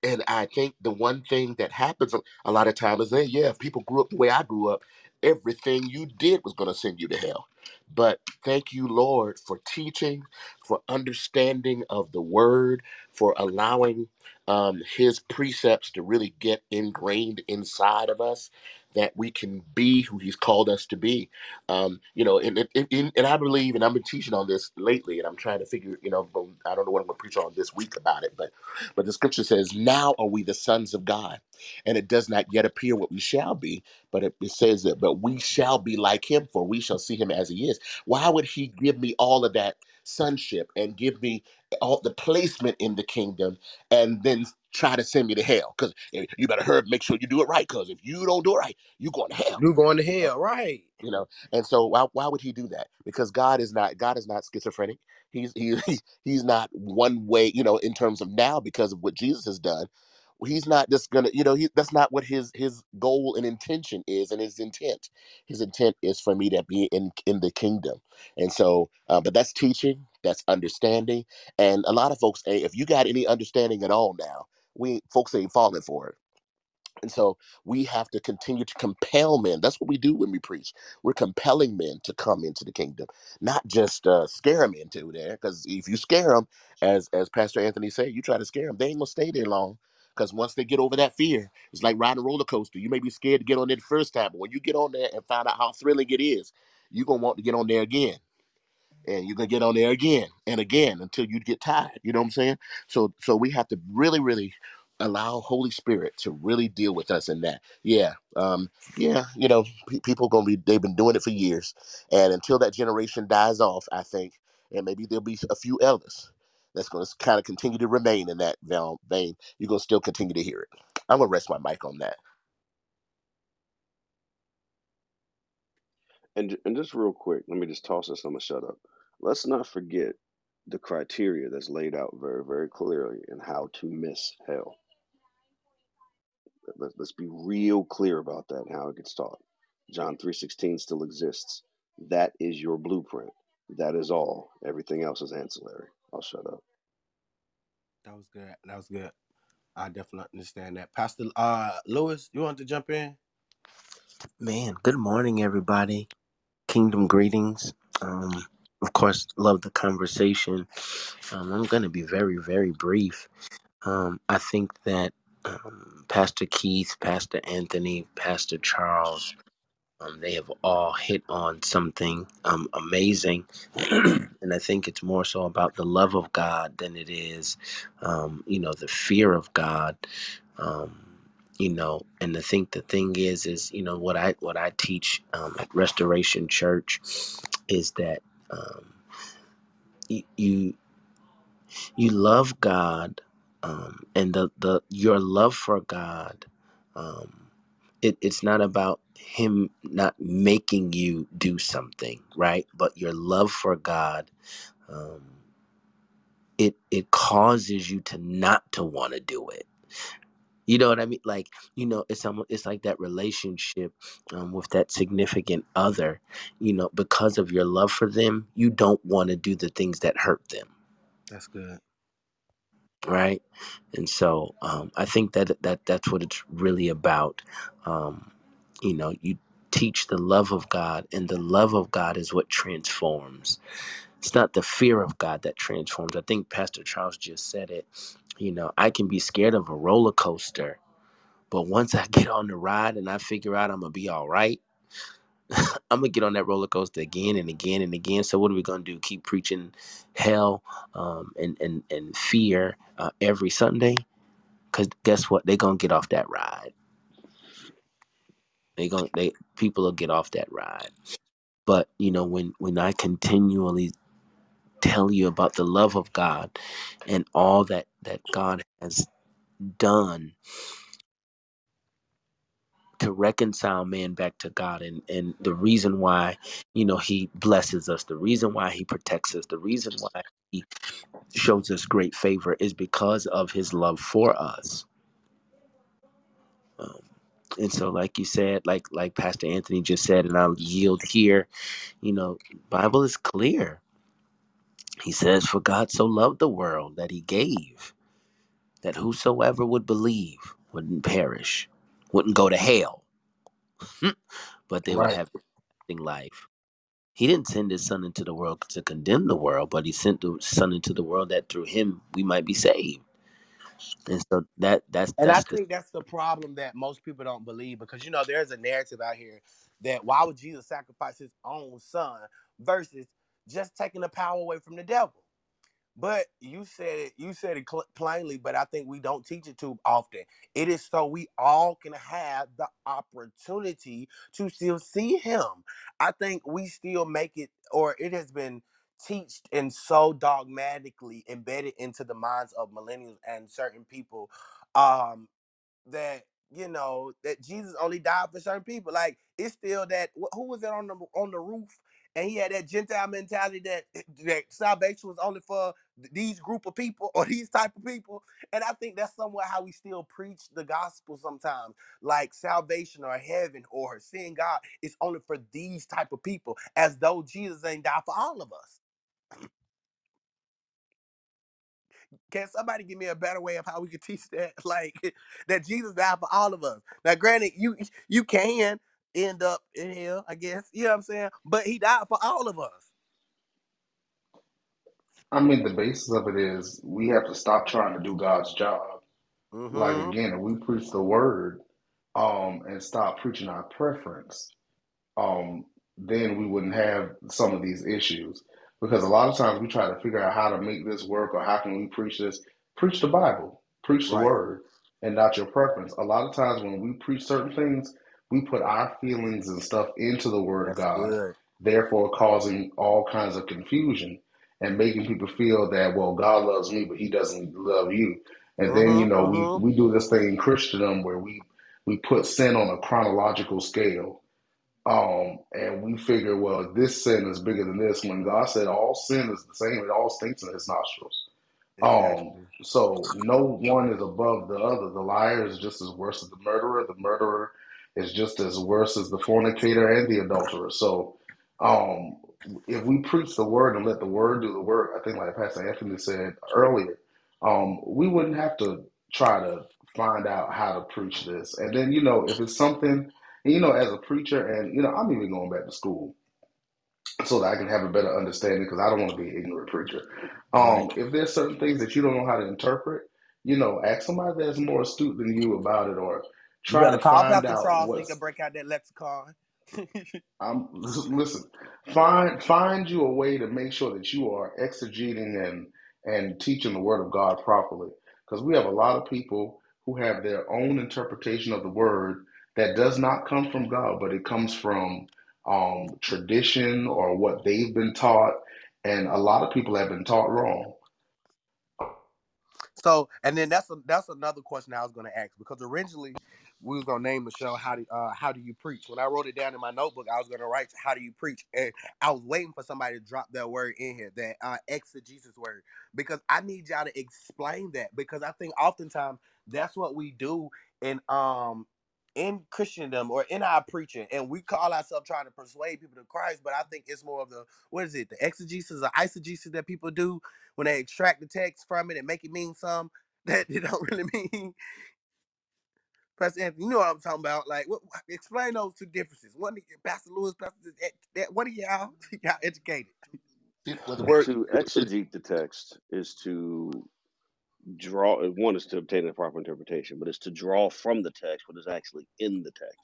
[SPEAKER 15] and I think the one thing that happens a a lot of times is that, yeah, if people grew up the way I grew up, everything you did was going to send you to hell. But thank you, Lord, for teaching, for understanding of the word, for allowing um, his precepts to really get ingrained inside of us, that we can be who he's called us to be. Um, you know, and, and, and and I believe, and I've been teaching on this lately, and I'm trying to figure, you know, I don't know what I'm going to preach on this week about it, but but the scripture says, "Now are we the sons of God." and it does not yet appear what we shall be but it, it says that but we shall be like him for we shall see him as he is. Why would he give me all of that sonship and give me all the placement in the kingdom and then try to send me to hell? Because eh, you better hurry make sure you do it right because if you don't do it right you're going to hell
[SPEAKER 14] You going to hell, right?
[SPEAKER 15] you know? And so why, why would he do that? Because god is not god is not schizophrenic. He's he, *laughs* he's not one way you know in terms of now because of what jesus has done he's not just gonna you know he, that's not what his his goal and intention is and his intent his intent is for me to be in in the kingdom and so uh, but that's teaching that's understanding and a lot of folks eh, if you got any understanding at all now we folks ain't falling for it and so we have to continue to compel men. That's what we do when we preach. We're compelling men to come into the kingdom, not just uh, scare them into there. Because if you scare them, as as Pastor Anthony said, you try to scare them, they ain't gonna stay there long. Because once they get over that fear, it's like riding a roller coaster. You may be scared to get on there the first time, but when you get on there and find out how thrilling it is, you're gonna want to get on there again and you're gonna get on there again and again until you get tired. You know what I'm saying? So so we have to really, really allow Holy Spirit to really deal with us in that. Yeah, um, yeah, you know, pe- people gonna be they've been doing it for years, and until that generation dies off, I think, and maybe there'll be a few elders that's gonna kind of continue to remain in that vein. You're gonna still continue to hear it. I'm gonna rest my mic on that.
[SPEAKER 13] And and just real quick, let me just toss this. I'm gonna shut up. Let's not forget the criteria that's laid out very very clearly and how to miss hell. Let's, let's be real clear about that and how it gets taught. John 3:16 still exists. That is your blueprint. That is all. Everything else is ancillary. I'll shut up.
[SPEAKER 2] That was good. That was good. I definitely understand that. Pastor uh Lewis, you want to jump in?
[SPEAKER 14] Man, good morning, everybody. Kingdom greetings. Um, of course, love the conversation. Um, I'm going to be very, very brief. Um, I think that um, Pastor Keith, Pastor Anthony, Pastor Charles, um, they have all hit on something um, amazing. *clears throat* and I think it's more so about the love of God than it is, um, you know, the fear of God. Um, you know, and I think the thing is, is you know what I what I teach um, at Restoration Church is that um, you you love God, um, and the the your love for God. Um, it, it's not about him not making you do something right? But your love for god um, it it causes you to not to want to do it. You know what i mean? Like you know it's almost, it's like that relationship um, with that significant other you know because of your love for them you don't want to do the things that hurt them.
[SPEAKER 2] That's good.
[SPEAKER 14] right? And so um, i think that that that's what it's really about um, you know you teach the love of god and the love of god is what transforms. It's not the fear of god that transforms. I think pastor charles just said it you know i can be scared of a roller coaster but once i get on the ride and i figure out i'm gonna be all right *laughs* i'm gonna get on that roller coaster again and again and again. So what are we gonna do? Keep preaching hell um, and, and and fear uh, every sunday? Cause guess what? They're gonna get off that ride. They going they people will get off that ride. But you know, when when I continually tell you about the love of God and all that that God has done to reconcile man back to God and and the reason why you know he blesses us the reason why he protects us the reason why he shows us great favor is because of his love for us and so like you said like like pastor anthony just said and i'll yield here you know bible is clear he says for god so loved the world that he gave that whosoever would believe wouldn't perish wouldn't go to hell *laughs* but they
[SPEAKER 2] Right.
[SPEAKER 14] have everlasting life. He didn't send his son into the world to condemn the world, but he sent the son into the world that through him we might be saved. And so that that's
[SPEAKER 2] And I
[SPEAKER 14] that's the
[SPEAKER 2] think that's the problem that most people don't believe because you know there's a narrative out here that why would Jesus sacrifice his own son versus just taking the power away from the devil? But you said it, you said it cl- plainly, but I think we don't teach it too often. It is so we all can have the opportunity to still see him. I think we still make it, or it has been teached and so dogmatically embedded into the minds of millennials and certain people um that you know that Jesus only died for certain people. Like it's still that wh- who was it on the on the roof, and he had that Gentile mentality that *clears throat* that salvation was only for th- these group of people *laughs* or these type of people. And I think that's somewhat how we still preach the gospel sometimes, like salvation or heaven or seeing God is only for these type of people, as though Jesus ain't died for all of us. Can somebody give me a better way of how we could teach that? *laughs* Like that Jesus died for all of us. Now, granted, you you can end up in hell, I guess. You know what I'm saying? But he died for all of us.
[SPEAKER 7] I mean, the basis of it is we have to stop trying to do God's job. Like
[SPEAKER 2] Mm-hmm.
[SPEAKER 7] again, if we preach the word, um, and stop preaching our preference, um, then we wouldn't have some of these issues. Because a lot of times we try to figure out how to make this work or how can we preach this. Preach the Bible, preach the
[SPEAKER 2] Right.
[SPEAKER 7] word, and not your preference. A lot of times when we preach certain things, we put our feelings and stuff into the word of God,
[SPEAKER 2] good.
[SPEAKER 7] therefore causing all kinds of confusion and making people feel that, well, God loves me, but he doesn't love you. And then, you
[SPEAKER 2] Mm-hmm.
[SPEAKER 7] know, we,
[SPEAKER 2] Mm-hmm.
[SPEAKER 7] we do this thing in Christendom where we, we put sin on a chronological scale um, and we figure, well, this sin is bigger than this. When God said all sin is the same, it all stinks in His nostrils. Um, so no one is above the other. The liar is just as worse as the murderer. The murderer is just as worse as the fornicator and the adulterer. So, um, if we preach the word and let the word do the work, I think like Pastor Anthony said earlier, um, we wouldn't have to try to find out how to preach this. And then, you know, if it's something, you know, as a preacher, and you know, I'm even going back to school so that I can have a better understanding because I don't want to be an ignorant preacher. Um, if there's certain things that you don't know how to interpret, you know, ask somebody that's more astute than you about it, or try to
[SPEAKER 2] call
[SPEAKER 7] find out
[SPEAKER 2] Charles he can break out that lexicon. *laughs*
[SPEAKER 7] I'm listen. Find find you a way to make sure that you are exegeting and and teaching the Word of God properly, because we have a lot of people who have their own interpretation of the Word that does not come from God, but it comes from um, tradition or what they've been taught, and a lot of people have been taught wrong.
[SPEAKER 2] So, and then that's a, that's another question I was going to ask because originally we was going to name the show how do uh, how do you preach. When I wrote it down in my notebook, I was going to write how do you preach, and I was waiting for somebody to drop that word in here, that uh, exegesis word, because I need y'all to explain that because I think oftentimes that's what we do in um in Christendom or in our preaching, and we call ourselves trying to persuade people to Christ, but I think it's more of the what is it, the exegesis or eisegesis that people do when they extract the text from it and make it mean something *laughs* that they don't really mean. Pastor Anthony, you know what I'm talking about. Like, what, explain those two differences. One, of y- Pastor Lewis, Pastor, eh, that, that one of y'all, *laughs* y'all educated.
[SPEAKER 15] Well, the word
[SPEAKER 13] To exegete the text is to draw, one is to obtain a proper interpretation, but it's to draw from the text what is actually in the text.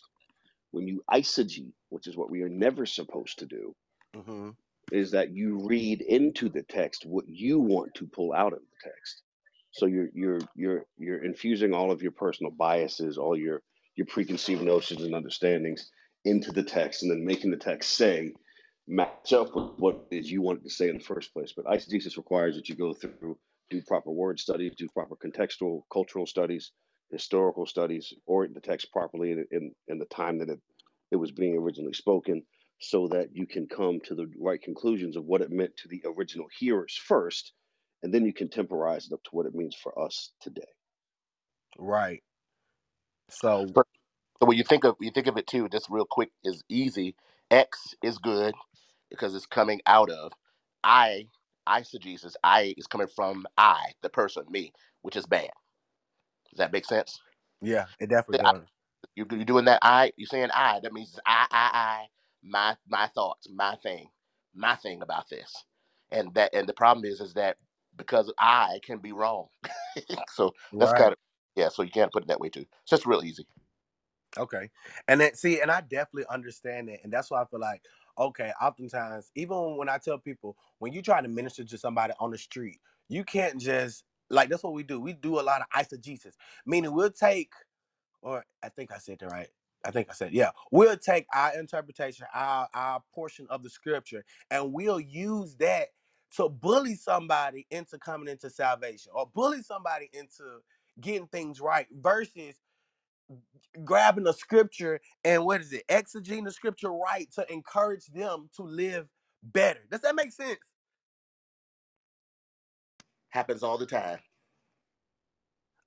[SPEAKER 13] When you eisegete, which is what we are never supposed to do,
[SPEAKER 2] Mm-hmm.
[SPEAKER 13] is that you read into the text what you want to pull out of the text. So you're you're you're you're infusing all of your personal biases, all your your preconceived notions and understandings into the text, and then making the text say match up with what it is you wanted to say in the first place. But eisegesis requires that you go through, do proper word studies, do proper contextual, cultural studies, historical studies, orient the text properly in in, in the time that it, it was being originally spoken, so that you can come to the right conclusions of what it meant to the original hearers first, and then you can temporize it up to what it means for us today.
[SPEAKER 2] Right. So,
[SPEAKER 15] so when you think of you think of it too, just real quick is easy. X is good because it's coming out of I eisegesis. I is coming from I, the person, me, which is bad. Does that make sense?
[SPEAKER 2] yeah, it definitely
[SPEAKER 15] I
[SPEAKER 2] does.
[SPEAKER 15] You you doing that? I you're saying I? That means I I I my my thoughts, my thing, my thing about this, and that and the problem is is that because I can be wrong, *laughs* so that's
[SPEAKER 2] Right.
[SPEAKER 15] kind of yeah. So you can't put it that way too. It's just real easy.
[SPEAKER 2] Okay. And then see, and I definitely understand that. And that's why I feel like, okay, oftentimes, even when I tell people, when you try to minister to somebody on the street, you can't just like that's what we do. We do a lot of eisegesis, meaning we'll take, or I think I said that right. I think I said, yeah, we'll take our interpretation, our our portion of the scripture, and we'll use that to bully somebody into coming into salvation or bully somebody into getting things right versus grabbing a scripture and what is it, exegeting the scripture right to encourage them to live better. Does that make sense?
[SPEAKER 15] Happens all the time.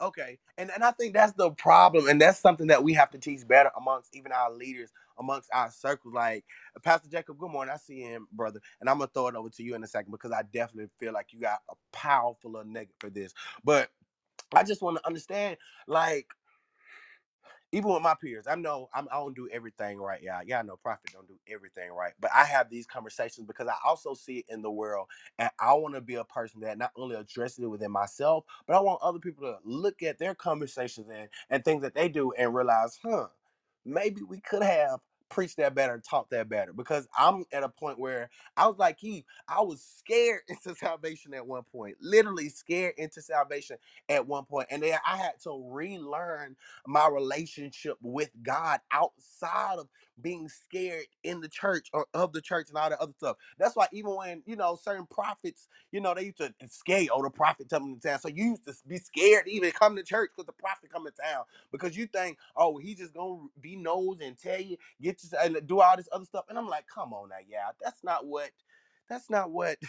[SPEAKER 2] Okay. And and I think that's the problem. And that's something that we have to teach better amongst even our leaders, amongst our circles. Like Pastor Jacob, good morning. I see him, brother. And I'm gonna throw it over to you in a second because I definitely feel like you got a powerful nugget for this. But I just want to understand, like, even with my peers, I know I'm, I don't do everything right. Yeah, yeah, I know Prophet don't do everything right, but I have these conversations because I also see it in the world, and I want to be a person that not only addresses it within myself, but I want other people to look at their conversations and and things that they do and realize, huh, maybe we could have preached that better, talk that better. Because I'm at a point where I was like, he, I was scared *laughs* into salvation at one point, literally scared into salvation at one point, and then I had to relearn my relationship with God outside of being scared in the church or of the church and all that other stuff. That's why even when you know certain prophets, you know, they used to scare oh the prophet coming to town. So you used to be scared to even come to church because the prophet coming to town because you think oh he just gonna be nose and tell you get you and do all this other stuff. And I'm like, come on now, yeah, that's not what. That's not what. *laughs*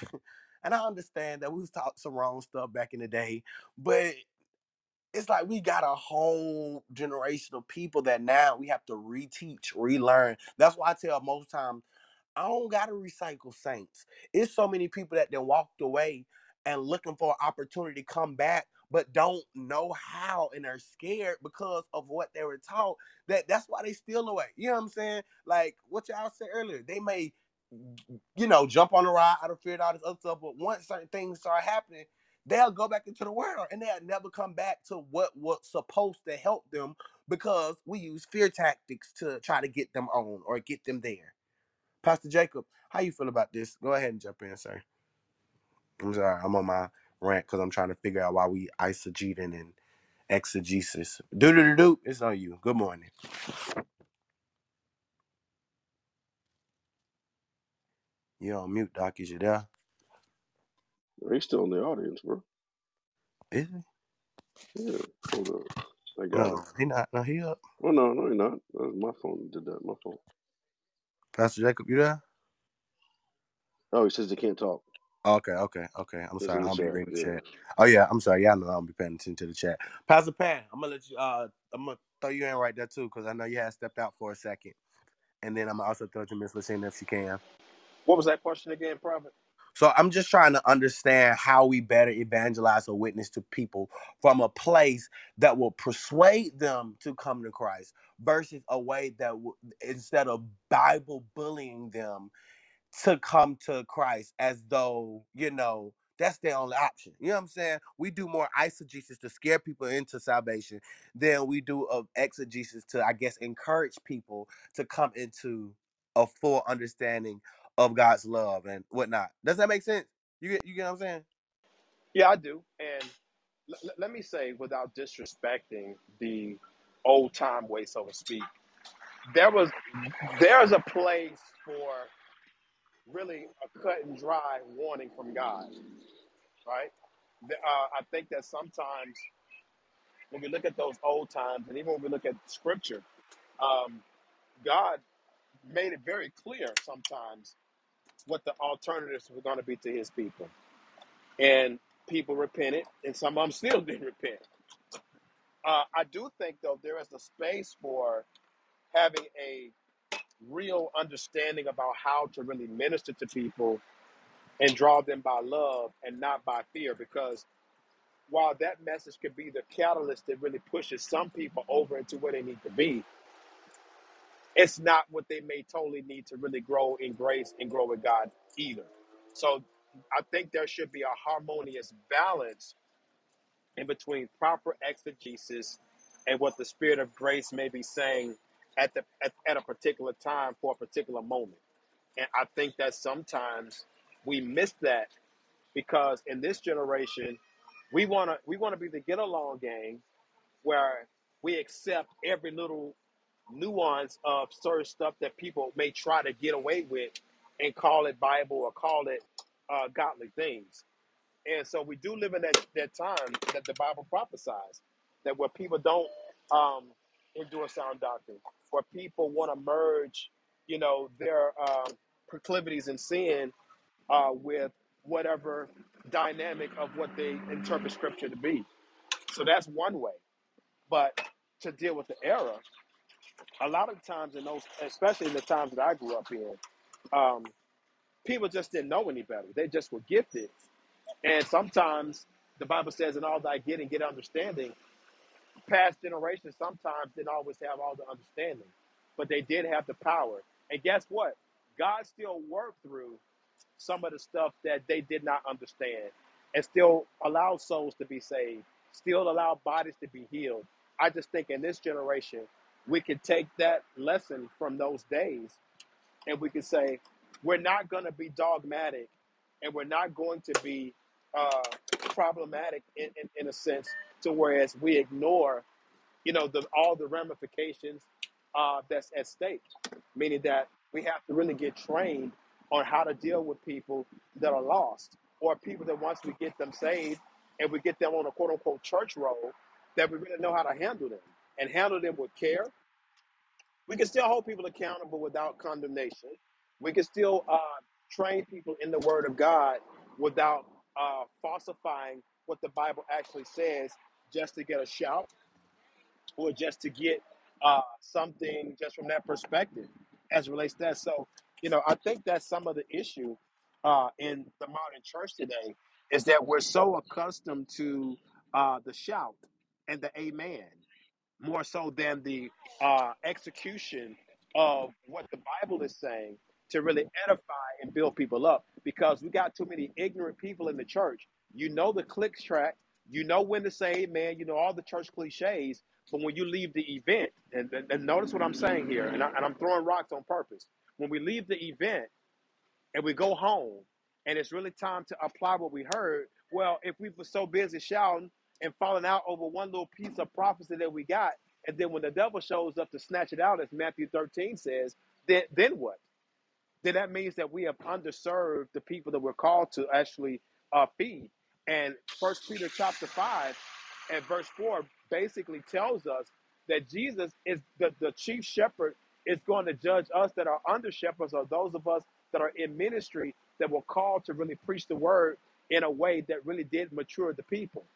[SPEAKER 2] And I understand that we was taught some wrong stuff back in the day, but it's like we got a whole generation of people that now we have to reteach, relearn. That's why I tell most times I don't gotta recycle saints. It's so many people that then walked away and looking for an opportunity to come back, but don't know how and are scared because of what they were taught. That that's why they steal away. You know what I'm saying? Like what y'all said earlier, they may you know, jump on the ride out of fear and all this other stuff. But once certain things start happening, they'll go back into the world and they'll never come back to what was supposed to help them because we use fear tactics to try to get them on or get them there. Pastor Jacob, how you feel about this? Go ahead and jump in, sir. I'm sorry, I'm on my rant because I'm trying to figure out why we eisegeting and exegesis. Do do do do. It's on you. Good morning. You on mute, Doc? Is you there?
[SPEAKER 13] He's still in the audience, bro.
[SPEAKER 2] Is he?
[SPEAKER 13] Yeah, hold up. I got him.
[SPEAKER 2] He not. No, he up.
[SPEAKER 13] Oh no, no, you're not. That was my phone did that. My phone.
[SPEAKER 2] Pastor Jacob, you there?
[SPEAKER 13] Oh, he says he can't talk.
[SPEAKER 2] Okay, okay, okay. I'm
[SPEAKER 13] It's
[SPEAKER 2] sorry.
[SPEAKER 13] in the
[SPEAKER 2] I'll be
[SPEAKER 13] chat.
[SPEAKER 2] reading the chat. Oh yeah, I'm sorry. Y'all know I'll be paying attention to the chat. Pastor Pat, I'm gonna let you. Uh, I'm gonna throw you in right there too, because I know you had stepped out for a second, and then I'm gonna also throw it to Miss Lucina if she can.
[SPEAKER 10] What was that question again, Prophet?
[SPEAKER 2] So I'm just trying to understand how we better evangelize or witness to people from a place that will persuade them to come to Christ versus a way that w- instead of Bible bullying them to come to Christ as though, you know, that's their only option. You know what I'm saying? We do more eisegesis to scare people into salvation than we do of exegesis to, I guess, encourage people to come into a full understanding of God's love and whatnot. Does that make sense? You get you get what I'm saying?
[SPEAKER 10] Yeah, I do. And l- let me say, without disrespecting the old time way, so to speak, there was there's a place for really a cut and dry warning from God, right? Uh, I think that sometimes when we look at those old times, and even when we look at Scripture, um, God made it very clear sometimes what the alternatives were going to be to His people, and people repented, and some of them still *laughs* didn't repent. Uh, I do think, though, there is a space for having a real understanding about how to really minister to people and draw them by love and not by fear. Because while that message could be the catalyst that really pushes some people over into where they need to be, it's not what they may totally need to really grow in grace and grow with God either. So I think there should be a harmonious balance in between proper exegesis and what the spirit of grace may be saying at the at, at a particular time for a particular moment. And I think that sometimes we miss that because in this generation we want to we want to be the get along gang where we accept every little nuance of certain stuff that people may try to get away with and call it Bible or call it uh, godly things. And so we do live in that, that time that the Bible prophesies that where people don't um, endure sound doctrine, where people want to merge, you know, their um, proclivities and sin uh, with whatever dynamic of what they interpret scripture to be. So that's one way. But to deal with the error, a lot of times in those, especially in the times that I grew up in, um, people just didn't know any better. They just were gifted. And sometimes the Bible says, in all thy getting, get understanding. Past generations sometimes didn't always have all the understanding, but they did have the power. And guess what? God still worked through some of the stuff that they did not understand and still allowed souls to be saved, still allowed bodies to be healed. I just think in this generation, we could take that lesson from those days and we could say, we're not going to be dogmatic and we're not going to be uh, problematic in, in, in a sense to whereas we ignore you know, the, all the ramifications uh, that's at stake, meaning that we have to really get trained on how to deal with people that are lost or people that once we get them saved and we get them on a quote unquote church roll, that we really know how to handle them and handle them with care we can still hold people accountable without condemnation. We can still uh, train people in the Word of God without uh, falsifying what the Bible actually says just to get a shout or just to get uh, something just from that perspective as relates to that. So, you know, I think that's some of the issue uh, in the modern church today is that we're so accustomed to uh, the shout and the amen more so than the uh, execution of what the Bible is saying to really edify and build people up because we got too many ignorant people in the church. You know the clicks track, you know when to say amen, you know all the church cliches, but when you leave the event, and, and, notice what I'm saying here, and, I, and I'm throwing rocks on purpose. When we leave the event, and we go home and it's really time to apply what we heard, well, if we were so busy shouting and falling out over one little piece of prophecy that we got, and then when the devil shows up to snatch it out, as Matthew 13 says, then then what? then that means that we have underserved the people that we're called to actually uh, feed. And First Peter chapter five and verse four basically tells us that Jesus is the, the chief shepherd is going to judge us that are under shepherds or those of us that are in ministry that were called to really preach the word in a way that really did mature the people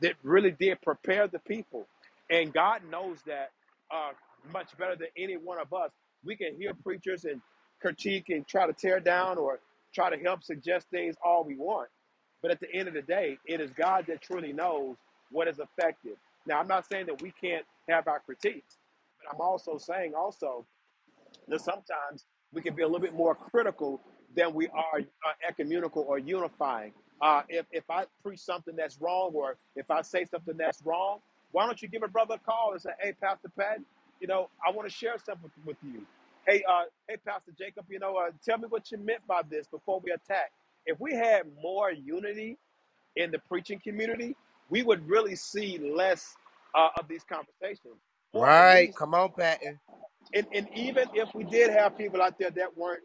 [SPEAKER 10] that really did prepare the people. And God knows that uh, much better than any one of us. We can hear preachers and critique and try to tear down or try to help suggest things all we want. But at the end of the day, it is God that truly knows what is effective. Now, I'm not saying that we can't have our critiques, but I'm also saying also that sometimes we can be a little bit more critical than we are uh, ecumenical or unifying. Uh, if, if I preach something that's wrong or if I say something that's wrong, why don't you give a brother a call and say, hey, Pastor Pat, you know, I want to share something with you. Hey, uh, hey, Pastor Jacob, you know, uh, tell me what you meant by this before we attack. If we had more unity in the preaching community, we would really see less uh, of these conversations. Or at
[SPEAKER 2] Right.
[SPEAKER 10] least,
[SPEAKER 2] Come on, Patton.
[SPEAKER 10] and, and even if we did have people out there that weren't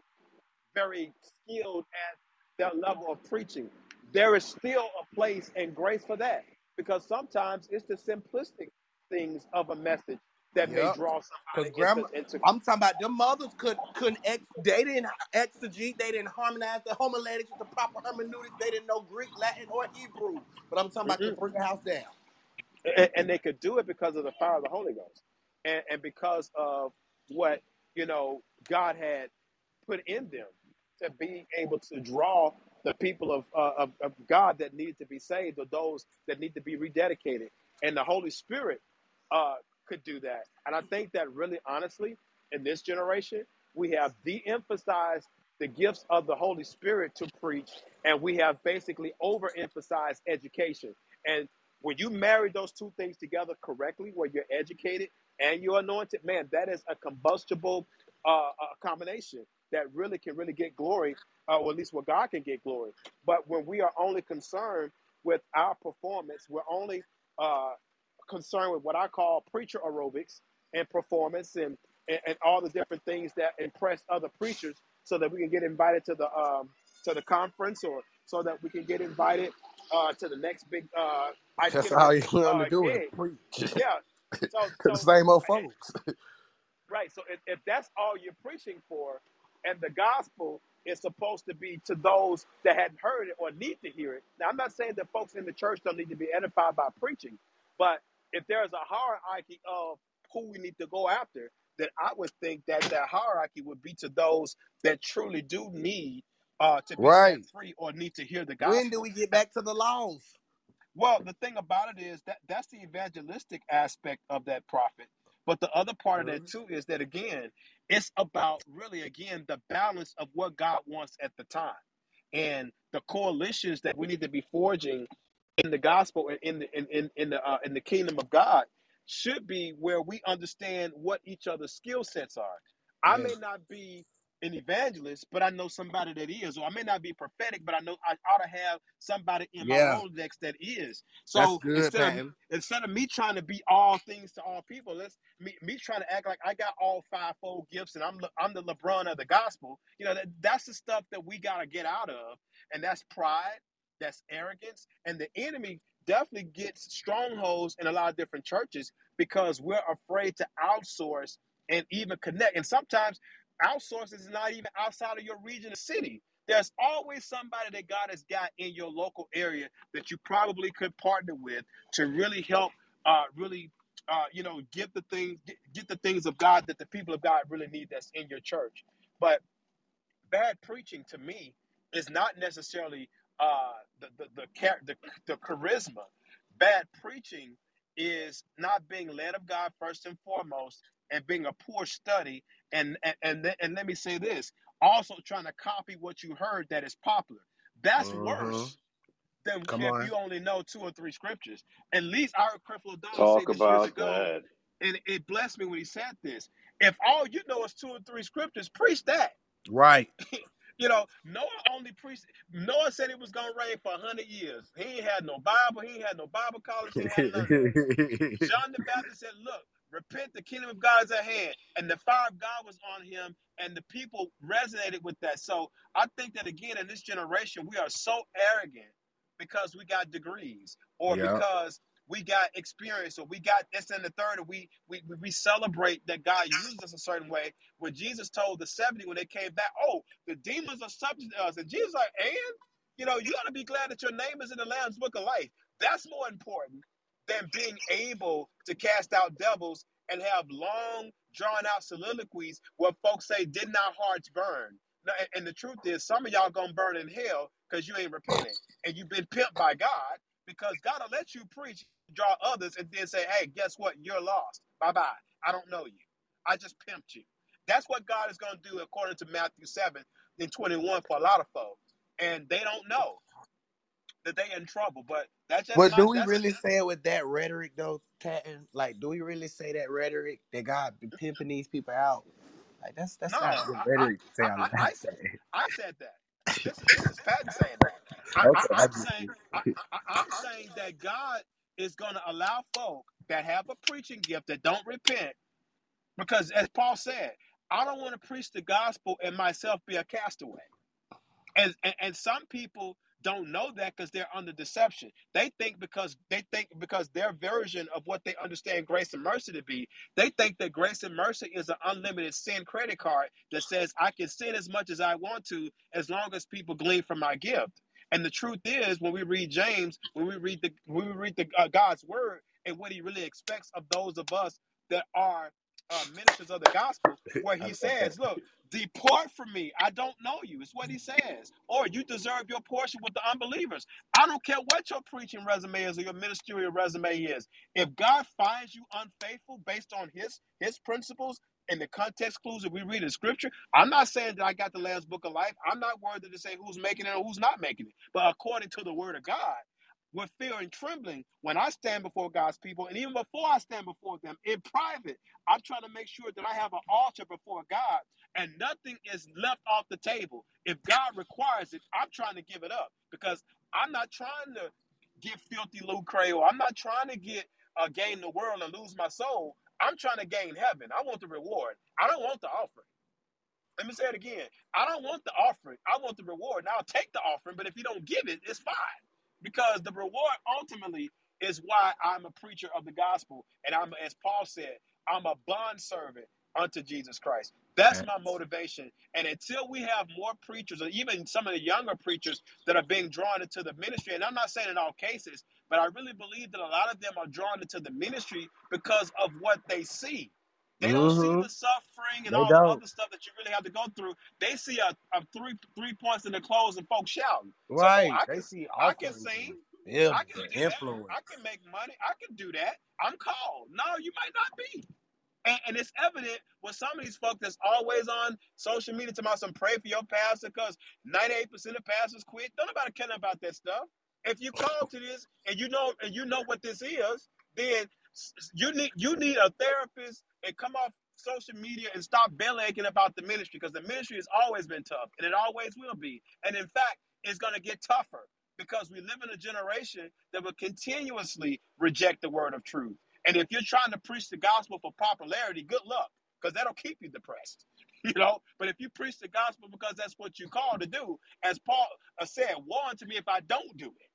[SPEAKER 10] very skilled at that level of preaching. There is still a place and grace for that because sometimes it's the simplistic things of a message that may draw somebody
[SPEAKER 2] grandma,
[SPEAKER 10] into into.
[SPEAKER 2] I'm talking about them mothers could couldn't ex, they didn't exegete, they didn't harmonize the homiletics with the proper hermeneutics, they didn't know Greek, Latin, or Hebrew. But I'm talking about
[SPEAKER 10] Mm-mm.
[SPEAKER 2] could bring the house down.
[SPEAKER 10] and, and they could do it because of the fire of the Holy Ghost, and, and because of what you know God had put in them to be able to draw the people of, uh, of of God that needed to be saved, or those that need to be rededicated, and the Holy Spirit uh, could do that. And I think that really, honestly, in this generation. We have de-emphasized the gifts of the Holy Spirit to preach, and we have basically overemphasized education. And when you marry those two things together correctly, where you're educated and you're anointed, man, that is a combustible uh, combination that really can really get glory, uh, or at least where God can get glory. But when we are only concerned with our performance, we're only uh, concerned with what I call preacher aerobics and performance and, and, and all the different things that impress other preachers so that we can get invited to the um, to the conference or so that we can get invited uh, to the next big uh,
[SPEAKER 2] That's
[SPEAKER 10] how
[SPEAKER 2] you
[SPEAKER 10] uh,
[SPEAKER 2] to do
[SPEAKER 10] gig.
[SPEAKER 2] preach. *laughs*
[SPEAKER 10] Yeah. So *laughs*
[SPEAKER 2] the
[SPEAKER 10] so
[SPEAKER 2] same old *laughs* folks.
[SPEAKER 10] Right. So if, if that's all you're preaching for, and the gospel is supposed to be to those that hadn't heard it or need to hear it. Now, I'm not saying that folks in the church don't need to be edified by preaching, but if there's a hierarchy of who we need to go after, then I would think that that hierarchy would be to those that truly do need uh, to be set
[SPEAKER 2] Right.
[SPEAKER 10] free or need to hear the gospel.
[SPEAKER 2] When do we get back to the laws?
[SPEAKER 10] Well, the thing about it is that that's the evangelistic aspect of that prophet. But the other part of that
[SPEAKER 2] Mhm.
[SPEAKER 10] too is that again, it's about really again the balance of what God wants at the time and the coalitions that we need to be forging in the gospel and in the in in, in the uh, in the kingdom of God should be where we understand what each other's skill sets are. I may not be an evangelist, but I know somebody that is, or I may not be prophetic, but I know I ought to have somebody in my
[SPEAKER 2] Yeah.
[SPEAKER 10] Rolodex that is. So
[SPEAKER 2] good,
[SPEAKER 10] instead of instead of me trying to be all things to all people, let's me, me trying to act like I got all fivefold gifts and I'm I'm the LeBron of the gospel. You know, that, that's the stuff that we got to get out of, and that's pride, that's arrogance, and the enemy definitely gets strongholds in a lot of different churches because we're afraid to outsource and even connect. And sometimes outsourcing is not even outside of your region or city. There's always somebody that God has got in your local area that you probably could partner with to really help, uh, really, uh, you know, get the things, get, get the things of God that the people of God really need that's in your church. But bad preaching to me is not necessarily uh, the the the, the the charisma. Bad preaching is not being led of God first and foremost, and being a poor study. And and and, and let me say this: also trying to copy what you heard that is popular. That's
[SPEAKER 2] Mm-hmm.
[SPEAKER 10] worse than
[SPEAKER 2] Come
[SPEAKER 10] if
[SPEAKER 2] on.
[SPEAKER 10] you only know two or three scriptures. At least I heard Creflo Dollar say
[SPEAKER 13] Talk
[SPEAKER 10] this years
[SPEAKER 13] about
[SPEAKER 10] ago,
[SPEAKER 13] that.
[SPEAKER 10] and it blessed me when he said this. If all you know is two or three scriptures, preach that.
[SPEAKER 2] Right. *laughs*
[SPEAKER 10] You know, Noah only preached. Noah said it was gonna rain for hundred years. He ain't had no Bible. He ain't had no Bible college. He had none. *laughs* John the Baptist said, "Look, repent. The kingdom of God is at hand." And the fire of God was on him, and the people resonated with that. So I think that again in this generation, we are so arrogant because we got degrees, or
[SPEAKER 2] yeah.
[SPEAKER 10] because we got experience, or we got this and the third, or we we we celebrate that God used us a certain way. When Jesus told the seventy when they came back, "Oh, the demons are subject to us," and Jesus like, "And you know, you ought to be glad that your name is in the Lamb's Book of Life." That's more important than being able to cast out devils and have long, drawn out soliloquies where folks say, Didn't our hearts burn? And the truth is, some of y'all gonna burn in hell because you ain't repenting and you've been pimped by God because God will let you preach, draw others, and then say, Hey, guess what? You're lost. Bye bye. I don't know you. I just pimped you. That's what God is gonna do according to Matthew 7 and 21 for a lot of folks. And they don't know that they in trouble. But that's just
[SPEAKER 2] But do we really say it with that rhetoric though, Patton? Like, do we really say that rhetoric that God be pimping these people out? Like that's that's
[SPEAKER 10] No,
[SPEAKER 2] not good
[SPEAKER 10] I, I,
[SPEAKER 2] rhetoric to say
[SPEAKER 10] I,
[SPEAKER 2] out
[SPEAKER 10] I
[SPEAKER 2] loud.
[SPEAKER 10] said, I said that. This this is Patton saying that. I, I,
[SPEAKER 2] I
[SPEAKER 10] I'm saying. I, I, saying that God is going to allow folk that have a preaching gift that don't repent, because as Paul said, I don't want to preach the gospel and myself be a castaway. And, and and some people don't know that because they're under deception. They think because they think because their version of what they understand grace and mercy to be, they think that grace and mercy is an unlimited sin credit card that says I can sin as much as I want to as long as people glean from my gift. And the truth is, when we read James, when we read the when we read the uh, God's word and what He really expects of those of us that are uh, ministers of the gospel, *laughs* where He says, "Look." Depart from me. I don't know you. It's what he says. Or you deserve your portion with the unbelievers. I don't care what your preaching resume is or your ministerial resume is. If God finds you unfaithful based on his his principles, and the context clues that we read in scripture, I'm not saying that I got the Lamb's book of life. I'm not worthy to say who's making it or who's not making it. But according to the word of God, with fear and trembling, when I stand before God's people, and even before I stand before them in private, I'm trying to make sure that I have an altar before God and nothing is left off the table. If God requires it, I'm trying to give it up because I'm not trying to get filthy lucre or I'm not trying to get uh, gain the world and lose my soul. I'm trying to gain heaven. I want the reward. I don't want the offering. Let me say it again. I don't want the offering. I want the reward. Now I'll take the offering, but if you don't give it, it's fine. Because the reward ultimately is why I'm a preacher of the gospel. And I'm, as Paul said, I'm a bond servant unto Jesus Christ. That's my motivation. And until we have more preachers, or even some of the younger preachers that are being drawn into the ministry, and I'm not saying in all cases, but I really believe that a lot of them are drawn into the ministry because of what they see. They don't see
[SPEAKER 2] Mm-hmm.
[SPEAKER 10] the suffering and
[SPEAKER 2] They
[SPEAKER 10] all the
[SPEAKER 2] don't.
[SPEAKER 10] other stuff that you really have to go through. They see a, a three three points in the clothes and folks shouting. So
[SPEAKER 2] Right.
[SPEAKER 10] I
[SPEAKER 2] They
[SPEAKER 10] can
[SPEAKER 2] see
[SPEAKER 10] I can
[SPEAKER 2] offerings
[SPEAKER 10] sing.
[SPEAKER 2] and
[SPEAKER 10] I can
[SPEAKER 2] and
[SPEAKER 10] do that.
[SPEAKER 2] influence.
[SPEAKER 10] I can make money. I can do that. I'm called. No, you might not be. And, and it's evident with some of these folks that's always on social media talking about some pray for your pastor because 98% of pastors quit. Don't nobody care about that stuff. If you call to this and you know and you know what this is, then s- s- you need you need a therapist and come off social media and stop belly aching about the ministry because the ministry has always been tough and it always will be. And in fact, it's going to get tougher because we live in a generation that will continuously reject the word of truth and if you're trying to preach the gospel for popularity, good luck, because that'll keep you depressed. *laughs* You know, but if you preach the gospel because that's what you're called to do, as Paul uh, said, warn to me if I don't do it.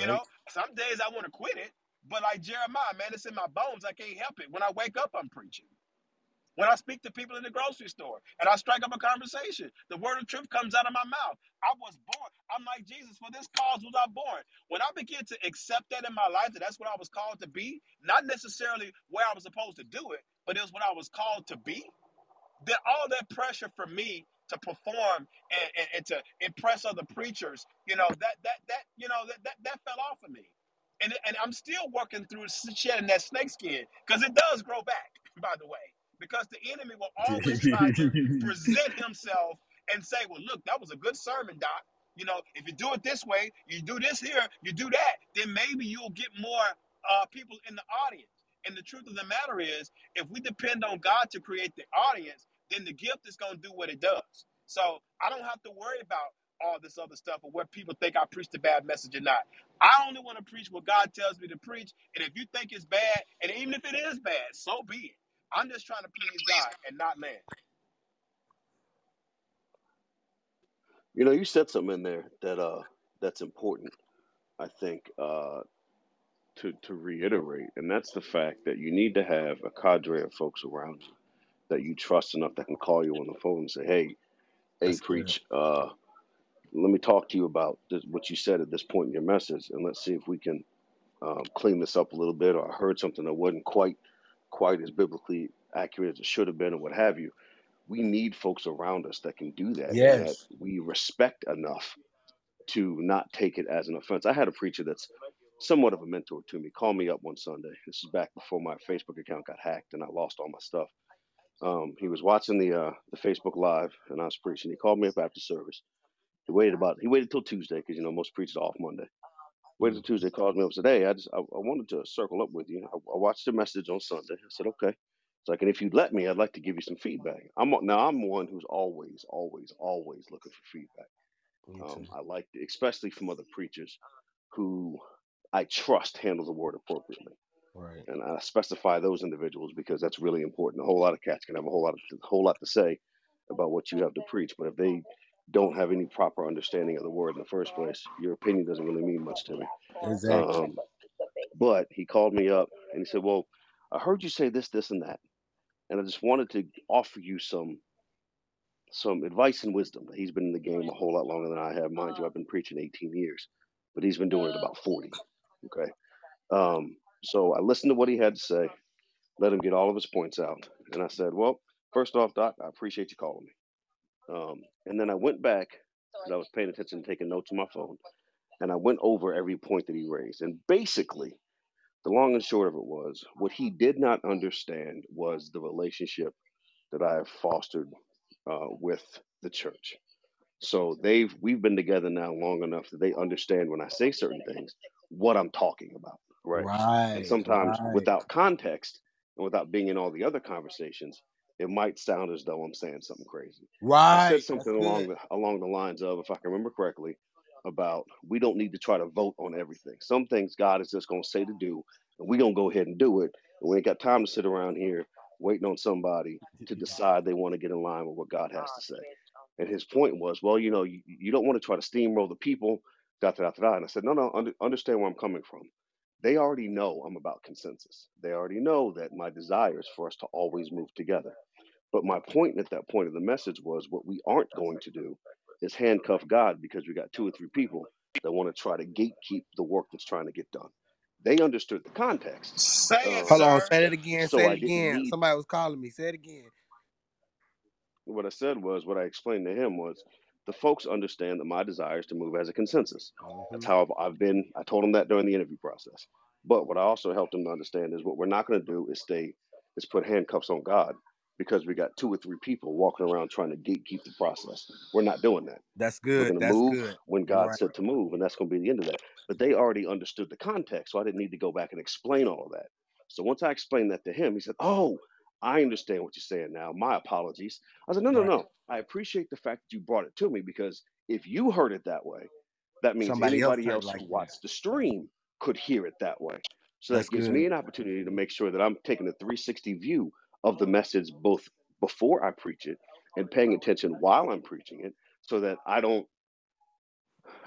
[SPEAKER 10] You know, some days I want to quit it, but like Jeremiah, man, it's in my bones. I can't help it. When I wake up, I'm preaching. When I speak to people in the grocery store and I strike up a conversation, the word of truth comes out of my mouth. I was born. I'm like Jesus. For this cause was I born. When I begin to accept that in my life, that that's what I was called to be, not necessarily where I was supposed to do it, but it was what I was called to be then all that pressure for me to perform and, and, and to impress other preachers, you know, that that that you know that that, that fell off of me. And, and I'm still working through shedding that snakeskin because it does grow back, *laughs* by the way. Because the enemy will always try to *laughs* present himself and say, Well, look, that was a good sermon, Doc. You know, if you do it this way, you do this here, you do that, then maybe you'll get more uh, people in the audience. And the truth of the matter is, if we depend on God to create the audience, then the gift is going to do what it does. So I don't have to worry about all this other stuff or what people think I preached a bad message or not. I only want to preach what God tells me to preach. And if you think it's bad, and even if it is bad, so be it. I'm just trying to please God and not man.
[SPEAKER 13] You know, you said something in there that uh that's important. I think uh to to reiterate, and that's the fact that you need to have a cadre of folks around you that you trust enough that can call you on the phone and say, "Hey, hey,
[SPEAKER 2] That's good.
[SPEAKER 13] preach. Uh, let me talk to you about this, what you said at this point in your message, and let's see if we can um, clean this up a little bit. Or I heard something that wasn't quite quite as biblically accurate as it should have been, or what have you. We need folks around us that can do that, and that we respect enough to not take it as an offense. I had a preacher that's somewhat of a mentor to me. Call me up one Sunday. This is back before my Facebook account got hacked and I lost all my stuff. Um, he was watching the uh, the Facebook Live and I was preaching. He called me up after service. He waited about he waited till Tuesday because you know most preachers are off Monday. Waited till Tuesday. Called me up and said, "Hey, I just I, I wanted to circle up with you. I, I watched the message on Sunday. I said, okay. It's like, and if you'd let me, I'd like to give you some feedback. I'm now I'm one who's always, always, always looking for feedback. Um, I like, especially from other preachers who I trust handle the word appropriately.
[SPEAKER 2] Right.
[SPEAKER 13] And I specify those individuals because that's really important. A whole lot of cats can have a whole lot of a whole lot to say about what you have to preach, but if they don't have any proper understanding of the word in the first place, your opinion doesn't really mean much to me.
[SPEAKER 2] Exactly.
[SPEAKER 13] Um, but he called me up and he said, "Well, I heard you say this, this, and that, and I just wanted to offer you some some advice and wisdom. He's been in the game a whole lot longer than I have, mind you. I've been preaching 18 years, but he's been doing it about 40. Okay. Um, so I listened to what he had to say, let him get all of his points out, and I said, "Well, first off, Doc, I appreciate you calling me." Um, and then I went back because I was paying attention, and taking notes on my phone, and I went over every point that he raised. And basically, the long and short of it was what he did not understand was the relationship that I have fostered uh, with the church. So they've we've been together now long enough that they understand when I say certain things what I'm talking about, right? And sometimes
[SPEAKER 2] right,
[SPEAKER 13] without context and without being in all the other conversations, it might sound as though I'm saying something crazy. Right. I said.
[SPEAKER 2] That's
[SPEAKER 13] something along
[SPEAKER 2] good.
[SPEAKER 13] the along the lines of, if I can remember correctly, about we don't need to try to vote on everything. Some things God is just gonna say to do, and we're gonna go ahead and do it. And we ain't got time to sit around here waiting on somebody to decide they want to get in line with what God has to say. And his point was, well, you know, you, you don't want to try to steamroll the people, da da da da. da. And I said, no, no, under, understand where I'm coming from. They already know I'm about consensus. They already know that my desire is for us to always move together. But my point at that point of the message was what we aren't going to do is handcuff God because we got two or three people that want to try to gatekeep the work that's trying to get done. They understood the context.
[SPEAKER 10] Say it,
[SPEAKER 2] Hold
[SPEAKER 13] Um,
[SPEAKER 2] on, say that again.
[SPEAKER 13] so
[SPEAKER 2] Say it again.
[SPEAKER 13] need
[SPEAKER 2] Somebody was calling me. Say it again.
[SPEAKER 13] what I said was what I explained to him was the folks understand that my desire is to move as a consensus. That's
[SPEAKER 2] hmm
[SPEAKER 13] how I've, I've been. I told them that during the interview process. But what I also helped them to understand is what we're not going to do is stay is put handcuffs on God because we got two or three people walking around trying to gatekeep the process. We're not doing that.
[SPEAKER 2] That's good.
[SPEAKER 13] We're
[SPEAKER 2] good.
[SPEAKER 13] going to move
[SPEAKER 2] good.
[SPEAKER 13] when God
[SPEAKER 2] right.
[SPEAKER 13] said to move, and that's going to be the end of that. But they already understood the context, so I didn't need to go back and explain all of that. So once I explained that to him, he said, "Oh, I understand what you're saying now. My apologies." I said, "No, no,
[SPEAKER 2] Right.
[SPEAKER 13] no. I appreciate the fact that you brought it to me because if you heard it that way, that means
[SPEAKER 2] Somebody
[SPEAKER 13] anybody
[SPEAKER 2] heard
[SPEAKER 13] else
[SPEAKER 2] like
[SPEAKER 13] who watched the stream could hear it that way. So
[SPEAKER 2] That's
[SPEAKER 13] that gives
[SPEAKER 2] good.
[SPEAKER 13] me an opportunity to make sure that I'm taking a 360 view of the message both before I preach it and paying attention while I'm preaching it so that I don't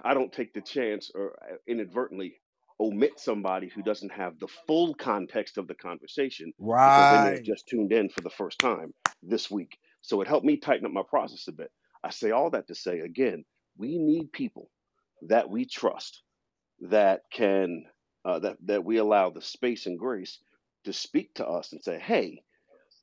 [SPEAKER 13] I don't take the chance or uh, inadvertently omit somebody who doesn't have the full context of the conversation because they just tuned in for the first time this week. So it helped me tighten up my process a bit. I say all that to say again, we need people that we trust that can uh, that that we allow the space and grace to speak to us and say, "Hey,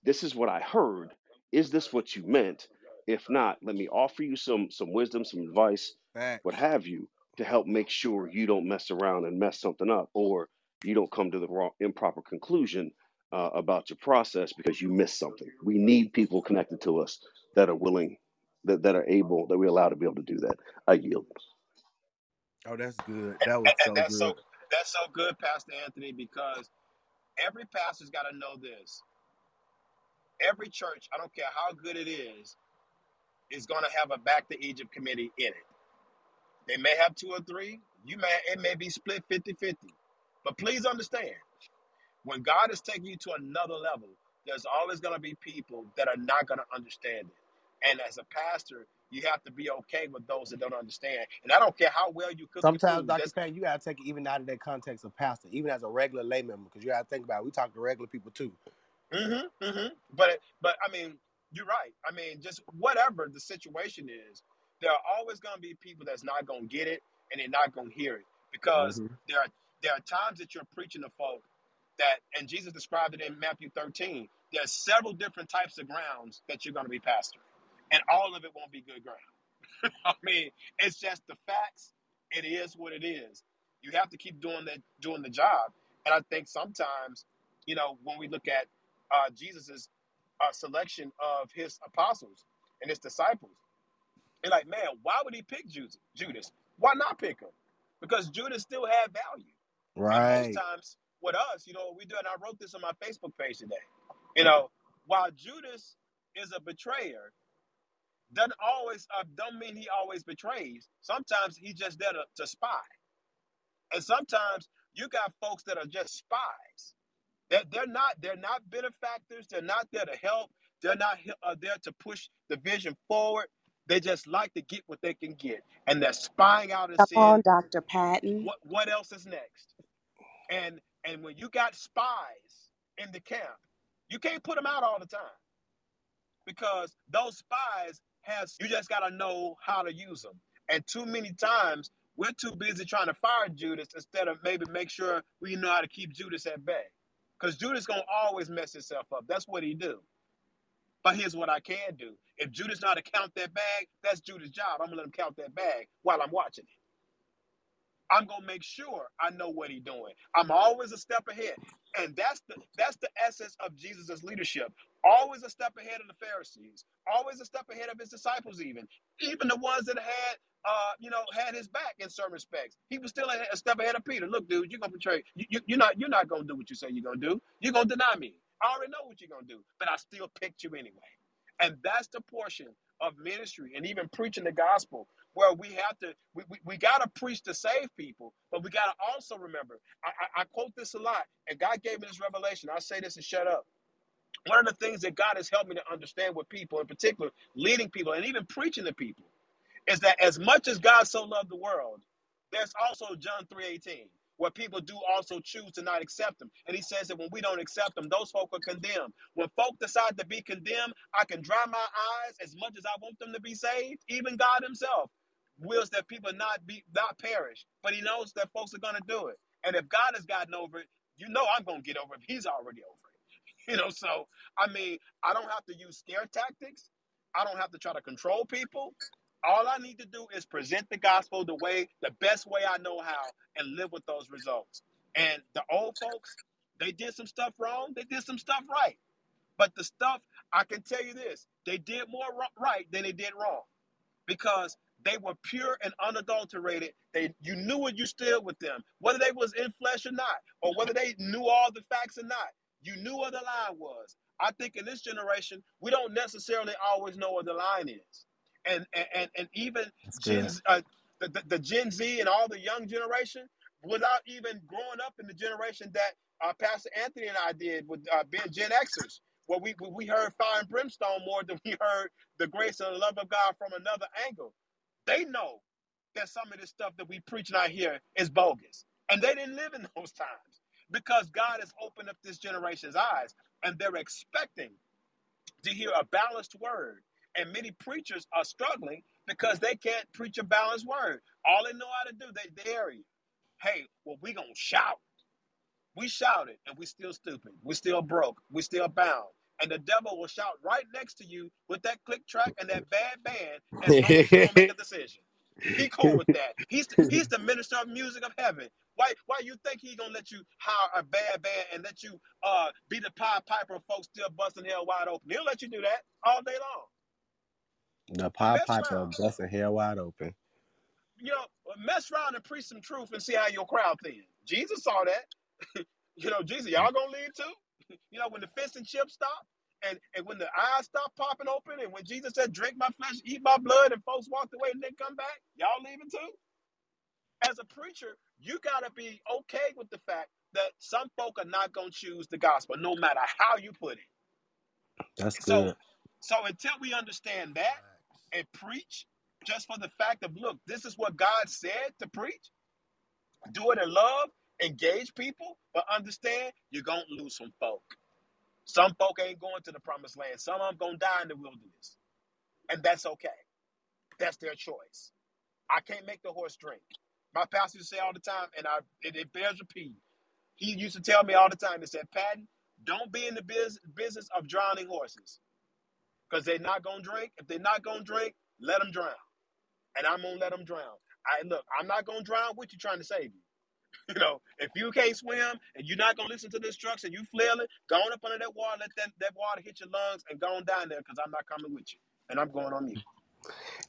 [SPEAKER 13] this is what I heard. Is this what you meant? If not, let me offer you some some wisdom, some advice, what have you, to help make sure you don't mess around and mess something up, or you don't come to the wrong improper conclusion uh, about your process because you missed something. We need people connected to us that are willing, that, that are able, that we allow to be able to do that. I yield.
[SPEAKER 2] Oh, that's good. That was
[SPEAKER 10] and, *laughs* and
[SPEAKER 2] so
[SPEAKER 10] that's so
[SPEAKER 2] good.
[SPEAKER 10] that's so good, Pastor Anthony, because every pastor's got to know this. Every church, I don't care how good it is, is going to have a back to Egypt committee in it. They may have two or three. You may it may be split fifty-fifty, But please understand, when God is taking you to another level, there's always going to be people that are not going to understand it. And as a pastor, you have to be okay with those that don't understand. And I don't care how well you cook
[SPEAKER 2] Sometimes. Dr.
[SPEAKER 10] That's
[SPEAKER 2] Pat, you gotta take it even out of that context of pastor, even as a regular lay member, because you gotta think about it. We talk to regular people too.
[SPEAKER 10] Mm-hmm. Mm-hmm. But but I mean, you're right. I mean, just whatever the situation is, there are always going to be people that's not going to get it and they're not going to hear it because
[SPEAKER 2] hmm
[SPEAKER 10] there are there are times that you're preaching to folk that, and Jesus described it in Matthew 13. There's several different types of grounds that you're going to be pastoring, and all of it won't be good ground. *laughs* I mean, it's just the facts. It is what it is. You have to keep doing that, doing the job. And I think sometimes, you know, when we look at uh, Jesus's uh, selection of his apostles and his disciples, they're like, man, why would he pick Judas? Judas? Why not pick him? Because Judas still had value. And most
[SPEAKER 2] Right.
[SPEAKER 10] times, with us, you know, what we do, and I wrote this on my Facebook page today. You know, while Judas is a betrayer, doesn't always uh, don't mean he always betrays. Sometimes he's just there to, to spy, and sometimes you got folks that are just spies. They're, they're not they're not benefactors. They're not there to help. They're not uh, there to push the vision forward. They just like to get what they can get, and they're spying out and
[SPEAKER 9] Come on, Dr. Patton.
[SPEAKER 10] what what else is next. And and when you got spies in the camp, you can't put them out all the time because those spies has you just got to know how to use them. And too many times we're too busy trying to fire Judas instead of maybe make sure we know how to keep Judas at bay. Because Judas gonna always mess himself up. That's what he do. But here's what I can do. If Judas know how to count that bag, that's Judas' job. I'm gonna let him count that bag while I'm watching it. I'm gonna make sure I know what he's doing. I'm always a step ahead. And that's the that's the essence of Jesus' leadership. Always a step ahead of the Pharisees, always a step ahead of his disciples, even. Even the ones that had uh, you know, had his back in certain respects. He was still a, a step ahead of Peter. Look, dude, you're gonna betray. You, you, you're not. You're not gonna do what you say you're gonna do. You're gonna deny me. I already know what you're gonna do, but I still picked you anyway. And that's the portion of ministry and even preaching the gospel where we have to we, we, we got to preach to save people but we got to also remember I, I, I quote this a lot and god gave me this revelation. I say this and shut up. One of the things that god has helped me to understand with people in particular leading people and even preaching to people is that as much as God so loved the world, there's also John 3:18, where people do also choose to not accept them. And he says that when we don't accept them, those folk are condemned. When folk decide to be condemned, I can dry my eyes as much as I want them to be saved. Even God himself wills that people not be not perish, but he knows that folks are gonna do it. And if God has gotten over it, you know I'm gonna get over it. He's already over it. *laughs* You know, so I mean, I don't have to use scare tactics. I don't have to try to control people. All I need to do is present the gospel the way, the best way I know how, and live with those results. And the old folks, they did some stuff wrong, they did some stuff right. But the stuff, I can tell you this, they did more right than they did wrong because they were pure and unadulterated. They you knew what you stood with them, whether they was in flesh or not, or whether they knew all the facts or not. You knew what the line was. I think in this generation, we don't necessarily always know what the line is and and and even Gen uh, the, the the Gen Z and all the young generation, without even growing up in the generation that uh, Pastor Anthony and I did with uh, being Gen Xers, where we we heard fire and brimstone more than we heard the grace and the love of God from another angle. They know that some of this stuff that we preach out here is bogus, and they didn't live in *laughs* those times because God has opened up this generation's eyes, and they're expecting to hear a balanced word. And many preachers are struggling because they can't preach a balanced word. All they know how to do, they dare you. Hey, well, we gonna shout. We shouted, and we still stupid. We still broke. We still bound. And the devil will shout right next to you with that click track and that bad band as long as you don't make a *laughs* decision. He cool with that. He's the, he's the minister of music of heaven. Why why you think he gonna let you hire a bad band and let you uh be the Pied Piper of folks still busting hell wide open? He'll let you do that all day long.
[SPEAKER 2] The Pied
[SPEAKER 10] Mess
[SPEAKER 2] Piper
[SPEAKER 10] around.
[SPEAKER 2] of busting hell wide open.
[SPEAKER 10] You know, uh, mess around and preach some truth and see how your crowd thin. Jesus saw that. *laughs* you know, Jesus, y'all gonna leave too? *laughs* you know, when the fish and chips stop and, and when the eyes stop popping open and when Jesus said, drink my flesh, eat my blood, and folks walked away and didn't come back, y'all leaving too? as a preacher, you got to be okay with the fact that some folk are not to choose the gospel, no matter how you put it.
[SPEAKER 2] That's
[SPEAKER 10] So,
[SPEAKER 2] good.
[SPEAKER 10] so until we understand that and preach, just for the fact of look, this is what God said to preach. Do it in love, engage people, but understand you're gonna lose some folk. Some folk ain't going to the promised land. Some of them gonna die in the wilderness, and that's okay. That's their choice. I can't make the horse drink. My pastor used to say all the time, and I it, it bears repeat. He used to tell me all the time. He said, "Patton, don't be in the biz- business of drowning horses, because they're not gonna drink. If they're not gonna drink, let them drown, and I'm gonna let them drown. I look, I'm not gonna drown with you trying to save you. *laughs* You know, if you can't swim and you're not gonna listen to the instructions, you flailing, go on up under that water, let that, that water hit your lungs, and go on down there, because I'm not coming with you, and I'm going on mute.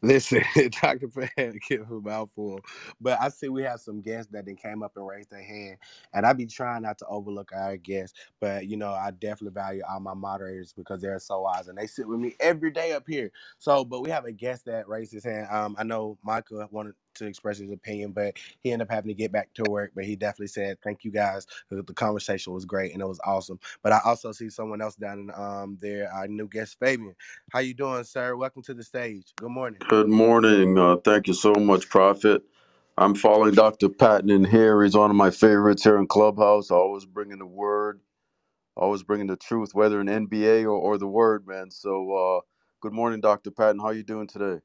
[SPEAKER 2] Listen, *laughs* Dr. Pat give a mouthful. But I see we have some guests that then came up and raised their hand. And I be trying not to overlook our guests. But you know, I definitely value all my moderators because they're so wise and they sit with me every day up here. So, but we have a guest that raised his hand. Um, I know Michael wanted to express his opinion, but he ended up having to get back to work. But he definitely said, Thank you guys. The conversation was great and it was awesome. But I also see someone else down in um there, our new guest Fabian. How you doing, sir? Welcome to the stage. Good morning.
[SPEAKER 16] Good morning. Uh, thank you so much, Prophet. I'm following Dr. Patton in here. He's one of my favorites here in Clubhouse. Always bringing the word, always bringing the truth, whether in NBA or, or the word, man. So, uh, good morning, Dr. Patton. How you doing today?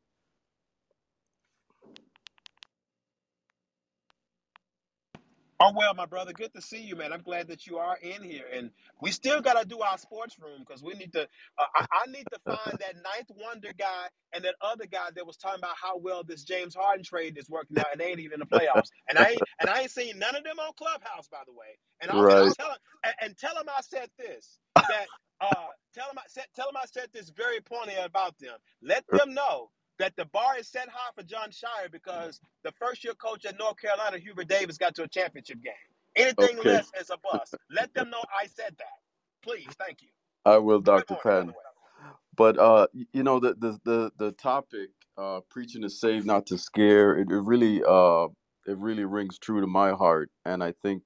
[SPEAKER 10] Oh well, my brother, good to see you, man. I'm glad that you are in here, and we still got to do our sports room because we need to. Uh, I, I need to find that ninth wonder guy and that other guy that was talking about how well this James Harden trade is working out, and they ain't even in the playoffs. And I ain't and I ain't seen none of them on Clubhouse, by the way. And I'll and I'll
[SPEAKER 16] Right.
[SPEAKER 10] tell them and, and tell them I said this *laughs* that uh tell them I said tell them I said this very pointedly about them. Let them know that the bar is set high for Jon Scheyer because the first year coach at North Carolina, Hubert Davis, got to a championship game. Anything
[SPEAKER 16] Okay.
[SPEAKER 10] less is a bust. Let them know I said that. Please, thank you.
[SPEAKER 16] I will, Dr.
[SPEAKER 10] morning, by the
[SPEAKER 16] Patton. But uh, you know, the the the, the topic, uh, preaching to save, not to scare, it, it really uh it really rings true to my heart. And I think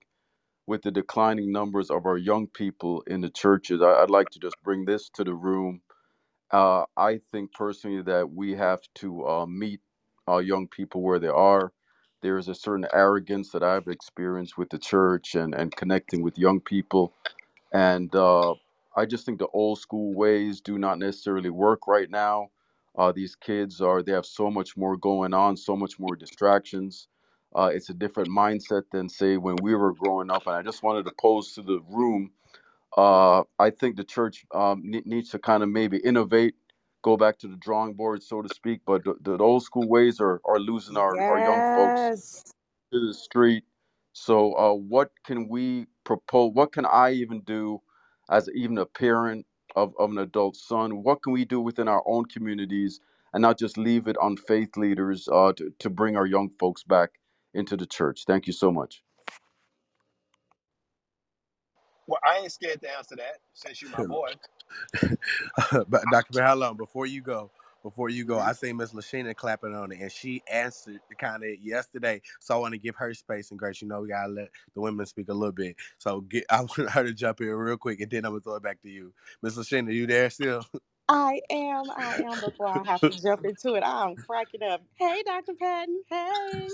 [SPEAKER 16] with the declining numbers of our young people in the churches, I, I'd like to just bring this to the room. Uh, I think personally that we have to uh, meet our young people where they are. There is a certain arrogance that I've experienced with the church and, and connecting with young people and uh, I just think the old school ways do not necessarily work right now. Uh, these kids are they have so much more going on, so much more distractions. Uh, it's a different mindset than say when we were growing up. And I just wanted to pose to the room. Uh, I think the church um, ne- needs to kind of maybe innovate, go back to the drawing board, so to speak. But the, the old school ways are are losing our, our young folks
[SPEAKER 9] Yes.
[SPEAKER 16] to the street. So, uh, what can we propose? What can I even do as even a parent of, of an adult son? What can we do within our own communities and not just leave it on faith leaders uh, to, to bring our young folks back into the church? Thank you so much.
[SPEAKER 10] Well, I ain't scared to answer that since you're my *laughs* boy.
[SPEAKER 2] Uh, but Dr. Bell, hold on. Before you go, before you go, mm-hmm. I see Miss Lashina clapping on it, and she answered kind of yesterday. So I want to give her space and grace. You know, we gotta let the women speak a little bit. So get, *laughs* I want her to jump in real quick, and then I'm gonna throw it back to you, Miss Lashina. You there still?
[SPEAKER 9] I am. I am. Before I have to jump *laughs* into it, I'm cracking up. Hey, Dr. Patton. Hey.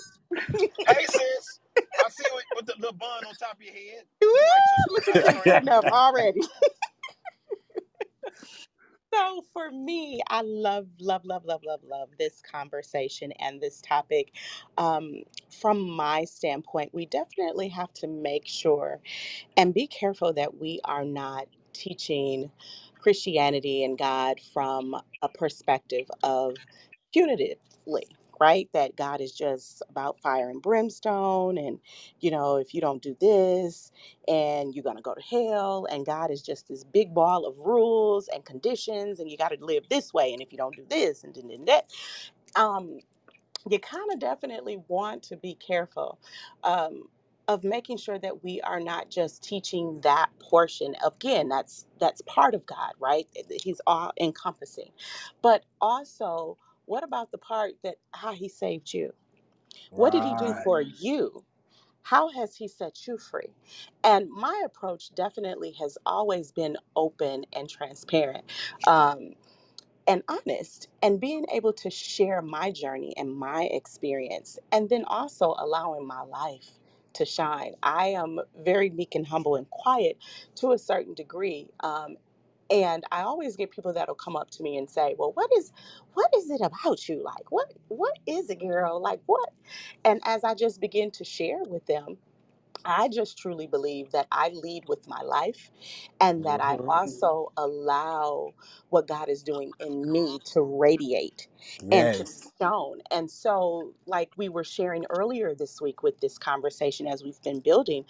[SPEAKER 10] Hey, sis. I see you with, with the little bun on top of your head. *laughs*
[SPEAKER 9] Woo!
[SPEAKER 10] Look like two
[SPEAKER 9] Look
[SPEAKER 10] scoops
[SPEAKER 9] at
[SPEAKER 10] of
[SPEAKER 9] you
[SPEAKER 10] ice cream.
[SPEAKER 9] getting up already. *laughs* So for me, I love, love, love, love, love, love this conversation and this topic. Um, from my standpoint, we definitely have to make sure and be careful that we are not teaching Christianity and God from a perspective of punitively, right? That God is just about fire and brimstone, and you know, if you don't do this, and you're gonna go to hell, and God is just this big ball of rules and conditions, and you got to live this way, and if you don't do this, and then that, um, you kind of definitely want to be careful um, of making sure that we are not just teaching that portion again that's that's part of god right he's all encompassing but also what about the part that how he saved you? What did he do
[SPEAKER 2] Right.
[SPEAKER 9] for you? How has he set you free? And my approach definitely has always been open and transparent um, and honest and being able to share my journey and my experience and then also allowing my life to shine. I am very meek and humble and quiet to a certain degree um, and i always get people that'll come up to me and say well what is what is it about you like what what is it girl like what and as i just begin to share with them I just truly believe that I lead with my life and that I
[SPEAKER 2] hmm
[SPEAKER 9] also allow what God is doing in me to radiate and to be
[SPEAKER 2] Yes.
[SPEAKER 9] shown. And so, like we were sharing earlier this week with this conversation as we've been building,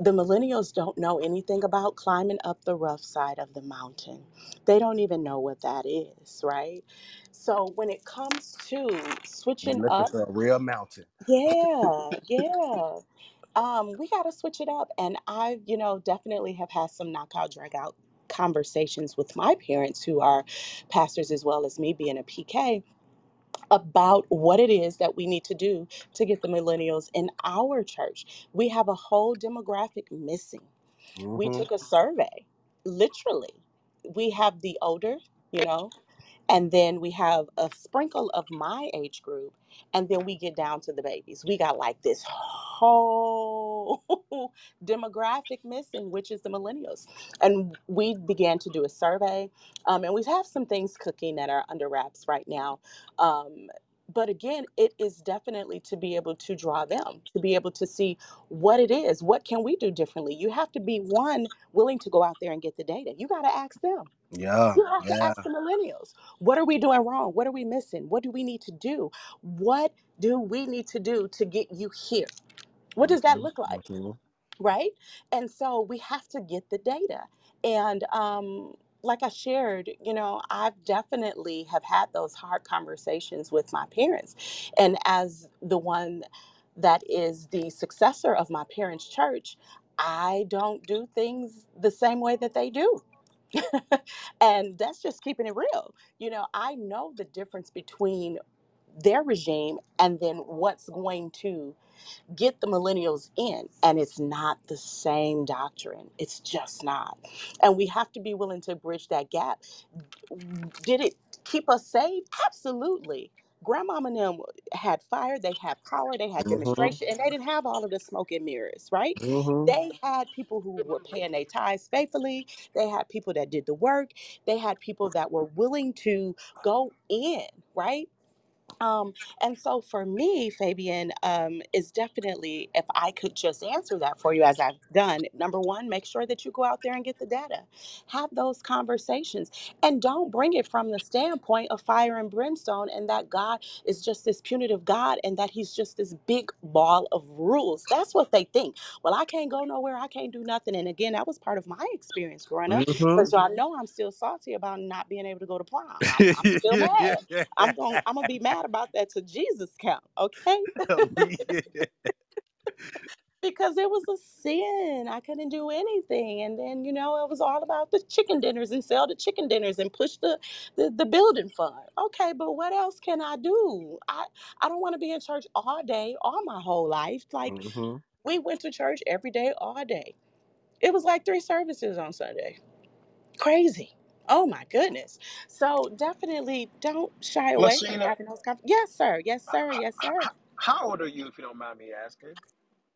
[SPEAKER 9] the millennials don't know anything about climbing up the rough side of the mountain. They don't even know what that is, right? So, when it comes to switching
[SPEAKER 2] looking
[SPEAKER 9] up,
[SPEAKER 2] for a real mountain.
[SPEAKER 9] yeah, *laughs* yeah um, we got to switch it up. And I've, you know, definitely have had some knockout, drag out conversations with my parents who are pastors as well as me being a PK about what it is that we need to do to get the millennials in our church. We have a whole demographic missing. We
[SPEAKER 2] hmm
[SPEAKER 9] took a survey, literally. We have the older, you know, and then we have a sprinkle of my age group. And then we get down to the babies. We got like this whole *laughs* demographic missing, which is the millennials. And we began to do a survey. Um, and we have some things cooking that are under wraps right now. Um, but again it is definitely to be able to draw them to be able to see what it is what can we do differently? You have to be one willing to go out there and get the data. You got to ask them.
[SPEAKER 2] Yeah,
[SPEAKER 9] you have to ask the millennials. What are we doing wrong? What are we missing? What do we need to do? What do we need to do to get you here what does that look like
[SPEAKER 14] mhm,
[SPEAKER 9] right? And so we have to get the data. And um, like I shared, you know, I've definitely have had those hard conversations with my parents. And as the one that is the successor of my parents' church, I don't do things the same way that they do. *laughs* and that's just keeping it real. You know, I know the difference between their regime and then what's going to get the millennials in and it's not the same doctrine. It's just not. And we have to be willing to bridge that gap. Did it keep us safe absolutely. Grandmama and them had fire they had power they had
[SPEAKER 2] Mhm,
[SPEAKER 9] demonstration and they didn't have all of the smoke and mirrors right?
[SPEAKER 2] Mhm.
[SPEAKER 9] they had people who were paying their tithes faithfully. They had people that did the work. They had people that were willing to go in right um, and so for me, Fabian, um, is definitely if I could just answer that for you as I've done, number one, make sure that you go out there and get the data. Have those conversations and don't bring it from the standpoint of fire and brimstone and that God is just this punitive God and that he's just this big ball of rules. That's what they think. Well, I can't go nowhere, I can't do nothing. And again, that was part of my experience growing up.
[SPEAKER 2] Mhm.
[SPEAKER 9] Because y'all know I'm still salty about not being able to go to prom. I'm, I'm still *laughs* mad I'm going I'm gonna be mad about that to Jesus count, okay? *laughs* Because it was a sin. I couldn't do anything. And then, you know, it was all about the chicken dinners and sell the chicken dinners and push the the, the building fund. Okay, but what else can I do? I I don't want to be in church all day, all my whole life. Like
[SPEAKER 2] mhm.
[SPEAKER 9] we went to church every day, all day. It was like three services on Sunday. Crazy. Oh my goodness. So definitely don't shy away from
[SPEAKER 10] Lashina,
[SPEAKER 9] having those conversations. Yes, sir. Yes, sir. Yes, sir.
[SPEAKER 10] how old are you, if you don't mind me asking?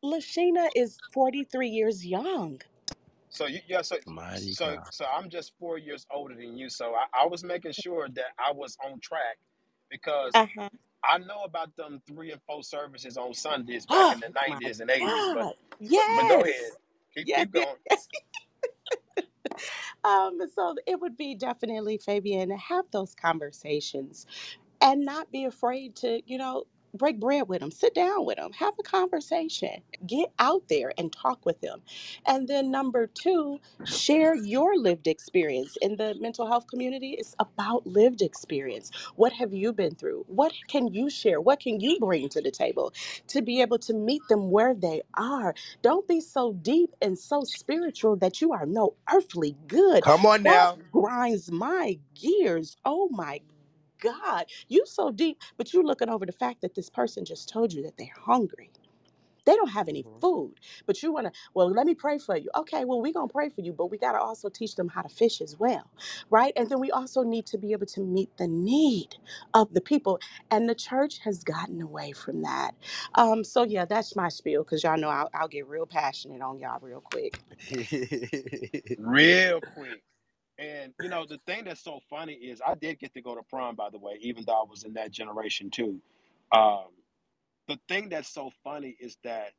[SPEAKER 9] Lashina is 43 years young.
[SPEAKER 10] So you, yeah, so
[SPEAKER 2] Mighty
[SPEAKER 10] so
[SPEAKER 2] God.
[SPEAKER 10] so I'm just four years older than you. So I, I was making sure that I was on track because
[SPEAKER 9] Uh-huh.
[SPEAKER 10] I know about them three and four services on Sundays *gasps* back
[SPEAKER 9] Oh
[SPEAKER 10] in the
[SPEAKER 9] my
[SPEAKER 10] '90s and '80s. But
[SPEAKER 9] God.
[SPEAKER 10] but but go ahead,
[SPEAKER 9] Yes.
[SPEAKER 10] keep
[SPEAKER 9] Yes.
[SPEAKER 10] keep
[SPEAKER 9] yes.
[SPEAKER 10] going. *laughs*
[SPEAKER 9] Um, so it would be definitely, Fabian, have those conversations and not be afraid to, you know, break bread with them, sit down with them, have a conversation, get out there and talk with them. And then number two, share your lived experience in the mental health community. It's about lived experience. What have you been through? What can you share? What can you bring to the table to be able to meet them where they are? Don't be so deep and so spiritual that you are no earthly good.
[SPEAKER 2] Come on
[SPEAKER 9] That
[SPEAKER 2] now.
[SPEAKER 9] grinds my gears. Oh my God, you so deep, but you're looking over the fact that this person just told you that they're hungry. They don't have any
[SPEAKER 2] Mhm.
[SPEAKER 9] food, but you want to, well, let me pray for you. Okay, well, we're going to pray for you, but we got to also teach them how to fish as well, right? And then we also need to be able to meet the need of the people. And the church has gotten away from that. Um, so, yeah, that's my spiel because y'all know I'll, I'll get real passionate on y'all real quick. *laughs*
[SPEAKER 10] Real quick. And you know the thing that's so funny is I did get to go to prom, by the way, even though I was in that generation too. Um, the thing that's so funny is that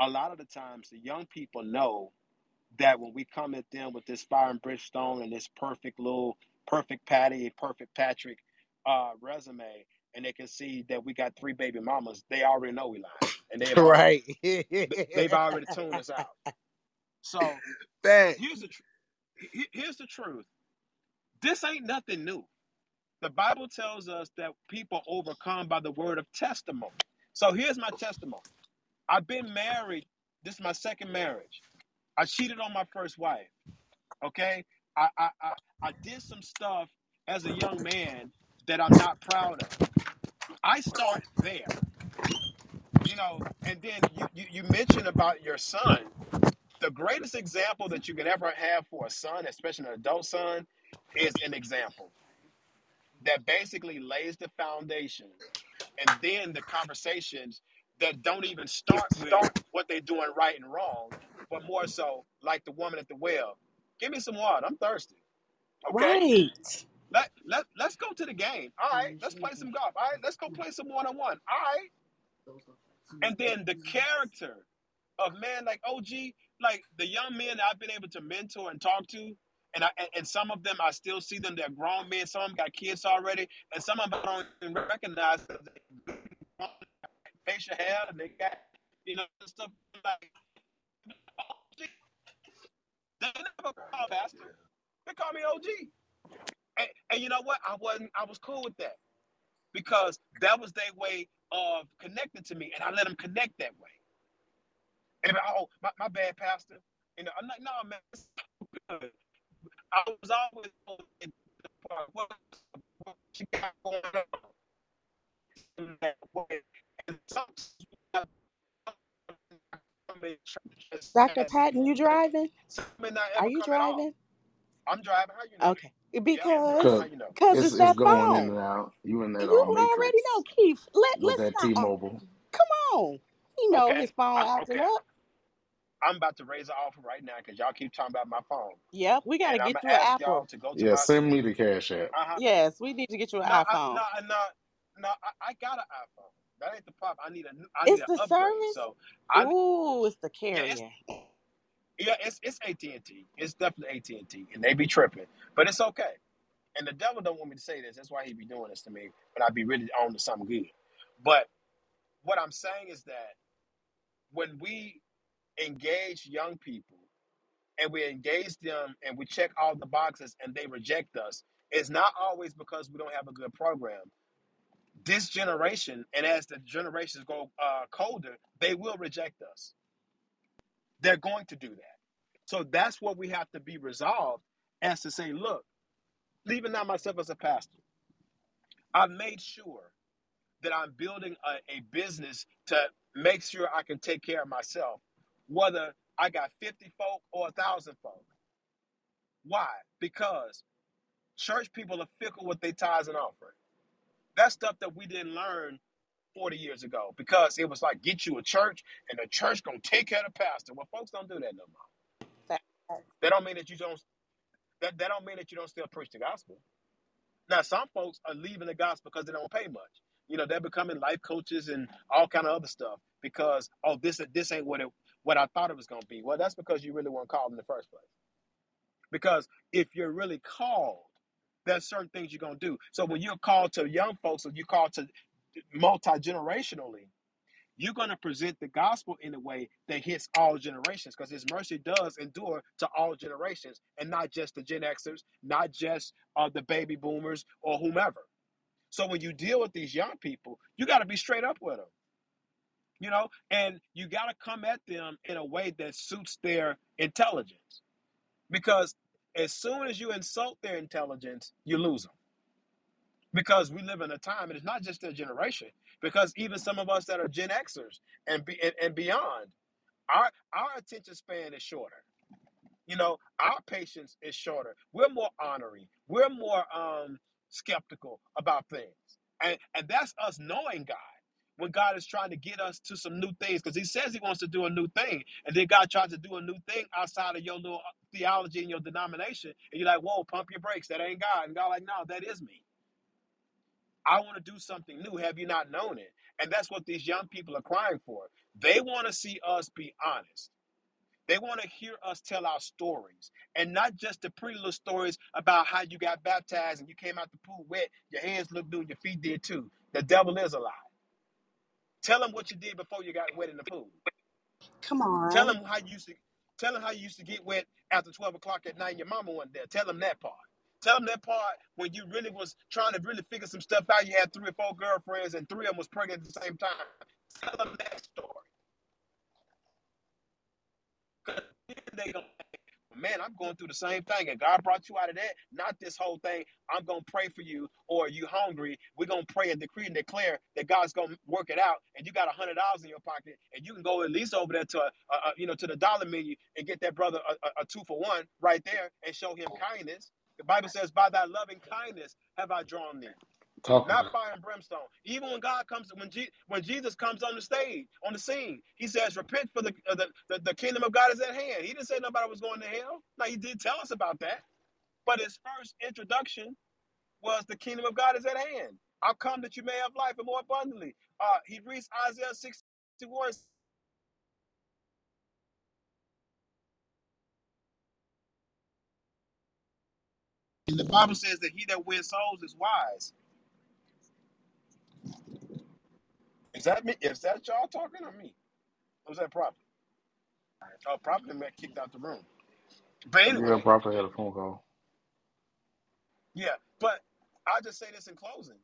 [SPEAKER 10] a lot of the times the young people know that when we come at them with this fire and brimstone and this perfect little perfect Patty, perfect Patrick uh, resume, and they can see that we got three baby mamas, they already know we lying, and they've *laughs* already they've already tuned us out. So here's the tr- he- here's the truth. This ain't nothing new. The Bible tells us that people overcome by the word of testimony. So here's my testimony. I've been married. This is my second marriage. I cheated on my first wife. Okay. I I I, I did some stuff as a young man that I'm not proud of. I start there, you know, and then you you, you mentioned about your son. The greatest example that you can ever have for a son, especially an adult son, is an example that basically lays the foundation and then the conversations that don't even start with what they're doing right and wrong, but more so like the woman at the well. Give me some water. I'm thirsty. Okay.
[SPEAKER 9] Right.
[SPEAKER 10] Let let let's go to the game. All right, mm-hmm. let's play some golf. All right, let's go play some one on one. All right, and then the character of man like OG, like the young men I've been able to mentor and talk to, and I and, some of them I still see them. They're grown men. Some of them got kids already, and some of them I don't even recognize they facial hair and they got you know stuff like. They never call pastor. They call me OG. And, and you know what? I wasn't. I was cool with that because that was their way of connecting to me, and I let them connect that way. And oh, my, my bad, pastor. You know, I'm like, no, man, it's good. I was always in the part, what, what you got going on in that way. And sometimes I come in church
[SPEAKER 9] Dr. Patton, you driving?
[SPEAKER 10] some may not
[SPEAKER 9] Are you
[SPEAKER 10] come at all.
[SPEAKER 9] driving?
[SPEAKER 10] I'm driving. How you know?
[SPEAKER 9] Okay. Because
[SPEAKER 7] Cause
[SPEAKER 10] you
[SPEAKER 9] cause
[SPEAKER 7] it's
[SPEAKER 9] it's
[SPEAKER 7] it's
[SPEAKER 9] that
[SPEAKER 7] going in
[SPEAKER 9] phone.
[SPEAKER 7] and out. You in that
[SPEAKER 9] You
[SPEAKER 7] uh,
[SPEAKER 9] already know, Keith. Let
[SPEAKER 7] with
[SPEAKER 9] let's
[SPEAKER 7] that
[SPEAKER 9] not uh,
[SPEAKER 7] T-Mobile.
[SPEAKER 9] come on. You know
[SPEAKER 10] Okay.
[SPEAKER 9] his phone
[SPEAKER 10] I,
[SPEAKER 9] acting
[SPEAKER 10] okay.
[SPEAKER 9] up.
[SPEAKER 10] I'm about to raise an offer right now because y'all keep talking about my phone,
[SPEAKER 9] Yep, we gotta
[SPEAKER 10] and I'm
[SPEAKER 9] get
[SPEAKER 10] gonna
[SPEAKER 9] you an
[SPEAKER 10] ask y'all
[SPEAKER 9] Apple.
[SPEAKER 10] to go to
[SPEAKER 7] Yeah,
[SPEAKER 10] my.
[SPEAKER 7] send me the cash app.
[SPEAKER 10] Uh huh.
[SPEAKER 9] Yes, we need to get you an
[SPEAKER 10] No,
[SPEAKER 9] iPhone.
[SPEAKER 10] no, I- no, no. I, I got an iPhone. That ain't the problem. I need a. I new. I need
[SPEAKER 9] It's
[SPEAKER 10] an
[SPEAKER 9] the
[SPEAKER 10] upgrade.
[SPEAKER 9] service.
[SPEAKER 10] So I
[SPEAKER 9] Ooh, it's the
[SPEAKER 10] yeah, it's
[SPEAKER 9] carrier.
[SPEAKER 10] yeah, it's it's AT and T. It's definitely AT and T, and they be tripping, but it's okay. And the devil don't want me to say this. That's why he be doing this to me But I be really on to something good. But what I'm saying is that when we engage young people and we engage them and we check all the boxes and they reject us, it's not always because we don't have a good program. This generation, and as the generations go uh, colder, they will reject us. They're going to do that. So that's what we have to be resolved as to say, look, even now myself as a pastor, I've made sure that I'm building a, a business to make sure I can take care of myself, whether I got 50 folk or a thousand folk. Why? Because church people are fickle with their tithes and offering. That's stuff that we didn't learn 40 years ago because it was like get you a church and the church gonna take care of the pastor. Well, folks don't do that no more.
[SPEAKER 9] Fact.
[SPEAKER 10] That don't mean that you don't that, that don't mean that you don't still preach the gospel. Now some folks are leaving the gospel because they don't pay much. You know, they're becoming life coaches and all kind of other stuff because oh this this ain't what it what I thought it was gonna be. Well, that's because you really weren't called in the first place. Because if you're really called, there's certain things you're gonna do. So when you're called to young folks or you're called to multi generationally, you're going to present the gospel in a way that hits all generations because his mercy does endure to all generations and not just the gen xers not just uh, the baby boomers or whomever so when you deal with these young people you got to be straight up with them you know and you got to come at them in a way that suits their intelligence because as soon as you insult their intelligence you lose them because we live in a time, and it's not just their generation, because even some of us that are Gen Xers and be, and, and beyond, our our attention span is shorter. You know, our patience is shorter. We're more honoring. We're more um, skeptical about things, and and that's us knowing God. When God is trying to get us to some new things, because He says He wants to do a new thing, and then God tries to do a new thing outside of your little uh, theology and your denomination, and you're like, "Whoa, pump your brakes! That ain't God." And God, like, "No, that is me." I want to do something new. Have you not known it? And that's what these young people are crying for. They want to see us be honest. They want to hear us tell our stories and not just the pretty little stories about how you got baptized and you came out the pool wet, your hands looked new, and your feet did too. The devil is a lie. Tell them what you did before you got wet in the pool.
[SPEAKER 9] Come on.
[SPEAKER 10] Tell them how you used to tell them how you used to get wet after 12 o'clock at night and your mama wasn't there. Tell them that part. Tell them that part when you really was trying to really figure some stuff out. You had three or four girlfriends and three of them was pregnant at the same time. Tell them that story. 'Cause then they gonna man, I'm going through the same thing, and God brought you out of that. Not this whole thing. I'm gonna pray for you, or you hungry. We're gonna pray and decree and declare that God's gonna work it out, and you got a hundred dollars in your pocket, and you can go at least over there to a, a, a you know to the dollar menu and get that brother a, a, a two for one right there and show him kindness. The Bible says, "By thy loving kindness have I drawn thee."
[SPEAKER 7] Talk
[SPEAKER 10] not
[SPEAKER 7] about
[SPEAKER 10] fire and brimstone. Even when God comes, when Je- when Jesus comes on the stage, on the scene, He says, "Repent, for the, uh, the the the kingdom of God is at hand." He didn't say nobody was going to hell. Now He did tell us about that, but His first introduction was the kingdom of God is at hand. I'll come that you may have life and more abundantly. Uh, he reads Isaiah 61. And the Bible says that he that wins souls is wise. Is that me? Is that y'all talking or me? Or was that prophet? Oh, prophet got kicked out the room. But
[SPEAKER 7] Yeah,
[SPEAKER 10] anyway,
[SPEAKER 7] Prophet had a phone call.
[SPEAKER 10] yeah. But I'll just say this in closing.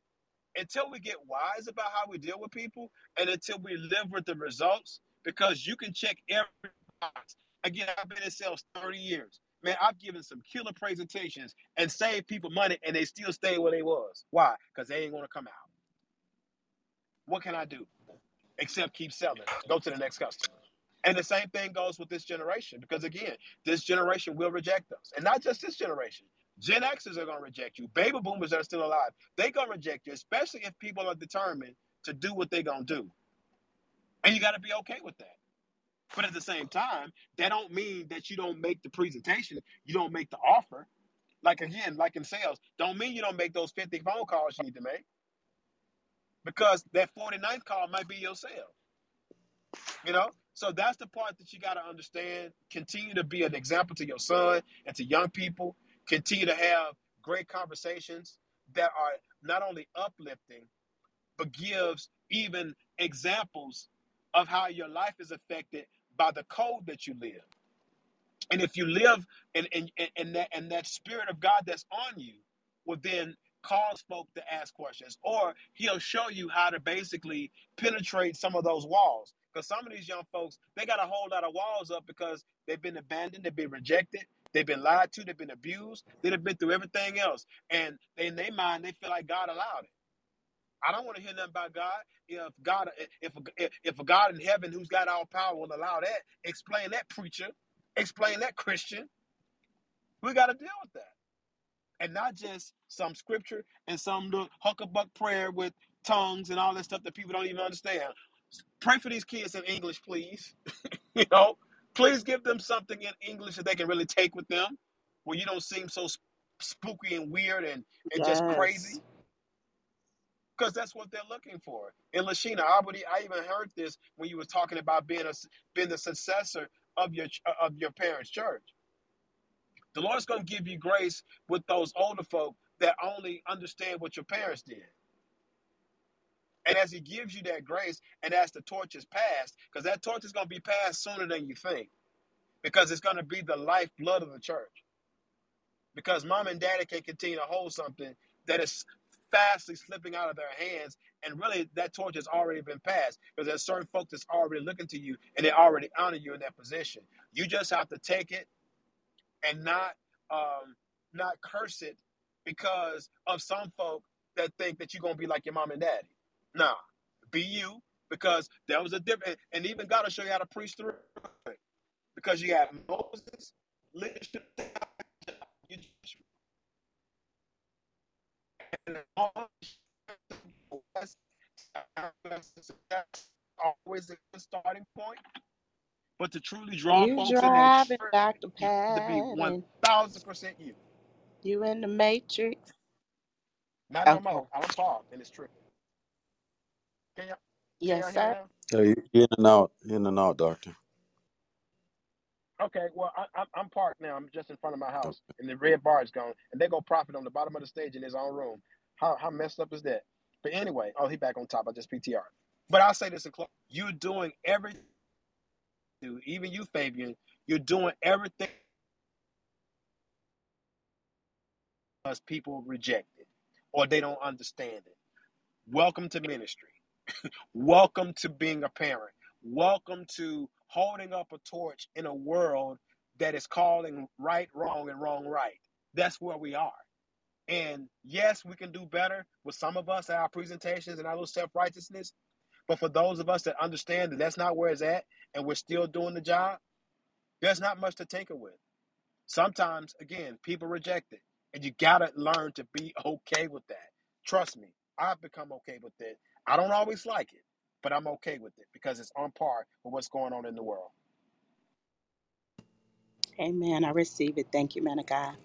[SPEAKER 10] Until we get wise about how we deal with people and until we live with the results, because you can check every box. Again, I've been in sales 30 years. Man, I've given some killer presentations and saved people money and they still stay where they was. Why? Because they ain't gonna come out. What can I do? Except keep selling. Go to the next customer. And the same thing goes with this generation because, again, this generation will reject us. And not just this generation. Gen Xers are going to reject you. Baby boomers that are still alive, they're going to reject you, especially if people are determined to do what they're going to do. And you got to be okay with that. But at the same time, that don't mean that you don't make the presentation, you don't make the offer. Like, again, like in sales, don't mean you don't make those 50 phone calls you need to make because that 49th call might be yourself. You know, so that's the part that you got to understand. Continue to be an example to your son and to young people. Continue to have great conversations that are not only uplifting but gives even examples of how your life is affected by the code that you live. And if you live in, in, in, in that and that spirit of God that's on you, will then cause folk to ask questions. Or he'll show you how to basically penetrate some of those walls. Because some of these young folks, they got a whole lot of walls up because they've been abandoned, they've been rejected, they've been lied to, they've been abused, they've been through everything else. And in their mind, they feel like God allowed it. I don't want to hear nothing about God. If God, if if if a God in heaven who's got all power will allow that, explain that preacher, explain that Christian. We got to deal with that, and not just some scripture and some little huckabuck prayer with tongues and all that stuff that people don't even understand. Pray for these kids in English, please. *laughs* you know, please give them something in English that they can really take with them, where you don't seem so sp- spooky and weird and and just crazy because that's what they're looking for. And Lashina, I already, I even heard this when you were talking about being a being the successor of your of your parents' church. The Lord's going to give you grace with those older folk that only understand what your parents did. And as He gives you that grace, and as the torch is passed, because that torch is going to be passed sooner than you think, because it's going to be the lifeblood of the church. because mom and daddy can continue to hold something that is fastly slipping out of their hands and really that torch has already been passed because there's certain folks that's already looking to you and they already honor you in that position you just have to take it and not um not curse it because of some folk that think that you're gonna be like your mom and daddy nah be you because there was a different and even god will show you how to preach through it because you have moses leadership and always a good starting point. But to truly draw
[SPEAKER 9] You
[SPEAKER 10] folks in that
[SPEAKER 9] driving,
[SPEAKER 10] church,
[SPEAKER 9] Dr.
[SPEAKER 10] you to be
[SPEAKER 9] Patton.
[SPEAKER 10] 1000% you.
[SPEAKER 9] You in the matrix.
[SPEAKER 10] Not no
[SPEAKER 9] Okay.
[SPEAKER 10] more. I don't talk and it's tripping. Can y'all, can
[SPEAKER 9] Yes,
[SPEAKER 10] y'all hear
[SPEAKER 9] sir.
[SPEAKER 10] now?
[SPEAKER 16] Yeah, you in and out, in and out, doctor.
[SPEAKER 10] Okay, well, I, I'm, I'm parked now. I'm just in front of my
[SPEAKER 16] Okay.
[SPEAKER 10] house, and the red bar is gone. And they go profit on the bottom of the stage in his own room. How, how messed up is that? But anyway, oh, he back on top. I just PTR. But I'll say this in close. You're doing everything, even you, Fabian, you're doing everything because people reject it or they don't understand it. Welcome to ministry. *laughs* Welcome to being a parent. Welcome to holding up a torch in a world that is calling right wrong and wrong right. That's where we are. And yes, we can do better with some of us at our presentations and our little self righteousness. But for those of us that understand that that's not where it's at and we're still doing the job, there's not much to tinker with. Sometimes, again, people reject it, and you gotta learn to be okay with that. Trust me, I've become okay with it. I don't always like it, but I'm okay with it because it's on par with what's going on in the world.
[SPEAKER 9] Amen. I receive it. Thank you, man of God.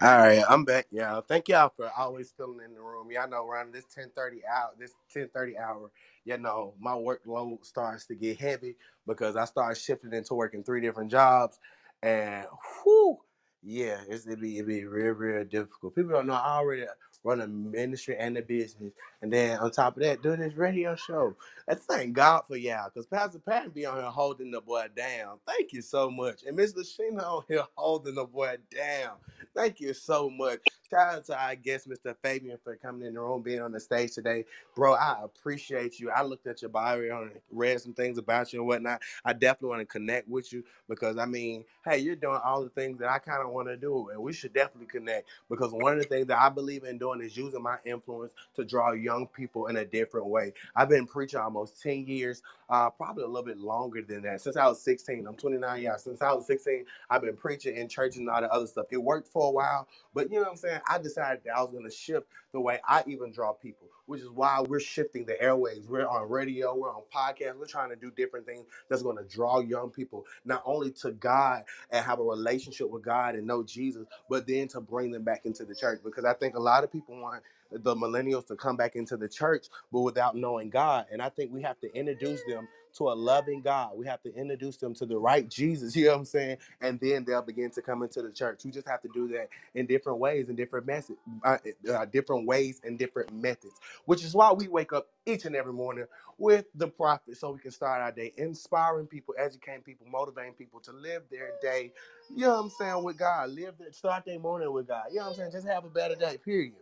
[SPEAKER 2] All right, I'm back, y'all. Thank y'all for always filling in the room. Y'all know around this 10:30 hour, this 10:30 hour, you know, my workload starts to get heavy because I start shifting into working three different jobs, and whew, yeah, it's it be it be real real difficult. People don't know I already run a ministry and a business, and then on top of that, doing this radio show. I thank God for y'all, cause Pastor Patton be on here holding the boy down. Thank you so much, and Miss Lashina on here holding the boy down. Thank you so much. Shout out to our guest, Mr. Fabian, for coming in the room, being on the stage today. Bro, I appreciate you. I looked at your bio and read some things about you and whatnot. I definitely want to connect with you because, I mean, hey, you're doing all the things that I kind of want to do, and we should definitely connect because one of the things that I believe in doing is using my influence to draw young people in a different way. I've been preaching almost 10 years, uh, probably a little bit longer than that, since I was 16. I'm 29 years. Since I was 16, I've been preaching in churches and all the other stuff. It worked for a while, but you know what I'm saying? I decided that I was going to shift the way I even draw people, which is why we're shifting the airways. We're on radio, we're on podcasts, we're trying to do different things that's going to draw young people not only to God and have a relationship with God and know Jesus, but then to bring them back into the church. Because I think a lot of people want the millennials to come back into the church, but without knowing God. And I think we have to introduce them to a loving God. We have to introduce them to the right Jesus. *laughs* You know what I'm saying? And then they'll begin to come into the church. We just have to do that in different ways and different methods, uh, uh, different ways and different methods. Which is why we wake up each and every morning with the prophet, so we can start our day inspiring people, educating people, motivating people to live their day. You know what I'm saying? With God, live their, start their morning with God. You know what I'm saying? Just have a better day. Period.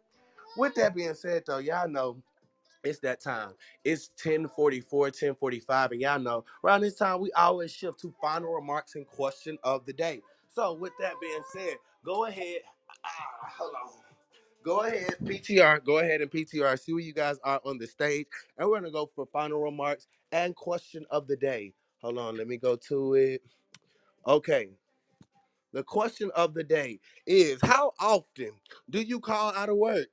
[SPEAKER 2] With that being said, though, y'all know it's that time. It's 1044, 1045, and y'all know around this time we always shift to final remarks and question of the day. So with that being said, go ahead. Ah, hold on. Go ahead, PTR. Go ahead and PTR. See where you guys are on the stage. And we're gonna go for final remarks and question of the day. Hold on, let me go to it. Okay. The question of the day is how often do you call out of work?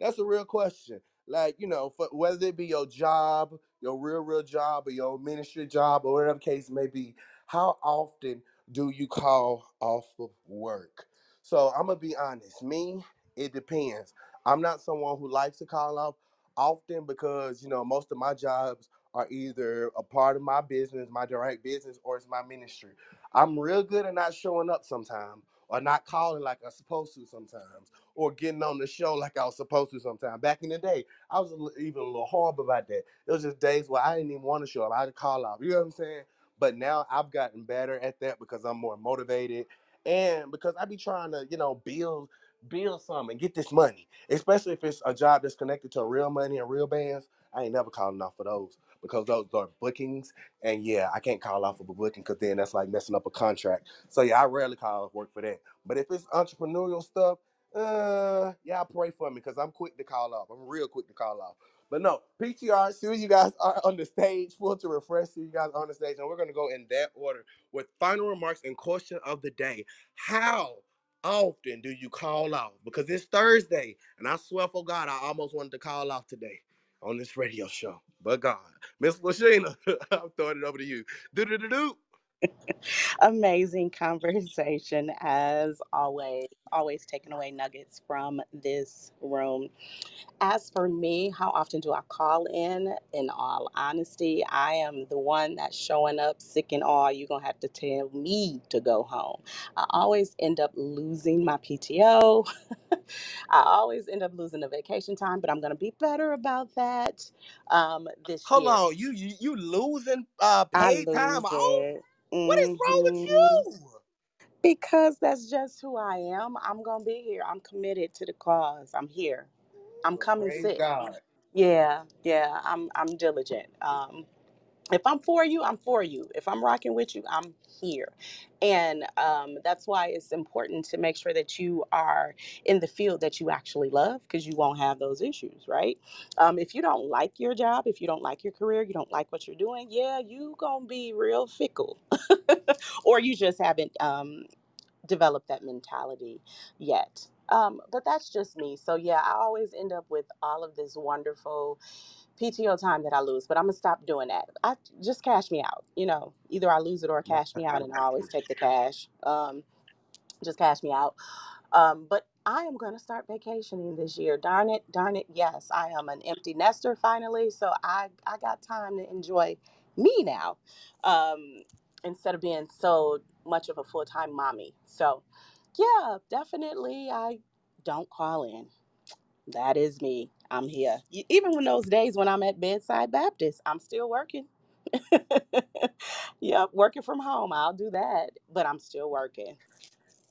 [SPEAKER 2] That's a real question. Like, you know, for, whether it be your job, your real, real job, or your ministry job, or whatever case may be, how often do you call off of work? So I'm to be honest. Me, it depends. I'm not someone who likes to call off often because, you know, most of my jobs are either a part of my business, my direct business, or it's my ministry. I'm real good at not showing up sometimes or not calling like I'm supposed to sometimes or getting on the show like I was supposed to sometimes. Back in the day, I was a li- even a little horrible about that. It was just days where I didn't even want to show up. I had to call out. You know what I'm saying? But now I've gotten better at that because I'm more motivated and because I be trying to, you know, build build something and get this money. Especially if it's a job that's connected to real money and real bands. I ain't never calling off for those because those are bookings and yeah, I can't call off of a booking because then that's like messing up a contract. So yeah, I rarely call off work for that. But if it's entrepreneurial stuff, uh, yeah, pray for me because I'm quick to call off. I'm real quick to call off. But no, PTR, see you guys are on the stage, full to refresh, see you guys are on the stage, and we're gonna go in that order with final remarks and question of the day. How often do you call off? Because it's Thursday, and I swear for God, I almost wanted to call off today on this radio show. But God. Miss Lashina, *laughs* I'm throwing it over to you. Do do do do. *laughs*
[SPEAKER 9] Amazing conversation as always. Always taking away nuggets from this room. As for me, how often do I call in? In all honesty, I am the one that's showing up sick and all. You're going to have to tell me to go home. I always end up losing my PTO. *laughs* I always end up losing the vacation time, but I'm going to be better about that um, this
[SPEAKER 2] Hold
[SPEAKER 9] year.
[SPEAKER 2] on, you you you losing uh
[SPEAKER 9] I
[SPEAKER 2] paid time
[SPEAKER 9] lose
[SPEAKER 2] off?
[SPEAKER 9] it.
[SPEAKER 2] What is wrong with
[SPEAKER 9] hmm
[SPEAKER 2] you?
[SPEAKER 9] Because that's just who I am. I'm going to be here. I'm committed to the cause. I'm here. I'm coming
[SPEAKER 2] praise
[SPEAKER 9] sick.
[SPEAKER 2] God.
[SPEAKER 9] Yeah, yeah, I'm I'm diligent. Um, if I'm for you, I'm for you. If I'm rocking with you, I'm here. And um, that's why it's important to make sure that you are in the field that you actually love because you won't have those issues, right? Um, if you don't like your job, if you don't like your career, you don't like what you're doing, yeah, you going to be real fickle. *laughs* or you just haven't um, developed that mentality yet. Um, but that's just me. So, yeah, I always end up with all of this wonderful PTO time that I lose, but I'm gonna stop doing that. I just cash me out. You know, either I lose it or cash me out, and I always take the cash. Um, just cash me out. Um, but I am going to start vacationing this year. Darn it, darn it. Yes, I am an empty nester finally. So I, I got time to enjoy me now um, instead of being so much of a full time mommy. So, yeah, definitely I don't call in. That is me. I'm here. Even when those days when I'm at Bedside Baptist, I'm still working. *laughs* yep, working from home. I'll do that, but I'm still working.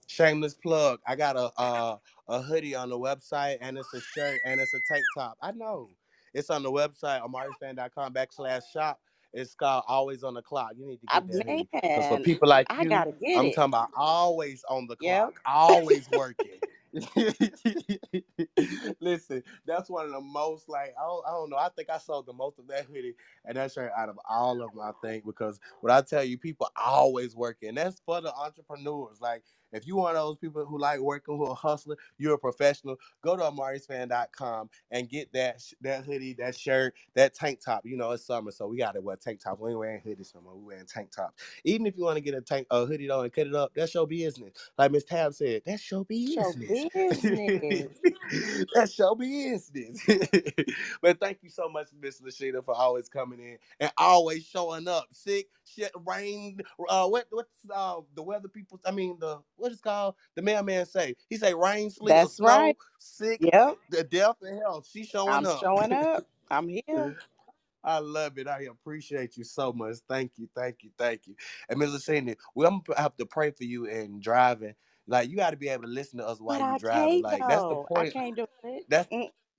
[SPEAKER 2] Shameless plug. I got a uh, a hoodie on the website and it's a shirt and it's a tank top. I know. It's on the website, amarisfan.com backslash shop. It's called Always on the Clock. You need to
[SPEAKER 9] I,
[SPEAKER 2] get that hoodie. Because for
[SPEAKER 9] man,
[SPEAKER 2] people like
[SPEAKER 9] I
[SPEAKER 2] you,
[SPEAKER 9] gotta get
[SPEAKER 2] I'm
[SPEAKER 9] it.
[SPEAKER 2] talking about always on the
[SPEAKER 9] Yep.
[SPEAKER 2] clock, always working. *laughs* Listen, that's one of the most like I don't, I don't know. I think I sold the most of that hoodie and that shirt out of all of them. I think because what I tell you, people always working. That's for the entrepreneurs. Like if you one of those people who like working, who are hustler, you're a professional. Go to amarisfan.com and get that that hoodie, that shirt, that tank top. You know it's summer, so we got to wear tank tops. We ain't wearing hoodies no more. We wearing tank tops. Even if you want to get a tank a hoodie on and cut it up, that's your business. Like Miss Tab said, that's your business.
[SPEAKER 9] business. *laughs*
[SPEAKER 2] that's your business. *laughs* but thank you so much, Miss Lashina, for always coming in and always showing up. Sick, shit, rain. Uh, what what's uh the weather people? I mean the what is it called the mailman say? He say rain, sleet,
[SPEAKER 9] That's
[SPEAKER 2] snow.
[SPEAKER 9] right.
[SPEAKER 2] Sick,
[SPEAKER 9] Yep.
[SPEAKER 2] the death and hell. She showing
[SPEAKER 9] I'm
[SPEAKER 2] up.
[SPEAKER 9] showing up. *laughs* I'm here. *laughs*
[SPEAKER 2] I love it. I appreciate you so much. Thank you, thank you, thank you. And Miss Lucinda, we I'm gonna have to pray for you in driving. Like you got to be able to listen to us while
[SPEAKER 9] But
[SPEAKER 2] you
[SPEAKER 9] I
[SPEAKER 2] driving. Like that's the
[SPEAKER 9] though. I
[SPEAKER 2] point.
[SPEAKER 9] can't do it.
[SPEAKER 2] That's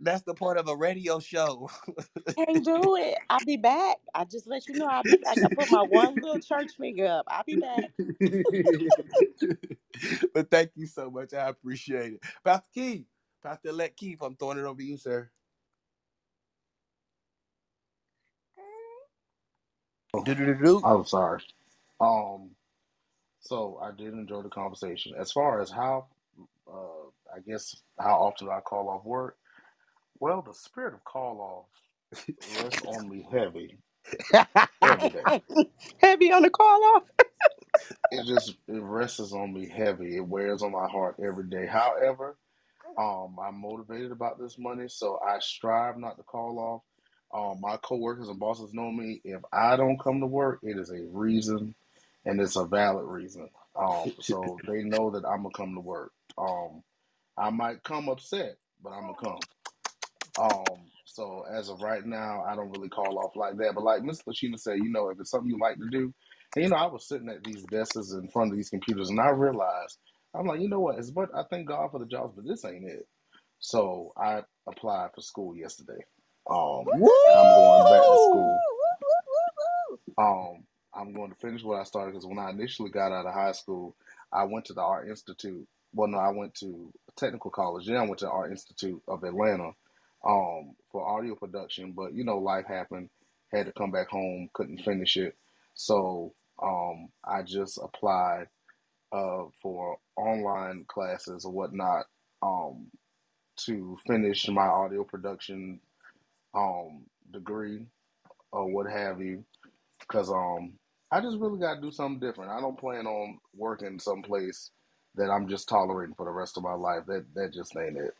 [SPEAKER 2] that's the part of a radio show.
[SPEAKER 9] Can't do it. I'll be back. I just let you know I'll be back. I put my one little church finger up. I'll be back.
[SPEAKER 2] but thank you so much. I appreciate it. Pastor Keith, Pastor elect Keith, I'm throwing it over to you, sir. Do-do-do-do.
[SPEAKER 7] I'm sorry. Um, so I did enjoy the conversation. As far as how, uh, I guess how often I call off work. Well, the spirit of call off *laughs* rests on me heavy. *laughs*
[SPEAKER 9] Heavy on the call off. *laughs*
[SPEAKER 7] It just it rests on me heavy. It wears on my heart every day. However, um, I'm motivated about this money, so I strive not to call off. Um, my coworkers and bosses know me. If I don't come to work, it is a reason, and it's a valid reason. Um, so they know that I'm gonna come to work. Um, I might come upset, but I'm gonna come. Um, so as of right now, I don't really call off like that. But like Miss Lashina said, you know, if it's something you like to do, and you know, I was sitting at these desks in front of these computers, and I realized I'm like, you know what? It's but I thank God for the jobs, but this ain't it. So I applied for school yesterday. Um, I'm going back to school. Um, I'm going to finish what I started because when I initially got out of high school, I went to the Art Institute. Well, no, I went to technical college. Then I went to the Art Institute of Atlanta um, for audio production. But you know, life happened. Had to come back home. Couldn't finish it. So um, I just applied uh, for online classes or whatnot um, to finish my audio production um, degree or what have you because um I just really got to do something different. I don't plan on working someplace that I'm just tolerating for the rest of my life. That that just ain't it.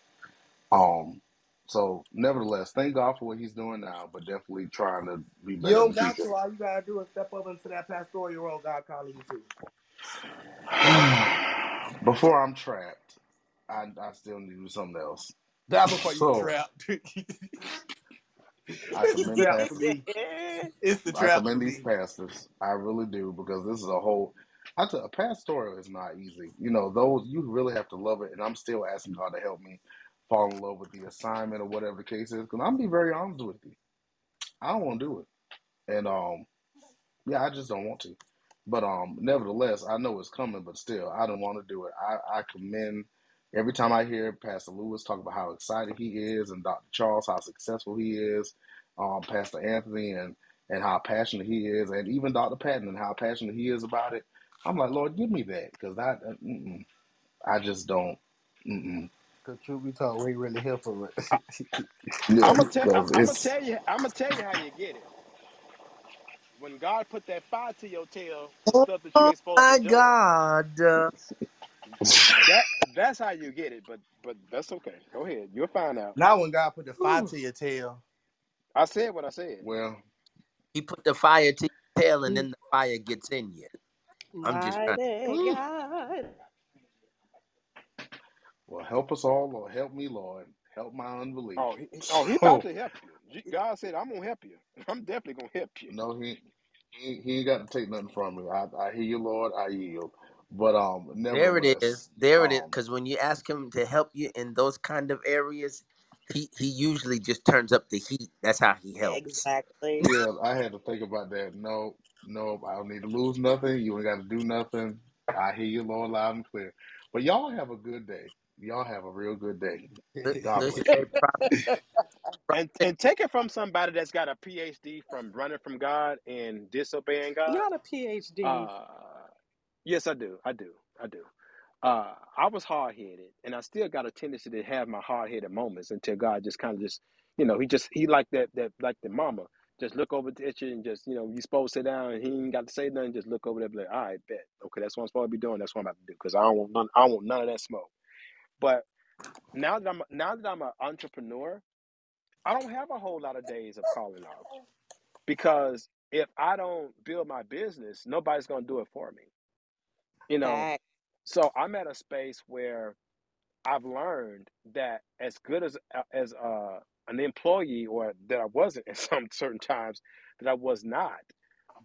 [SPEAKER 7] Um, so nevertheless, thank God for what He's doing now, but definitely trying to be better in
[SPEAKER 2] don't got
[SPEAKER 7] future.
[SPEAKER 2] to. All you gotta do is step up into that pastoral role God calling you to. *sighs*
[SPEAKER 7] Before I'm trapped, I I still need to do something else.
[SPEAKER 2] That before you
[SPEAKER 7] So
[SPEAKER 2] trapped. *laughs*
[SPEAKER 7] I
[SPEAKER 2] it's the
[SPEAKER 7] commend
[SPEAKER 2] trap for me. It's the
[SPEAKER 7] I
[SPEAKER 2] trap for
[SPEAKER 7] commend these pastors. I really do because this is a whole. I tell a pastoral is not easy. You know, those you really have to love it, and I'm still asking God to help me fall in love with the assignment or whatever the case is. Because I'm be very honest with you, I don't want to do it, and um, yeah, I just don't want to. But um, nevertheless, I know it's coming, but still, I don't want to do it. I, I commend every time I hear Pastor Lewis talk about how excited he is, and Dr. Charles how successful he is, um, Pastor Anthony and and how passionate he is, and even Dr. Patton and how passionate he is about it. I'm like, Lord, give me that, because I uh, I just don't. Mm-mm.
[SPEAKER 2] Cause truth be told, we ain't really here for it. *laughs*
[SPEAKER 7] Yeah,
[SPEAKER 10] I'm gonna tell. I'm, I'm tell you. I'm gonna tell you how you get it. When God put that fire to your tail, the
[SPEAKER 5] Oh
[SPEAKER 10] stuff that you ain't supposed to
[SPEAKER 5] my
[SPEAKER 10] doing.
[SPEAKER 5] God.
[SPEAKER 10] That that's how you get it, but but that's okay. Go ahead. You'll find out.
[SPEAKER 2] Now when God put the fire
[SPEAKER 10] Whew.
[SPEAKER 2] to your tail,
[SPEAKER 10] I said what I said.
[SPEAKER 7] well,
[SPEAKER 14] He put the fire to your tail, and mm. then the fire gets in you. I'm just trying.
[SPEAKER 9] Mighty mm. God.
[SPEAKER 7] Well, help us all, Lord. Help me, Lord. Help my unbelief.
[SPEAKER 10] Oh, he, oh, he about to help you. God said, "I'm gonna help you. *laughs* I'm definitely gonna help you."
[SPEAKER 7] no, he, he he ain't got to take nothing from me. I, I hear you, Lord. I yield. But um,
[SPEAKER 14] There it is.
[SPEAKER 7] nevertheless,
[SPEAKER 14] is. There it is.
[SPEAKER 7] um,
[SPEAKER 14] Because when you ask him to help you in those kind of areas, he he usually just turns up the heat. That's how he helps.
[SPEAKER 9] Exactly.
[SPEAKER 7] yeah, I had to think about that. No, no, I don't need to lose nothing. You ain't got to do nothing. I hear you, Lord, loud and clear. But y'all have a good day. Y'all have a real good day.
[SPEAKER 14] Li-
[SPEAKER 7] God
[SPEAKER 14] Listen,
[SPEAKER 7] bless
[SPEAKER 14] hey,
[SPEAKER 7] you.
[SPEAKER 14] prophet,
[SPEAKER 10] And and take it from somebody that's got a PhD from running from God and disobeying God.
[SPEAKER 9] Not a PhD.
[SPEAKER 10] Uh, yes, I do. I do. I do. Uh, I was hard headed, and I still got a tendency to have my hard headed moments until God just kind of just, you know, he just he like that that like the mama. Just look over at you and just, you know, you supposed to sit down and he ain't got to say nothing. Just look over there, and be like, all right, bet, okay, that's what I'm supposed to be doing. That's what I'm about to do because I don't want none. I don't want none of that smoke. But now that I'm now that I'm an entrepreneur, I don't have a whole lot of days of calling off. Because if I don't build my business, nobody's gonna do it for me. You know, so I'm at a space where I've learned that as good as as uh, an employee, or that I wasn't *laughs* at some certain times, that I was not,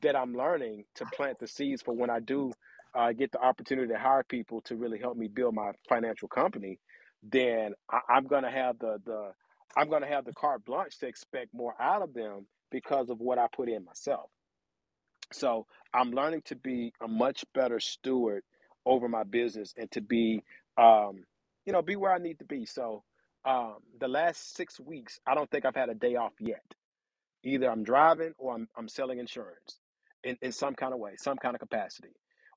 [SPEAKER 10] that I'm learning to plant the seeds for when I do uh, get the opportunity to hire people to really help me build my financial company. Then I, I'm gonna have the the I'm gonna have the carte blanche to expect more out of them because of what I put in myself. So I'm learning to be a much better steward over my business and to be, um, you know, be where I need to be. So um, the last six weeks, I don't think I've had a day off yet. Either I'm driving or I'm, I'm selling insurance in, in some kind of way, some kind of capacity,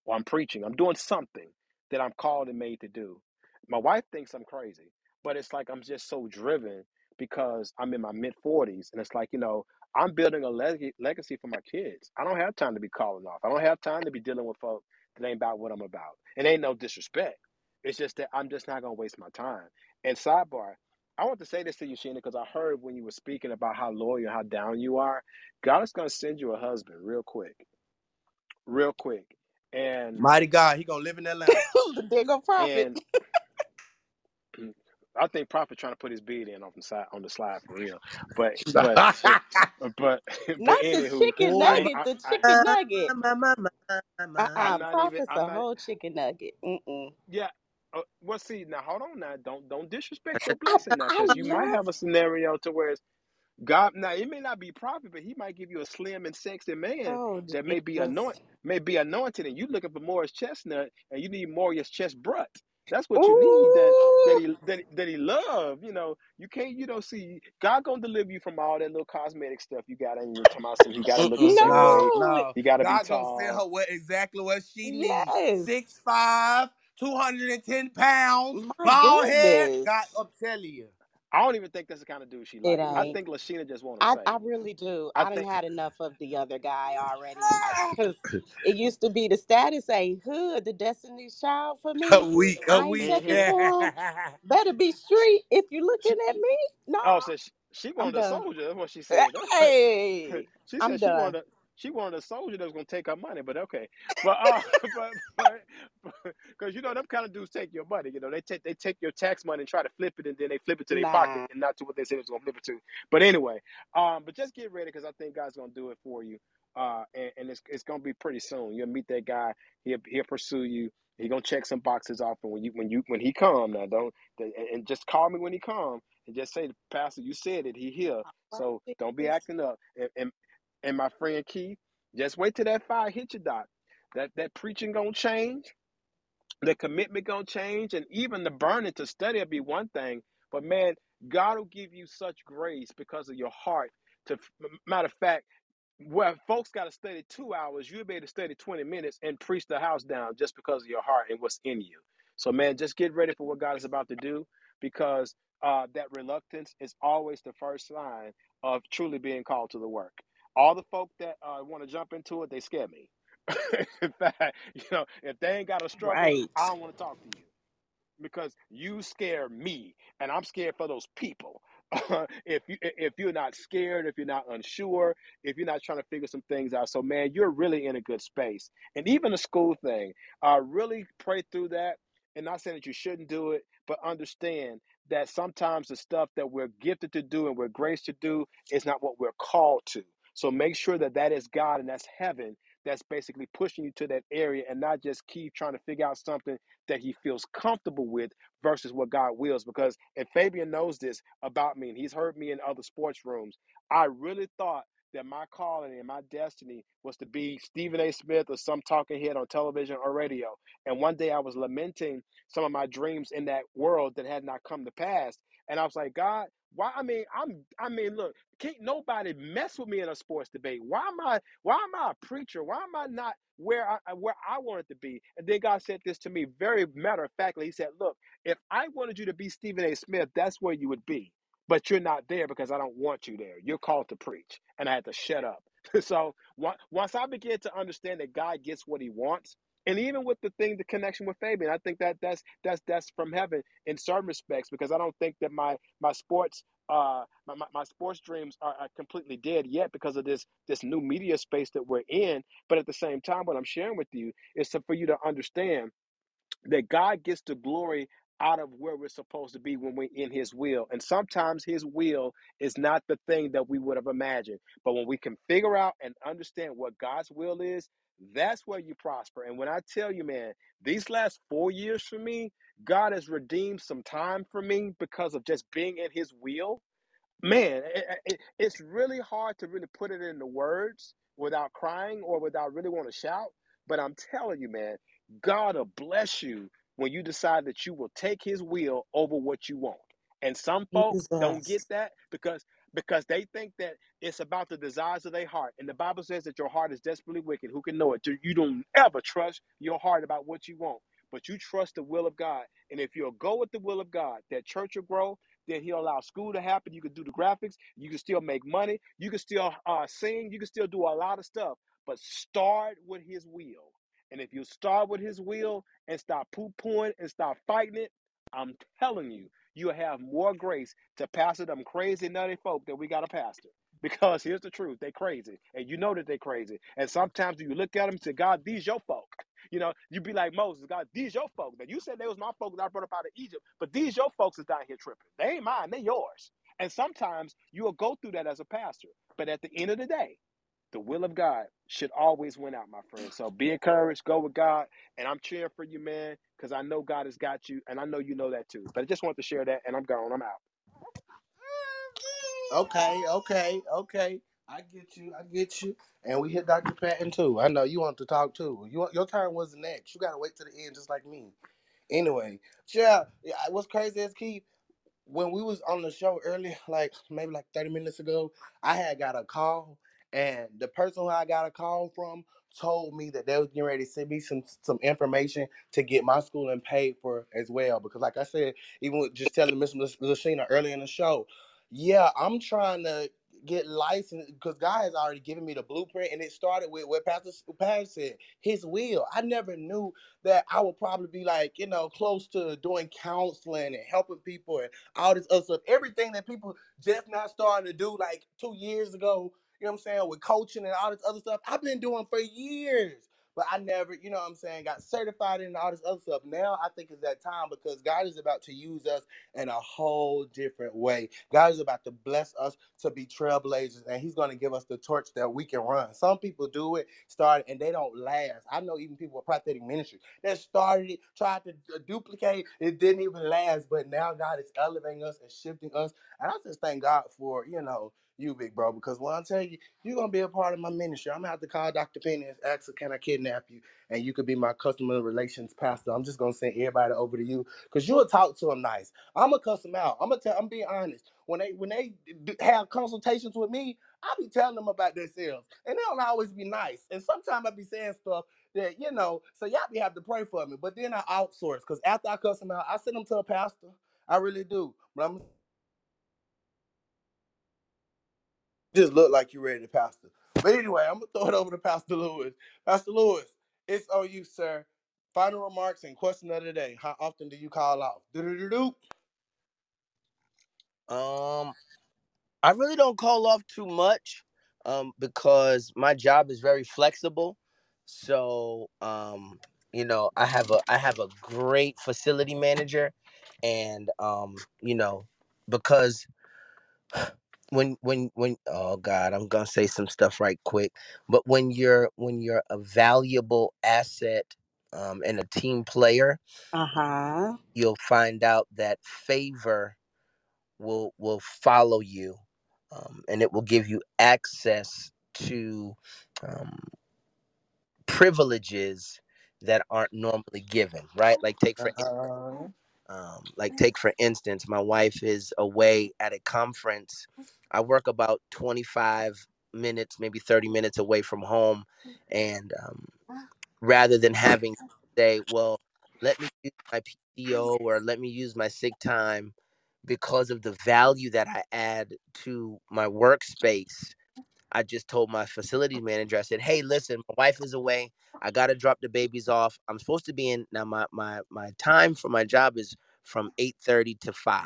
[SPEAKER 10] or I'm preaching. I'm doing something that I'm called and made to do. My wife thinks I'm crazy, but it's like I'm just so driven because I'm in my mid 40s. And it's like, you know, I'm building a leg- legacy for my kids. I don't have time to be calling off. I don't have time to be dealing with folks that ain't about what I'm about. It ain't no disrespect. It's just that I'm just not going to waste my time. And sidebar, I want to say this to you, Sheena, because I heard when you were speaking about how loyal, how down you are. God is going to send you a husband real quick, real quick, and
[SPEAKER 2] mighty God, he gonna live in Atlanta. *laughs*
[SPEAKER 9] there go prophet.
[SPEAKER 10] and I think Prophet trying to put his bid in on the side on the slide for real, but *laughs* but *laughs* but but
[SPEAKER 9] Not the
[SPEAKER 10] anywho,
[SPEAKER 9] chicken
[SPEAKER 10] I
[SPEAKER 2] oh
[SPEAKER 9] nugget.
[SPEAKER 10] I,
[SPEAKER 9] The
[SPEAKER 10] I,
[SPEAKER 9] chicken nugget.
[SPEAKER 14] my, my, my, my,
[SPEAKER 9] uh-uh,
[SPEAKER 10] I'm even.
[SPEAKER 9] Prophet's a
[SPEAKER 10] not.
[SPEAKER 9] whole chicken nugget. Mm-mm.
[SPEAKER 10] Yeah. Uh, well, see now. Hold on now. Don't don't disrespect your
[SPEAKER 14] a
[SPEAKER 9] I,
[SPEAKER 10] blessing now, because you might have a scenario to where it's God now it may not be prophet, but he might give you a slim and sexy man
[SPEAKER 9] Oh
[SPEAKER 10] that may be
[SPEAKER 9] Jesus.
[SPEAKER 10] anointed, may be anointed, and you looking for Morris Chestnut, and you need Morris Chestbrut. That's what you need. That that he that, that he love. You know, you can't. You don't see God gonna deliver you from all that little cosmetic stuff you got in your Tomaso. You got to look
[SPEAKER 2] no.
[SPEAKER 9] No.
[SPEAKER 2] no.
[SPEAKER 10] He got to be
[SPEAKER 2] God gonna send her what exactly what she needs.
[SPEAKER 9] Yes.
[SPEAKER 2] Six five, two hundred and ten pounds,
[SPEAKER 9] My
[SPEAKER 2] bald head.
[SPEAKER 9] goodness.
[SPEAKER 2] God, I'm telling you.
[SPEAKER 10] I don't even think that's the kind of dude she
[SPEAKER 9] It
[SPEAKER 10] like. I think Lashina just want to
[SPEAKER 9] I, I really do.
[SPEAKER 10] I
[SPEAKER 9] I done
[SPEAKER 10] think.
[SPEAKER 9] had enough of the other guy already. *laughs* It used to be the status ain't hood, the Destiny's Child for me.
[SPEAKER 2] A
[SPEAKER 9] week, a
[SPEAKER 2] week.
[SPEAKER 9] checking. *laughs* Better be street if
[SPEAKER 10] you're
[SPEAKER 9] looking at me. No,
[SPEAKER 10] oh, so she, she
[SPEAKER 9] I'm
[SPEAKER 10] wanted a
[SPEAKER 9] done.
[SPEAKER 10] soldier. That's what she said. *laughs*
[SPEAKER 9] Hey,
[SPEAKER 10] she
[SPEAKER 9] I'm
[SPEAKER 10] she
[SPEAKER 9] done.
[SPEAKER 10] wanted a, she wanted a soldier that was gonna take her money. But okay, but uh, *laughs* *laughs* but because you know them kind of dudes take your money. You know they take they take your tax money and try to flip it, and then they flip it to their pocket and not to what they said it was gonna flip it to. But anyway, um, but just get ready because I think God's gonna do it for you. Uh, and, and it's it's gonna be pretty soon. You'll meet that guy. He'll he'll pursue you. He gonna check some boxes off, and when you when you when he come now, don't and and just call me when he come and just say, the Pastor, you said it. He here. So don't be acting up. And, and and my friend Keith, just wait till that fire hit you, Doc. That that preaching gonna change, the commitment gonna change, and even the burning to study will be one thing. But man, God will give you such grace because of your heart. To matter of fact, where folks got to study two hours, you'll be able to study 20 minutes and preach the house down just because of your heart and what's in you. So, man, just get ready for what God is about to do because uh, that reluctance is always the first sign of truly being called to the work. All the folk that uh, want to jump into it, they scare me. *laughs* in fact, you know, if they ain't got a struggle, I don't want to talk to you. Because you scare me and i'm scared for those people. *laughs* If you if you're not scared if you're not unsure if you're not trying to figure some things out. So man you're really in a good space. And even the school thing uh really pray through that. And not saying that you shouldn't do it but understand that sometimes the stuff that we're gifted to do and we're graced to do is not what we're called to so make sure that that is god and that's heaven that's basically pushing you to that area and not just keep trying to figure out something that he feels comfortable with versus what God wills. Because, and Fabian knows this about me, and he's heard me in other sports rooms. I really thought that my calling and my destiny was to be Stephen A. Smith or some talking head on television or radio. And one day I was lamenting some of my dreams in that world that had not come to pass. And I was like, God, why? I mean, I'm, I mean, look, can't nobody mess with me in a sports debate. Why am I, why am I a preacher? Why am I not where I where I wanted to be. And then God said this to me very matter of factly. He said, Look, if I wanted you to be Stephen A. Smith, that's where you would be. But you're not there because I don't want you there. You're called to preach. And I had to shut up. *laughs* so once I began to understand that God gets what he wants, and even with the thing, the connection with Fabian, I think that that's that's that's from heaven in certain respects because I don't think that my my sports uh my, my, my sports dreams are, are completely dead yet because of this this new media space that we're in. But at the same time, what I'm sharing with you is to, for you to understand that God gets the glory out of where we're supposed to be when we're in His will. And sometimes His will is not the thing that we would have imagined. But when we can figure out and understand what God's will is, that's where you prosper. And when I tell you, man, these last four years for me, God has redeemed some time for me because of just being in His will man it, it, it's really hard to really put it into words without crying or without really want to shout but i'm telling you man god will bless you when you decide that you will take his will over what you want and some folks don't get that because because they think that it's about the desires of their heart and the bible says that your heart is desperately wicked who can know it you don't ever trust your heart about what you want but you trust the will of god and if you'll go with the will of god that church will grow then he'll allow school to happen. You can do the graphics. You can still make money. You can still uh, sing. You can still do a lot of stuff. But start with his will. And if you start with his will and stop poo pooing and stop fighting it, I'm telling you, you'll have more grace to pastor them crazy nutty folk that we got to pastor. *laughs* Because here's the truth, they crazy. And you know that they crazy. And sometimes you look at them and say, God, these your folk. *laughs* You know, you be like Moses, God, these your folks. Now you said they was my folks that I brought up out of Egypt, but these your folks is down here tripping. They ain't mine, they yours. And sometimes you will go through that as a pastor. But at the end of the day, the will of God should always win out, my friend. So be encouraged, go with God, and I'm cheering for you, man, because I know God has got you, and I know you know that too. But I just want to share that, and I'm gone. I'm out.
[SPEAKER 2] Okay, okay, okay. I get you. I get you. And we hit Dr. Patton too. I know you want to talk too. You your turn was next. You gotta wait to the end, just like me. Anyway, yeah. what's crazy is Keith when we was on the show earlier, *laughs* like maybe like 30 minutes ago, I had got a call and the person who I got a call from told me that they was getting ready to send me some some information to get my schooling paid for as well. Because like I said, even with just telling Miss Lashina earlier in the show, yeah, I'm trying to get licensed because God has already given me the blueprint and it started with what Pastor Pat said, his will. I never knew that I would probably be like, you know, close to doing counseling and helping people and all this other stuff. Everything that people just not starting to do like two years ago, you know what I'm saying, with coaching and all this other stuff, I've been doing for years. But I never, you know what I'm saying, got certified in all this other stuff. Now I think it's that time because God is about to use us in a whole different way. God is about to bless us to be trailblazers, and He's going to give us the torch that we can run. Some people do it, start, and they don't last. I know even people with prophetic ministry that started it, tried to duplicate, it didn't even last. But now God is elevating us and shifting us, and I just thank God for you know you, big bro, because when I tell you you're gonna be a part of my ministry, I'm gonna have to call Dr. Penny and ask her, can I kidnap you? And you could be my customer relations pastor. I'm just gonna send everybody over to you because you'll talk to them nice. I'm gonna cuss them out. I'm gonna tell. I'm being honest. When they when they have consultations with me, I be telling them about themselves, and they don't always be nice. And sometimes I be saying stuff that you know. So y'all be have to pray for me. But then I outsource because after I cuss them out, I send them to a pastor. I really do. But I'm just look like you're ready to pastor. But anyway, I'm gonna throw it over to Pastor Lewis. Pastor Lewis, it's on you, sir. Final remarks and question of the day. How often do you call out? Do-do-do-do.
[SPEAKER 14] Um, I really don't call off too much, um, because my job is very flexible. So, um, you know, I have a I have a great facility manager, and um, you know, because when when when oh god i'm gonna say some stuff right quick but when you're when you're a valuable asset um, and a team player
[SPEAKER 9] Uh huh.
[SPEAKER 14] you'll find out that favor will will follow you um, and it will give you access to um, privileges that aren't normally given right like take for
[SPEAKER 2] Uh-huh.
[SPEAKER 14] Um, like, take for instance, my wife is away at a conference. I work about 25 minutes, maybe 30 minutes away from home. And um, rather than having to say, well, let me use my PTO or let me use my sick time because of the value that I add to my workspace, I just told my facilities manager, I said, "Hey, listen, my wife is away. I gotta drop the babies off. I'm supposed to be in now. My my my time for my job is from 8:30 to 5.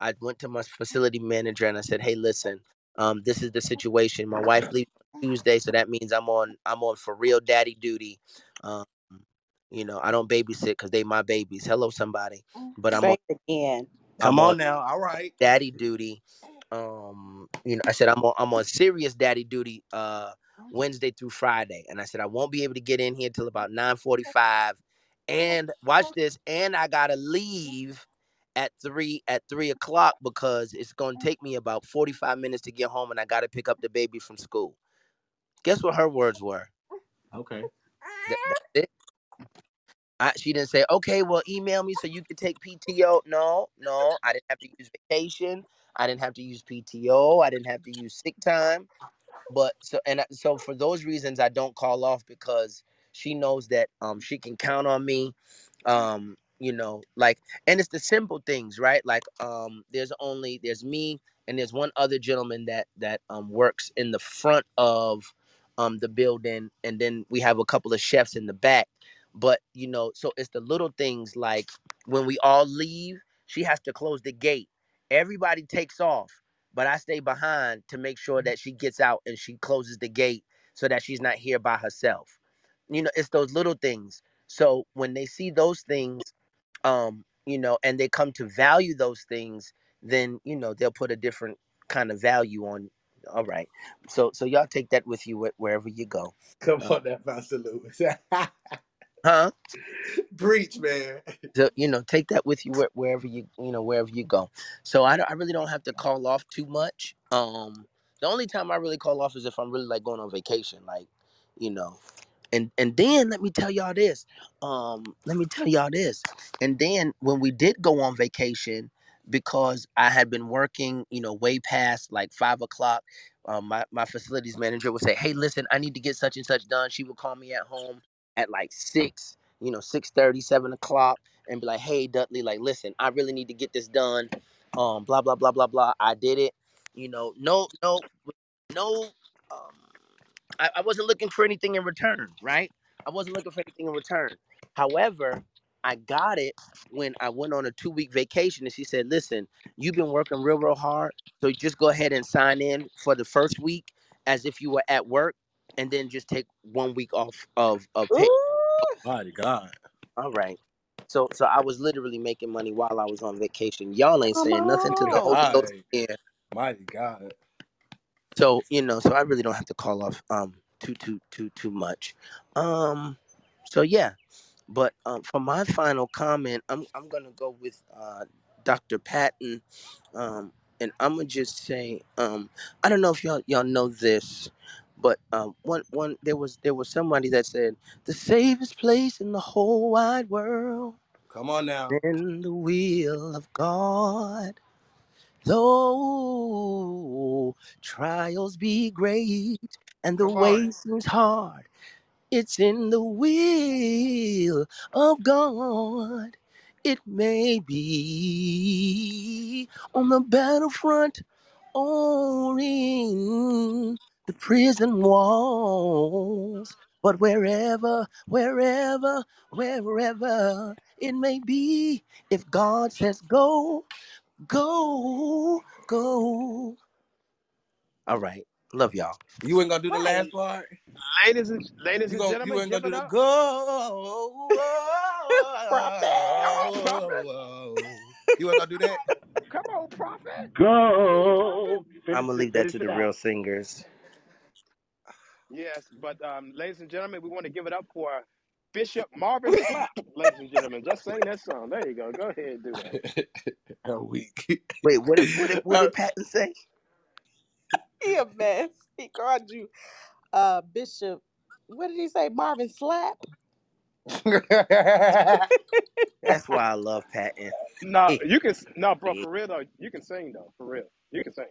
[SPEAKER 14] I went to my facility manager and I said, "Hey, listen, um, this is the situation. My wife leaves *laughs* Tuesday, so that means I'm on I'm on for real daddy duty. Um, you know, I don't babysit because they my babies. Hello, somebody, but I'm on
[SPEAKER 9] Say it again.
[SPEAKER 14] I'm
[SPEAKER 2] Come
[SPEAKER 14] on."
[SPEAKER 2] on now. All right.
[SPEAKER 14] daddy duty. Um, you know, I said I'm on I'm on serious daddy duty uh Wednesday through Friday. And I said I won't be able to get in here till about 945. And watch this, and I gotta leave at three at three o'clock because it's gonna take me about 45 minutes to get home and I gotta pick up the baby from school. Guess what her words were?
[SPEAKER 2] Okay.
[SPEAKER 14] Th- that's it. I, she didn't say, okay, well, email me so you can take PTO. No, no, I didn't have to use vacation. I didn't have to use PTO. I didn't have to use sick time. But so and so for those reasons, I don't call off because she knows that um she can count on me. Um, you know, like, and it's the simple things, right? Like, um, there's only there's me and there's one other gentleman that that um works in the front of um the building, and then we have a couple of chefs in the back. But you know, so it's the little things like when we all leave, she has to close the gate. Everybody takes off but I stay behind to make sure that she gets out and she closes the gate so that she's not here by herself. You know, it's those little things. So when they see those things, um, you know, and they come to value those things, then you know they'll put a different kind of value on. All right, so so y'all take that with you wherever you go.
[SPEAKER 2] Come
[SPEAKER 14] Uh,
[SPEAKER 2] on now, Pastor Lewis. *laughs*
[SPEAKER 14] huh?
[SPEAKER 2] Breach, man. *laughs*
[SPEAKER 14] So you know, take that with you wh- wherever you you know wherever you go. So I, don't- I really don't have to call off too much. Um, the only time I really call off is if I'm really like going on vacation, like you know. And and then let me tell y'all this. Um, let me tell y'all this. And then when we did go on vacation, because I had been working, you know, way past like five o'clock, um, my my facilities manager would say, "Hey, listen, I need to get such and such done." She would call me at home at like six, you know, six thirty, seven o'clock, and be like, "Hey, Dudley, like, listen, I really need to get this done." Um, blah blah blah blah blah. I did it. You know, no no no. Um, I, I wasn't looking for anything in return, right? I wasn't looking for anything in return. However, I got it when I went on a two week vacation and she said, Listen, you've been working real, real hard. So just go ahead and sign in for the first week as if you were at work and then just take one week off of, of pay.
[SPEAKER 9] Ooh,
[SPEAKER 2] Mighty God.
[SPEAKER 14] All right. So so I was literally making money while I was on vacation. Y'all ain't
[SPEAKER 9] come
[SPEAKER 14] saying nothing to the
[SPEAKER 9] on.
[SPEAKER 14] Holy Ghost here.
[SPEAKER 2] Mighty God.
[SPEAKER 14] So, you know, so I really don't have to call off um too too too too much. Um so yeah, But um, for my final comment, I'm I'm gonna go with uh, Dr. Patton, um, and I'm gonna just say um, I don't know if y'all y'all know this, but um, one one there was there was somebody that said the safest place in the whole wide world
[SPEAKER 2] Come on now.
[SPEAKER 14] in the will of God. Though trials be great and the
[SPEAKER 2] Come on.
[SPEAKER 14] way seems hard. It's in the will of God. It may be on the battlefront or in the prison walls. But wherever, wherever, wherever it may be, if God says go, go, go. All right. Love y'all.
[SPEAKER 2] You ain't gonna do the last part.
[SPEAKER 10] Ladies and ladies
[SPEAKER 2] You
[SPEAKER 10] and
[SPEAKER 2] gonna you
[SPEAKER 10] gentlemen,
[SPEAKER 2] ain't gonna
[SPEAKER 10] give
[SPEAKER 2] do
[SPEAKER 10] it
[SPEAKER 2] the
[SPEAKER 10] up.
[SPEAKER 2] go.
[SPEAKER 17] Prophet.
[SPEAKER 10] Prophet.
[SPEAKER 2] You ain't gonna do that.
[SPEAKER 10] Come on, prophet.
[SPEAKER 18] Go.
[SPEAKER 14] I'm gonna leave that to the real singers.
[SPEAKER 10] Yes, but um, ladies and gentlemen, we want to give it up for Bishop Marvin Slap. Ladies and gentlemen, just sing that song. There you go. Go ahead and do that. *laughs*
[SPEAKER 2] A week.
[SPEAKER 14] Wait, what did what did, what did *laughs* Patton say?
[SPEAKER 9] He a mess. He called you uh Bishop. What did he say? Marvin Slap? *laughs*
[SPEAKER 14] That's why I love Patton.
[SPEAKER 10] No, you can no, bro. For real though, you can sing though. For real, you can sing.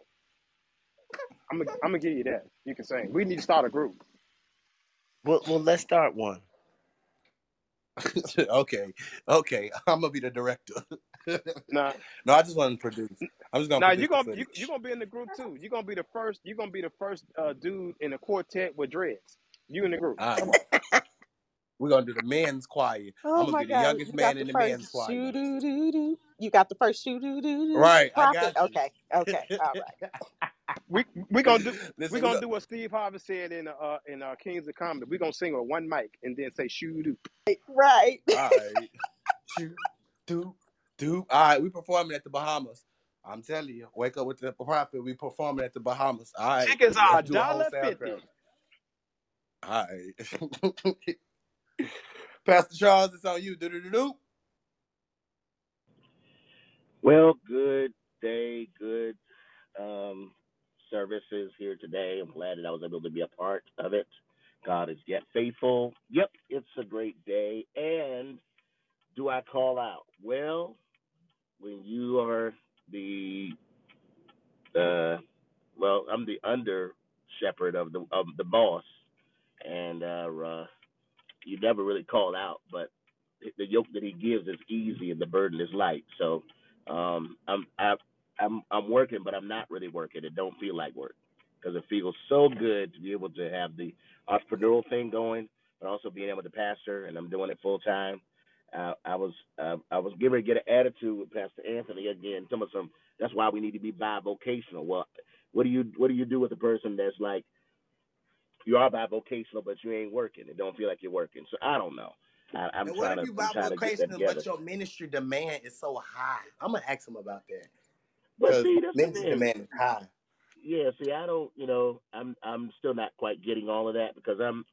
[SPEAKER 10] I'm gonna I'm gonna give you that. You can sing. We need to start a group.
[SPEAKER 14] Well, well, let's start one. *laughs*
[SPEAKER 2] okay, okay. I'm gonna be the director. *laughs*
[SPEAKER 10] Nah,
[SPEAKER 2] no, I just want to produce. I'm just gonna
[SPEAKER 10] now
[SPEAKER 2] produce
[SPEAKER 10] you gonna
[SPEAKER 2] the
[SPEAKER 10] you
[SPEAKER 2] footage.
[SPEAKER 10] you gonna be in the group too. You are gonna be the first. You are gonna be the first uh, dude in a quartet with dreads. You in the group.
[SPEAKER 2] All
[SPEAKER 10] Come
[SPEAKER 2] right.
[SPEAKER 10] on.
[SPEAKER 2] We're gonna do the men's choir.
[SPEAKER 9] Oh
[SPEAKER 2] I'm gonna
[SPEAKER 9] my
[SPEAKER 2] be the
[SPEAKER 9] God.
[SPEAKER 2] youngest
[SPEAKER 9] You got
[SPEAKER 2] man
[SPEAKER 9] the
[SPEAKER 2] in the
[SPEAKER 9] first
[SPEAKER 2] men's choir.
[SPEAKER 9] You got the first shoo doo doo doo.
[SPEAKER 2] Right, I
[SPEAKER 9] Prophet.
[SPEAKER 2] got you.
[SPEAKER 9] Okay. Okay. All right. *laughs*
[SPEAKER 10] We we gonna do *laughs*
[SPEAKER 2] Listen,
[SPEAKER 10] we
[SPEAKER 2] we
[SPEAKER 10] gonna
[SPEAKER 2] go-
[SPEAKER 10] do what Steve Harvey said in uh in uh, Kings of Comedy. We gonna sing with one mic and then say shoo doo.
[SPEAKER 9] Right.
[SPEAKER 2] All right. *laughs* Shoot, do, do. All right, we performing at the Bahamas. I'm telling you, wake up with the prophet. We performing at the Bahamas. All right.
[SPEAKER 10] Tickets are
[SPEAKER 2] let's do a whole
[SPEAKER 10] $1.50.
[SPEAKER 2] All right. *laughs* Pastor Charles, it's on you. Do do do do.
[SPEAKER 19] Well, good day, good um, services here today. I'm glad that I was able to be a part of it. God is yet faithful. Yep, it's a great day. And do I call out? Well, when you are the uh, well, I'm the under shepherd of the of the boss, and uh, uh, you never really call out, but the yoke that he gives is easy and the burden is light. So um, I'm I, I'm I'm working, but I'm not really working. It don't feel like work because it feels so good to be able to have the entrepreneurial thing going, but also being able to pastor, and I'm doing it full time. Uh, I was uh, I was getting ready to get an attitude with Pastor Anthony again. Some of some that's why we need to be bivocational. Well, what do you what do you do with a person that's like you are bivocational, but you ain't working. It don't feel like you're working. So I don't know. I, I'm
[SPEAKER 2] and what
[SPEAKER 19] trying
[SPEAKER 2] if
[SPEAKER 19] to
[SPEAKER 2] you
[SPEAKER 19] to
[SPEAKER 2] bivocational, but your ministry demand is so high? I'm gonna ask him about that
[SPEAKER 19] But see, that's the
[SPEAKER 2] demand is high.
[SPEAKER 19] Yeah, see, I don't, you know, I'm I'm still not quite getting all of that because I'm,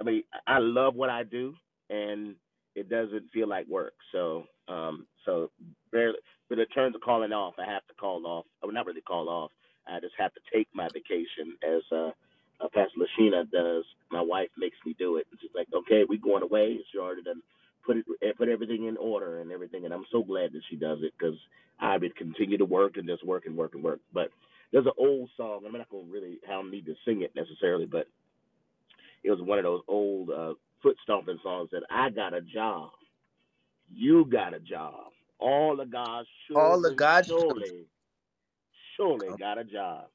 [SPEAKER 19] I mean, I love what I do, and it doesn't feel like work. So, um, so barely, but in terms of calling off, I have to call off. I would not really call off. I just have to take my vacation as uh, uh Pastor Lashina does. My wife makes me do it. And she's like, okay, we going away. She already done put it, eh, put everything in order and everything, and I'm so glad that she does it because I would continue to work and just work and work and work. But there's an old song. I'm not gonna really. I don't need to sing it necessarily, but it was one of those old uh, foot stomping songs that I got a job, you got a job, all of God's
[SPEAKER 14] All
[SPEAKER 19] children
[SPEAKER 14] of God's
[SPEAKER 19] surely, surely
[SPEAKER 14] Come-
[SPEAKER 19] got a job.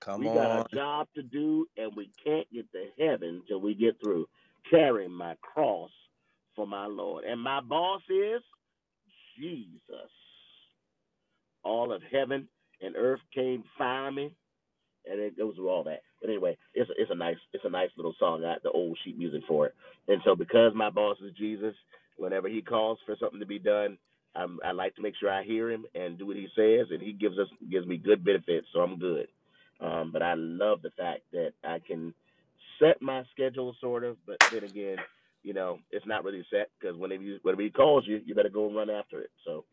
[SPEAKER 14] Come
[SPEAKER 19] we
[SPEAKER 14] on.
[SPEAKER 19] got a job to do, and we can't get to heaven till we get through carrying my cross for my Lord. And my boss is Jesus. All of heaven and earth came find me, and it goes through all that. But anyway, it's a, it's a nice it's a nice little song. I got the old sheet music for it. And so because my boss is Jesus, whenever he calls for something to be done, I'm, I like to make sure I hear him and do what he says, and he gives us gives me good benefits, so I'm good. Um, but I love the fact that I can set my schedule sort of, but then again, you know, it's not really set because whenever whenever he calls you, you better go and run after it. So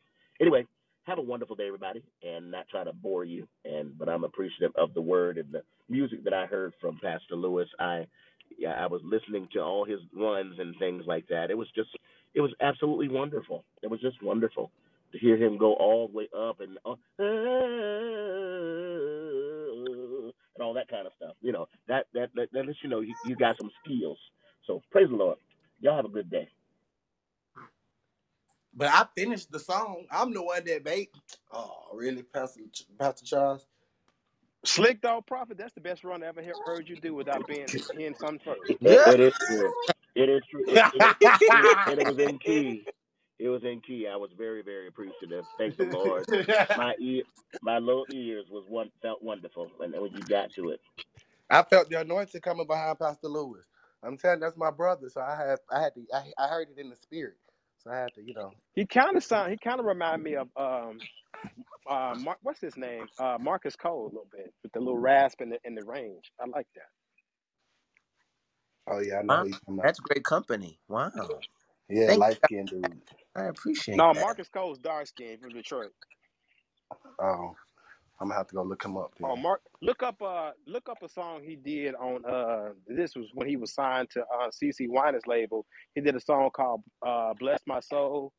[SPEAKER 19] anyway, have a wonderful day, everybody, and not try to bore you. And but I'm appreciative of the word and the music that I heard from Pastor Lewis. I yeah, I was listening to all his runs and things like that. It was just it was absolutely wonderful. It was just wonderful to hear him go all the way up and uh, and all that kind of stuff. You know that that that, that lets you know you, you got some skills. So praise the Lord. Y'all have a good day.
[SPEAKER 2] But I finished the song. I'm the one that made. Oh, really, Pastor Pastor Charles?
[SPEAKER 10] Slick Dog Prophet, that's the best run I ever heard you do without being hearing something first.
[SPEAKER 19] It, it is true. It is true. It, it, it, was- it was in key. It was in key. I was very, very appreciative. Thank the Lord. My ear, my little ears was one felt wonderful when when you got to it.
[SPEAKER 2] I felt the anointing coming behind Pastor Lewis. I'm telling you, that's my brother, so I had I had to I, I heard it in the spirit, so I had to you know.
[SPEAKER 10] He kind of sound. He kind of reminded me of um, uh, Mar- what's his name? Uh, Marcus Cole a little bit with the little rasp in the in the range. I like that.
[SPEAKER 2] Oh yeah, I know
[SPEAKER 14] Wow.
[SPEAKER 2] who you talking about.
[SPEAKER 14] That's great company. Wow.
[SPEAKER 2] Yeah,
[SPEAKER 14] Thank
[SPEAKER 2] light
[SPEAKER 14] you.
[SPEAKER 2] skinned dude.
[SPEAKER 14] I appreciate
[SPEAKER 10] No,
[SPEAKER 14] that.
[SPEAKER 10] Marcus Cole's dark skin from Detroit.
[SPEAKER 2] Oh, I'm gonna have to go look him up
[SPEAKER 10] Oh. Mark, look up uh look up a song he did on uh this was when he was signed to uh CeCe Winans label. He did a song called uh Bless My Soul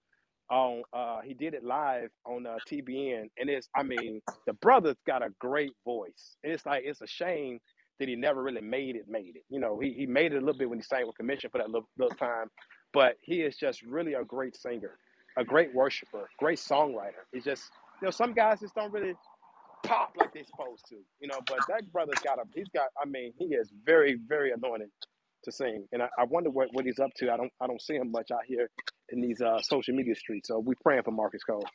[SPEAKER 10] on uh he did it live on uh TBN and it's I mean the brother's got a great voice. It's like it's a shame that he never really made it made it. You know, he he made it a little bit when he sang with Commissioned for that little, little time, but he is just really a great singer, a great worshiper, great songwriter. He's just you know some guys just don't really pop like they're supposed to, you know. But that brother's got a, he's got, I mean, he is very, very anointed to sing, and I, I wonder what, what he's up to. I don't, I don't see him much out here in these uh, social media streets. So we praying for Marcus Cole.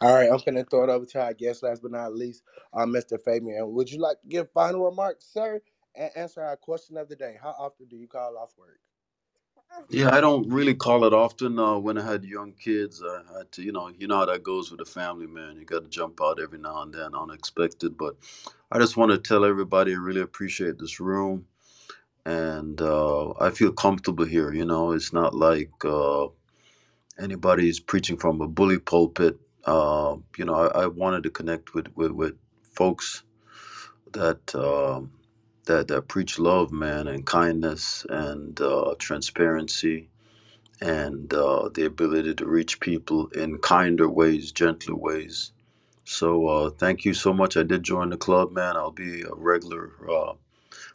[SPEAKER 2] All right, I'm finna throw it over to our guest, last but not least, uh, Mr. Fabian. Would you like to give final remarks, sir, and answer our question of the day? How often do you call off work?
[SPEAKER 16] Yeah, I don't really call it often. Uh, when I had young kids, I had to, you know, you know how that goes with a family, man. You got to jump out every now and then, unexpected. But I just want to tell everybody I really appreciate this room, and uh, I feel comfortable here. You know, it's not like uh, anybody's preaching from a bully pulpit. Uh, you know, I, I wanted to connect with with, with folks that um, that that preach love, man, and kindness and uh, transparency and uh, the ability to reach people in kinder ways, gentler ways. So uh, thank you so much. I did join the club, man. I'll be a regular uh,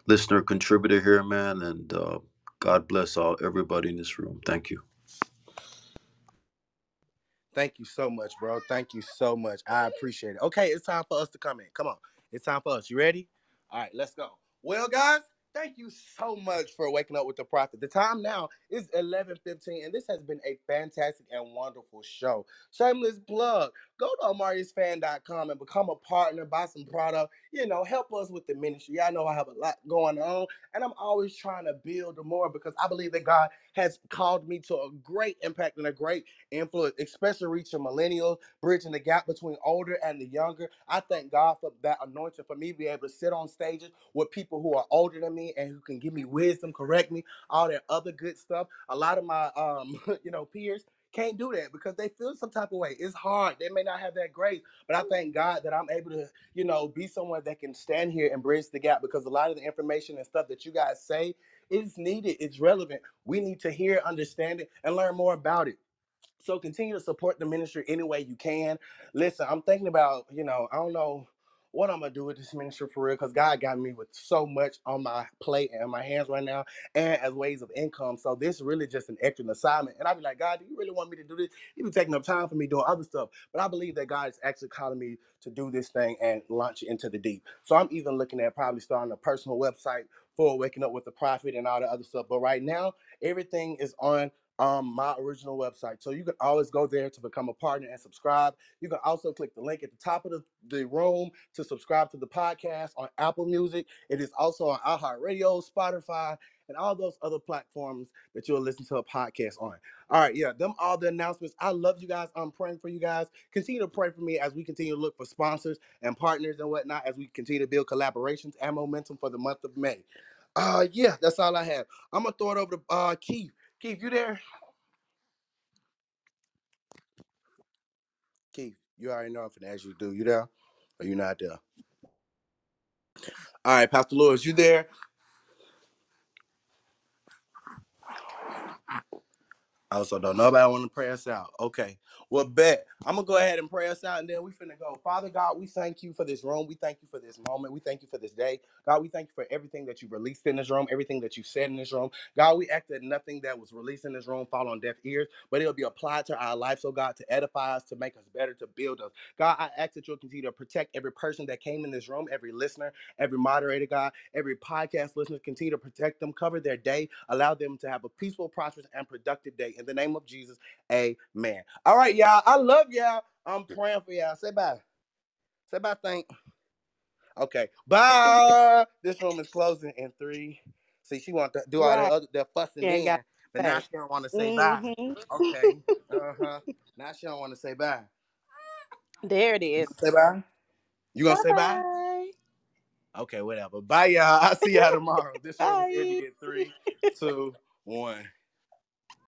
[SPEAKER 16] listener, contributor here, man. And uh, God bless all everybody in this room. Thank you.
[SPEAKER 2] Thank you so much, bro. Thank you so much. I appreciate it. Okay, it's time for us to come in. Come on. It's time for us. You ready? All right, let's go. Well, guys, thank you so much for waking up with the prophet. The time now is 11:15, and this has been a fantastic and wonderful show. Shameless plug. Go to amariusfan.com and become a partner, buy some product, you know, help us with the ministry. I know I have a lot going on, and I'm always trying to build more because I believe that God has called me to a great impact and a great influence, especially reaching millennials, bridging the gap between older and the younger. I thank God for that anointing for me to be able to sit on stages with people who are older than me and who can give me wisdom, correct me, all that other good stuff. A lot of my um, *laughs* you know, peers can't do that because they feel some type of way. It's hard. They may not have that grace, but I thank God that I'm able to, you know, be someone that can stand here and bridge the gap because a lot of the information and stuff that you guys say is needed, it's relevant. We need to hear, understand it, and learn more about it. So continue to support the ministry any way you can. Listen, I'm thinking about, you know, I don't know what I'm gonna do with this ministry for real, because God got me with so much on my plate and my hands right now, and as ways of income. So this is really just an extra assignment. And I'd be like, God, do you really want me to do this? You be taking up time for me doing other stuff. But I believe that God is actually calling me to do this thing and launch it into the deep. So I'm even looking at probably starting a personal website for waking up with the prophet and all the other stuff. But right now, everything is on um my original website. So you can always go there to become a partner and subscribe. You can also click the link at the top of the, the room to subscribe to the podcast on Apple Music. It is also on iHeartRadio, Spotify, and all those other platforms that you'll listen to a podcast on. All right, yeah, them all the announcements. I love you guys. I'm praying for you guys. Continue to pray for me as we continue to look for sponsors and partners and whatnot as we continue to build collaborations and momentum for the month of May. Uh yeah, that's all I have. I'm gonna throw it over to uh Keith. Keith, you there? Keith, you already know I'm finna ask you to do. You there? Or you not there? All right, Pastor Lewis, you there? Oh, also, don't nobody want to pray us out. Okay. Well, bet. I'm gonna go ahead and pray us out, and then we finna go. Father God, we thank you for this room. We thank you for this moment. We thank you for this day. God, we thank you for everything that you released in this room, everything that you said in this room. God, we ask that nothing that was released in this room fall on deaf ears, but it'll be applied to our life. So God, to edify us, to make us better, to build us. God, I ask that you'll continue to protect every person that came in this room, every listener, every moderator, God, every podcast listener. Continue to protect them, cover their day, allow them to have a peaceful, prosperous, and productive day. In the name of Jesus, amen. All right, y'all. I love y'all. I'm praying for y'all. Say bye. Say bye, thank. Okay. Bye. this room is closing in three. See, she want to do all that
[SPEAKER 9] Right.
[SPEAKER 2] other that fussing
[SPEAKER 9] Yeah, got
[SPEAKER 2] then, but now she don't want to say bye.
[SPEAKER 9] hmm
[SPEAKER 2] Okay. *laughs* Uh-huh. Now she don't want to say bye.
[SPEAKER 9] There it is.
[SPEAKER 2] You gonna say bye? You gonna
[SPEAKER 9] Bye
[SPEAKER 2] say bye?
[SPEAKER 9] bye.
[SPEAKER 2] Okay, whatever. Bye, y'all. I'll see y'all tomorrow. This room is ending
[SPEAKER 9] Bye.
[SPEAKER 2] in three, two, one.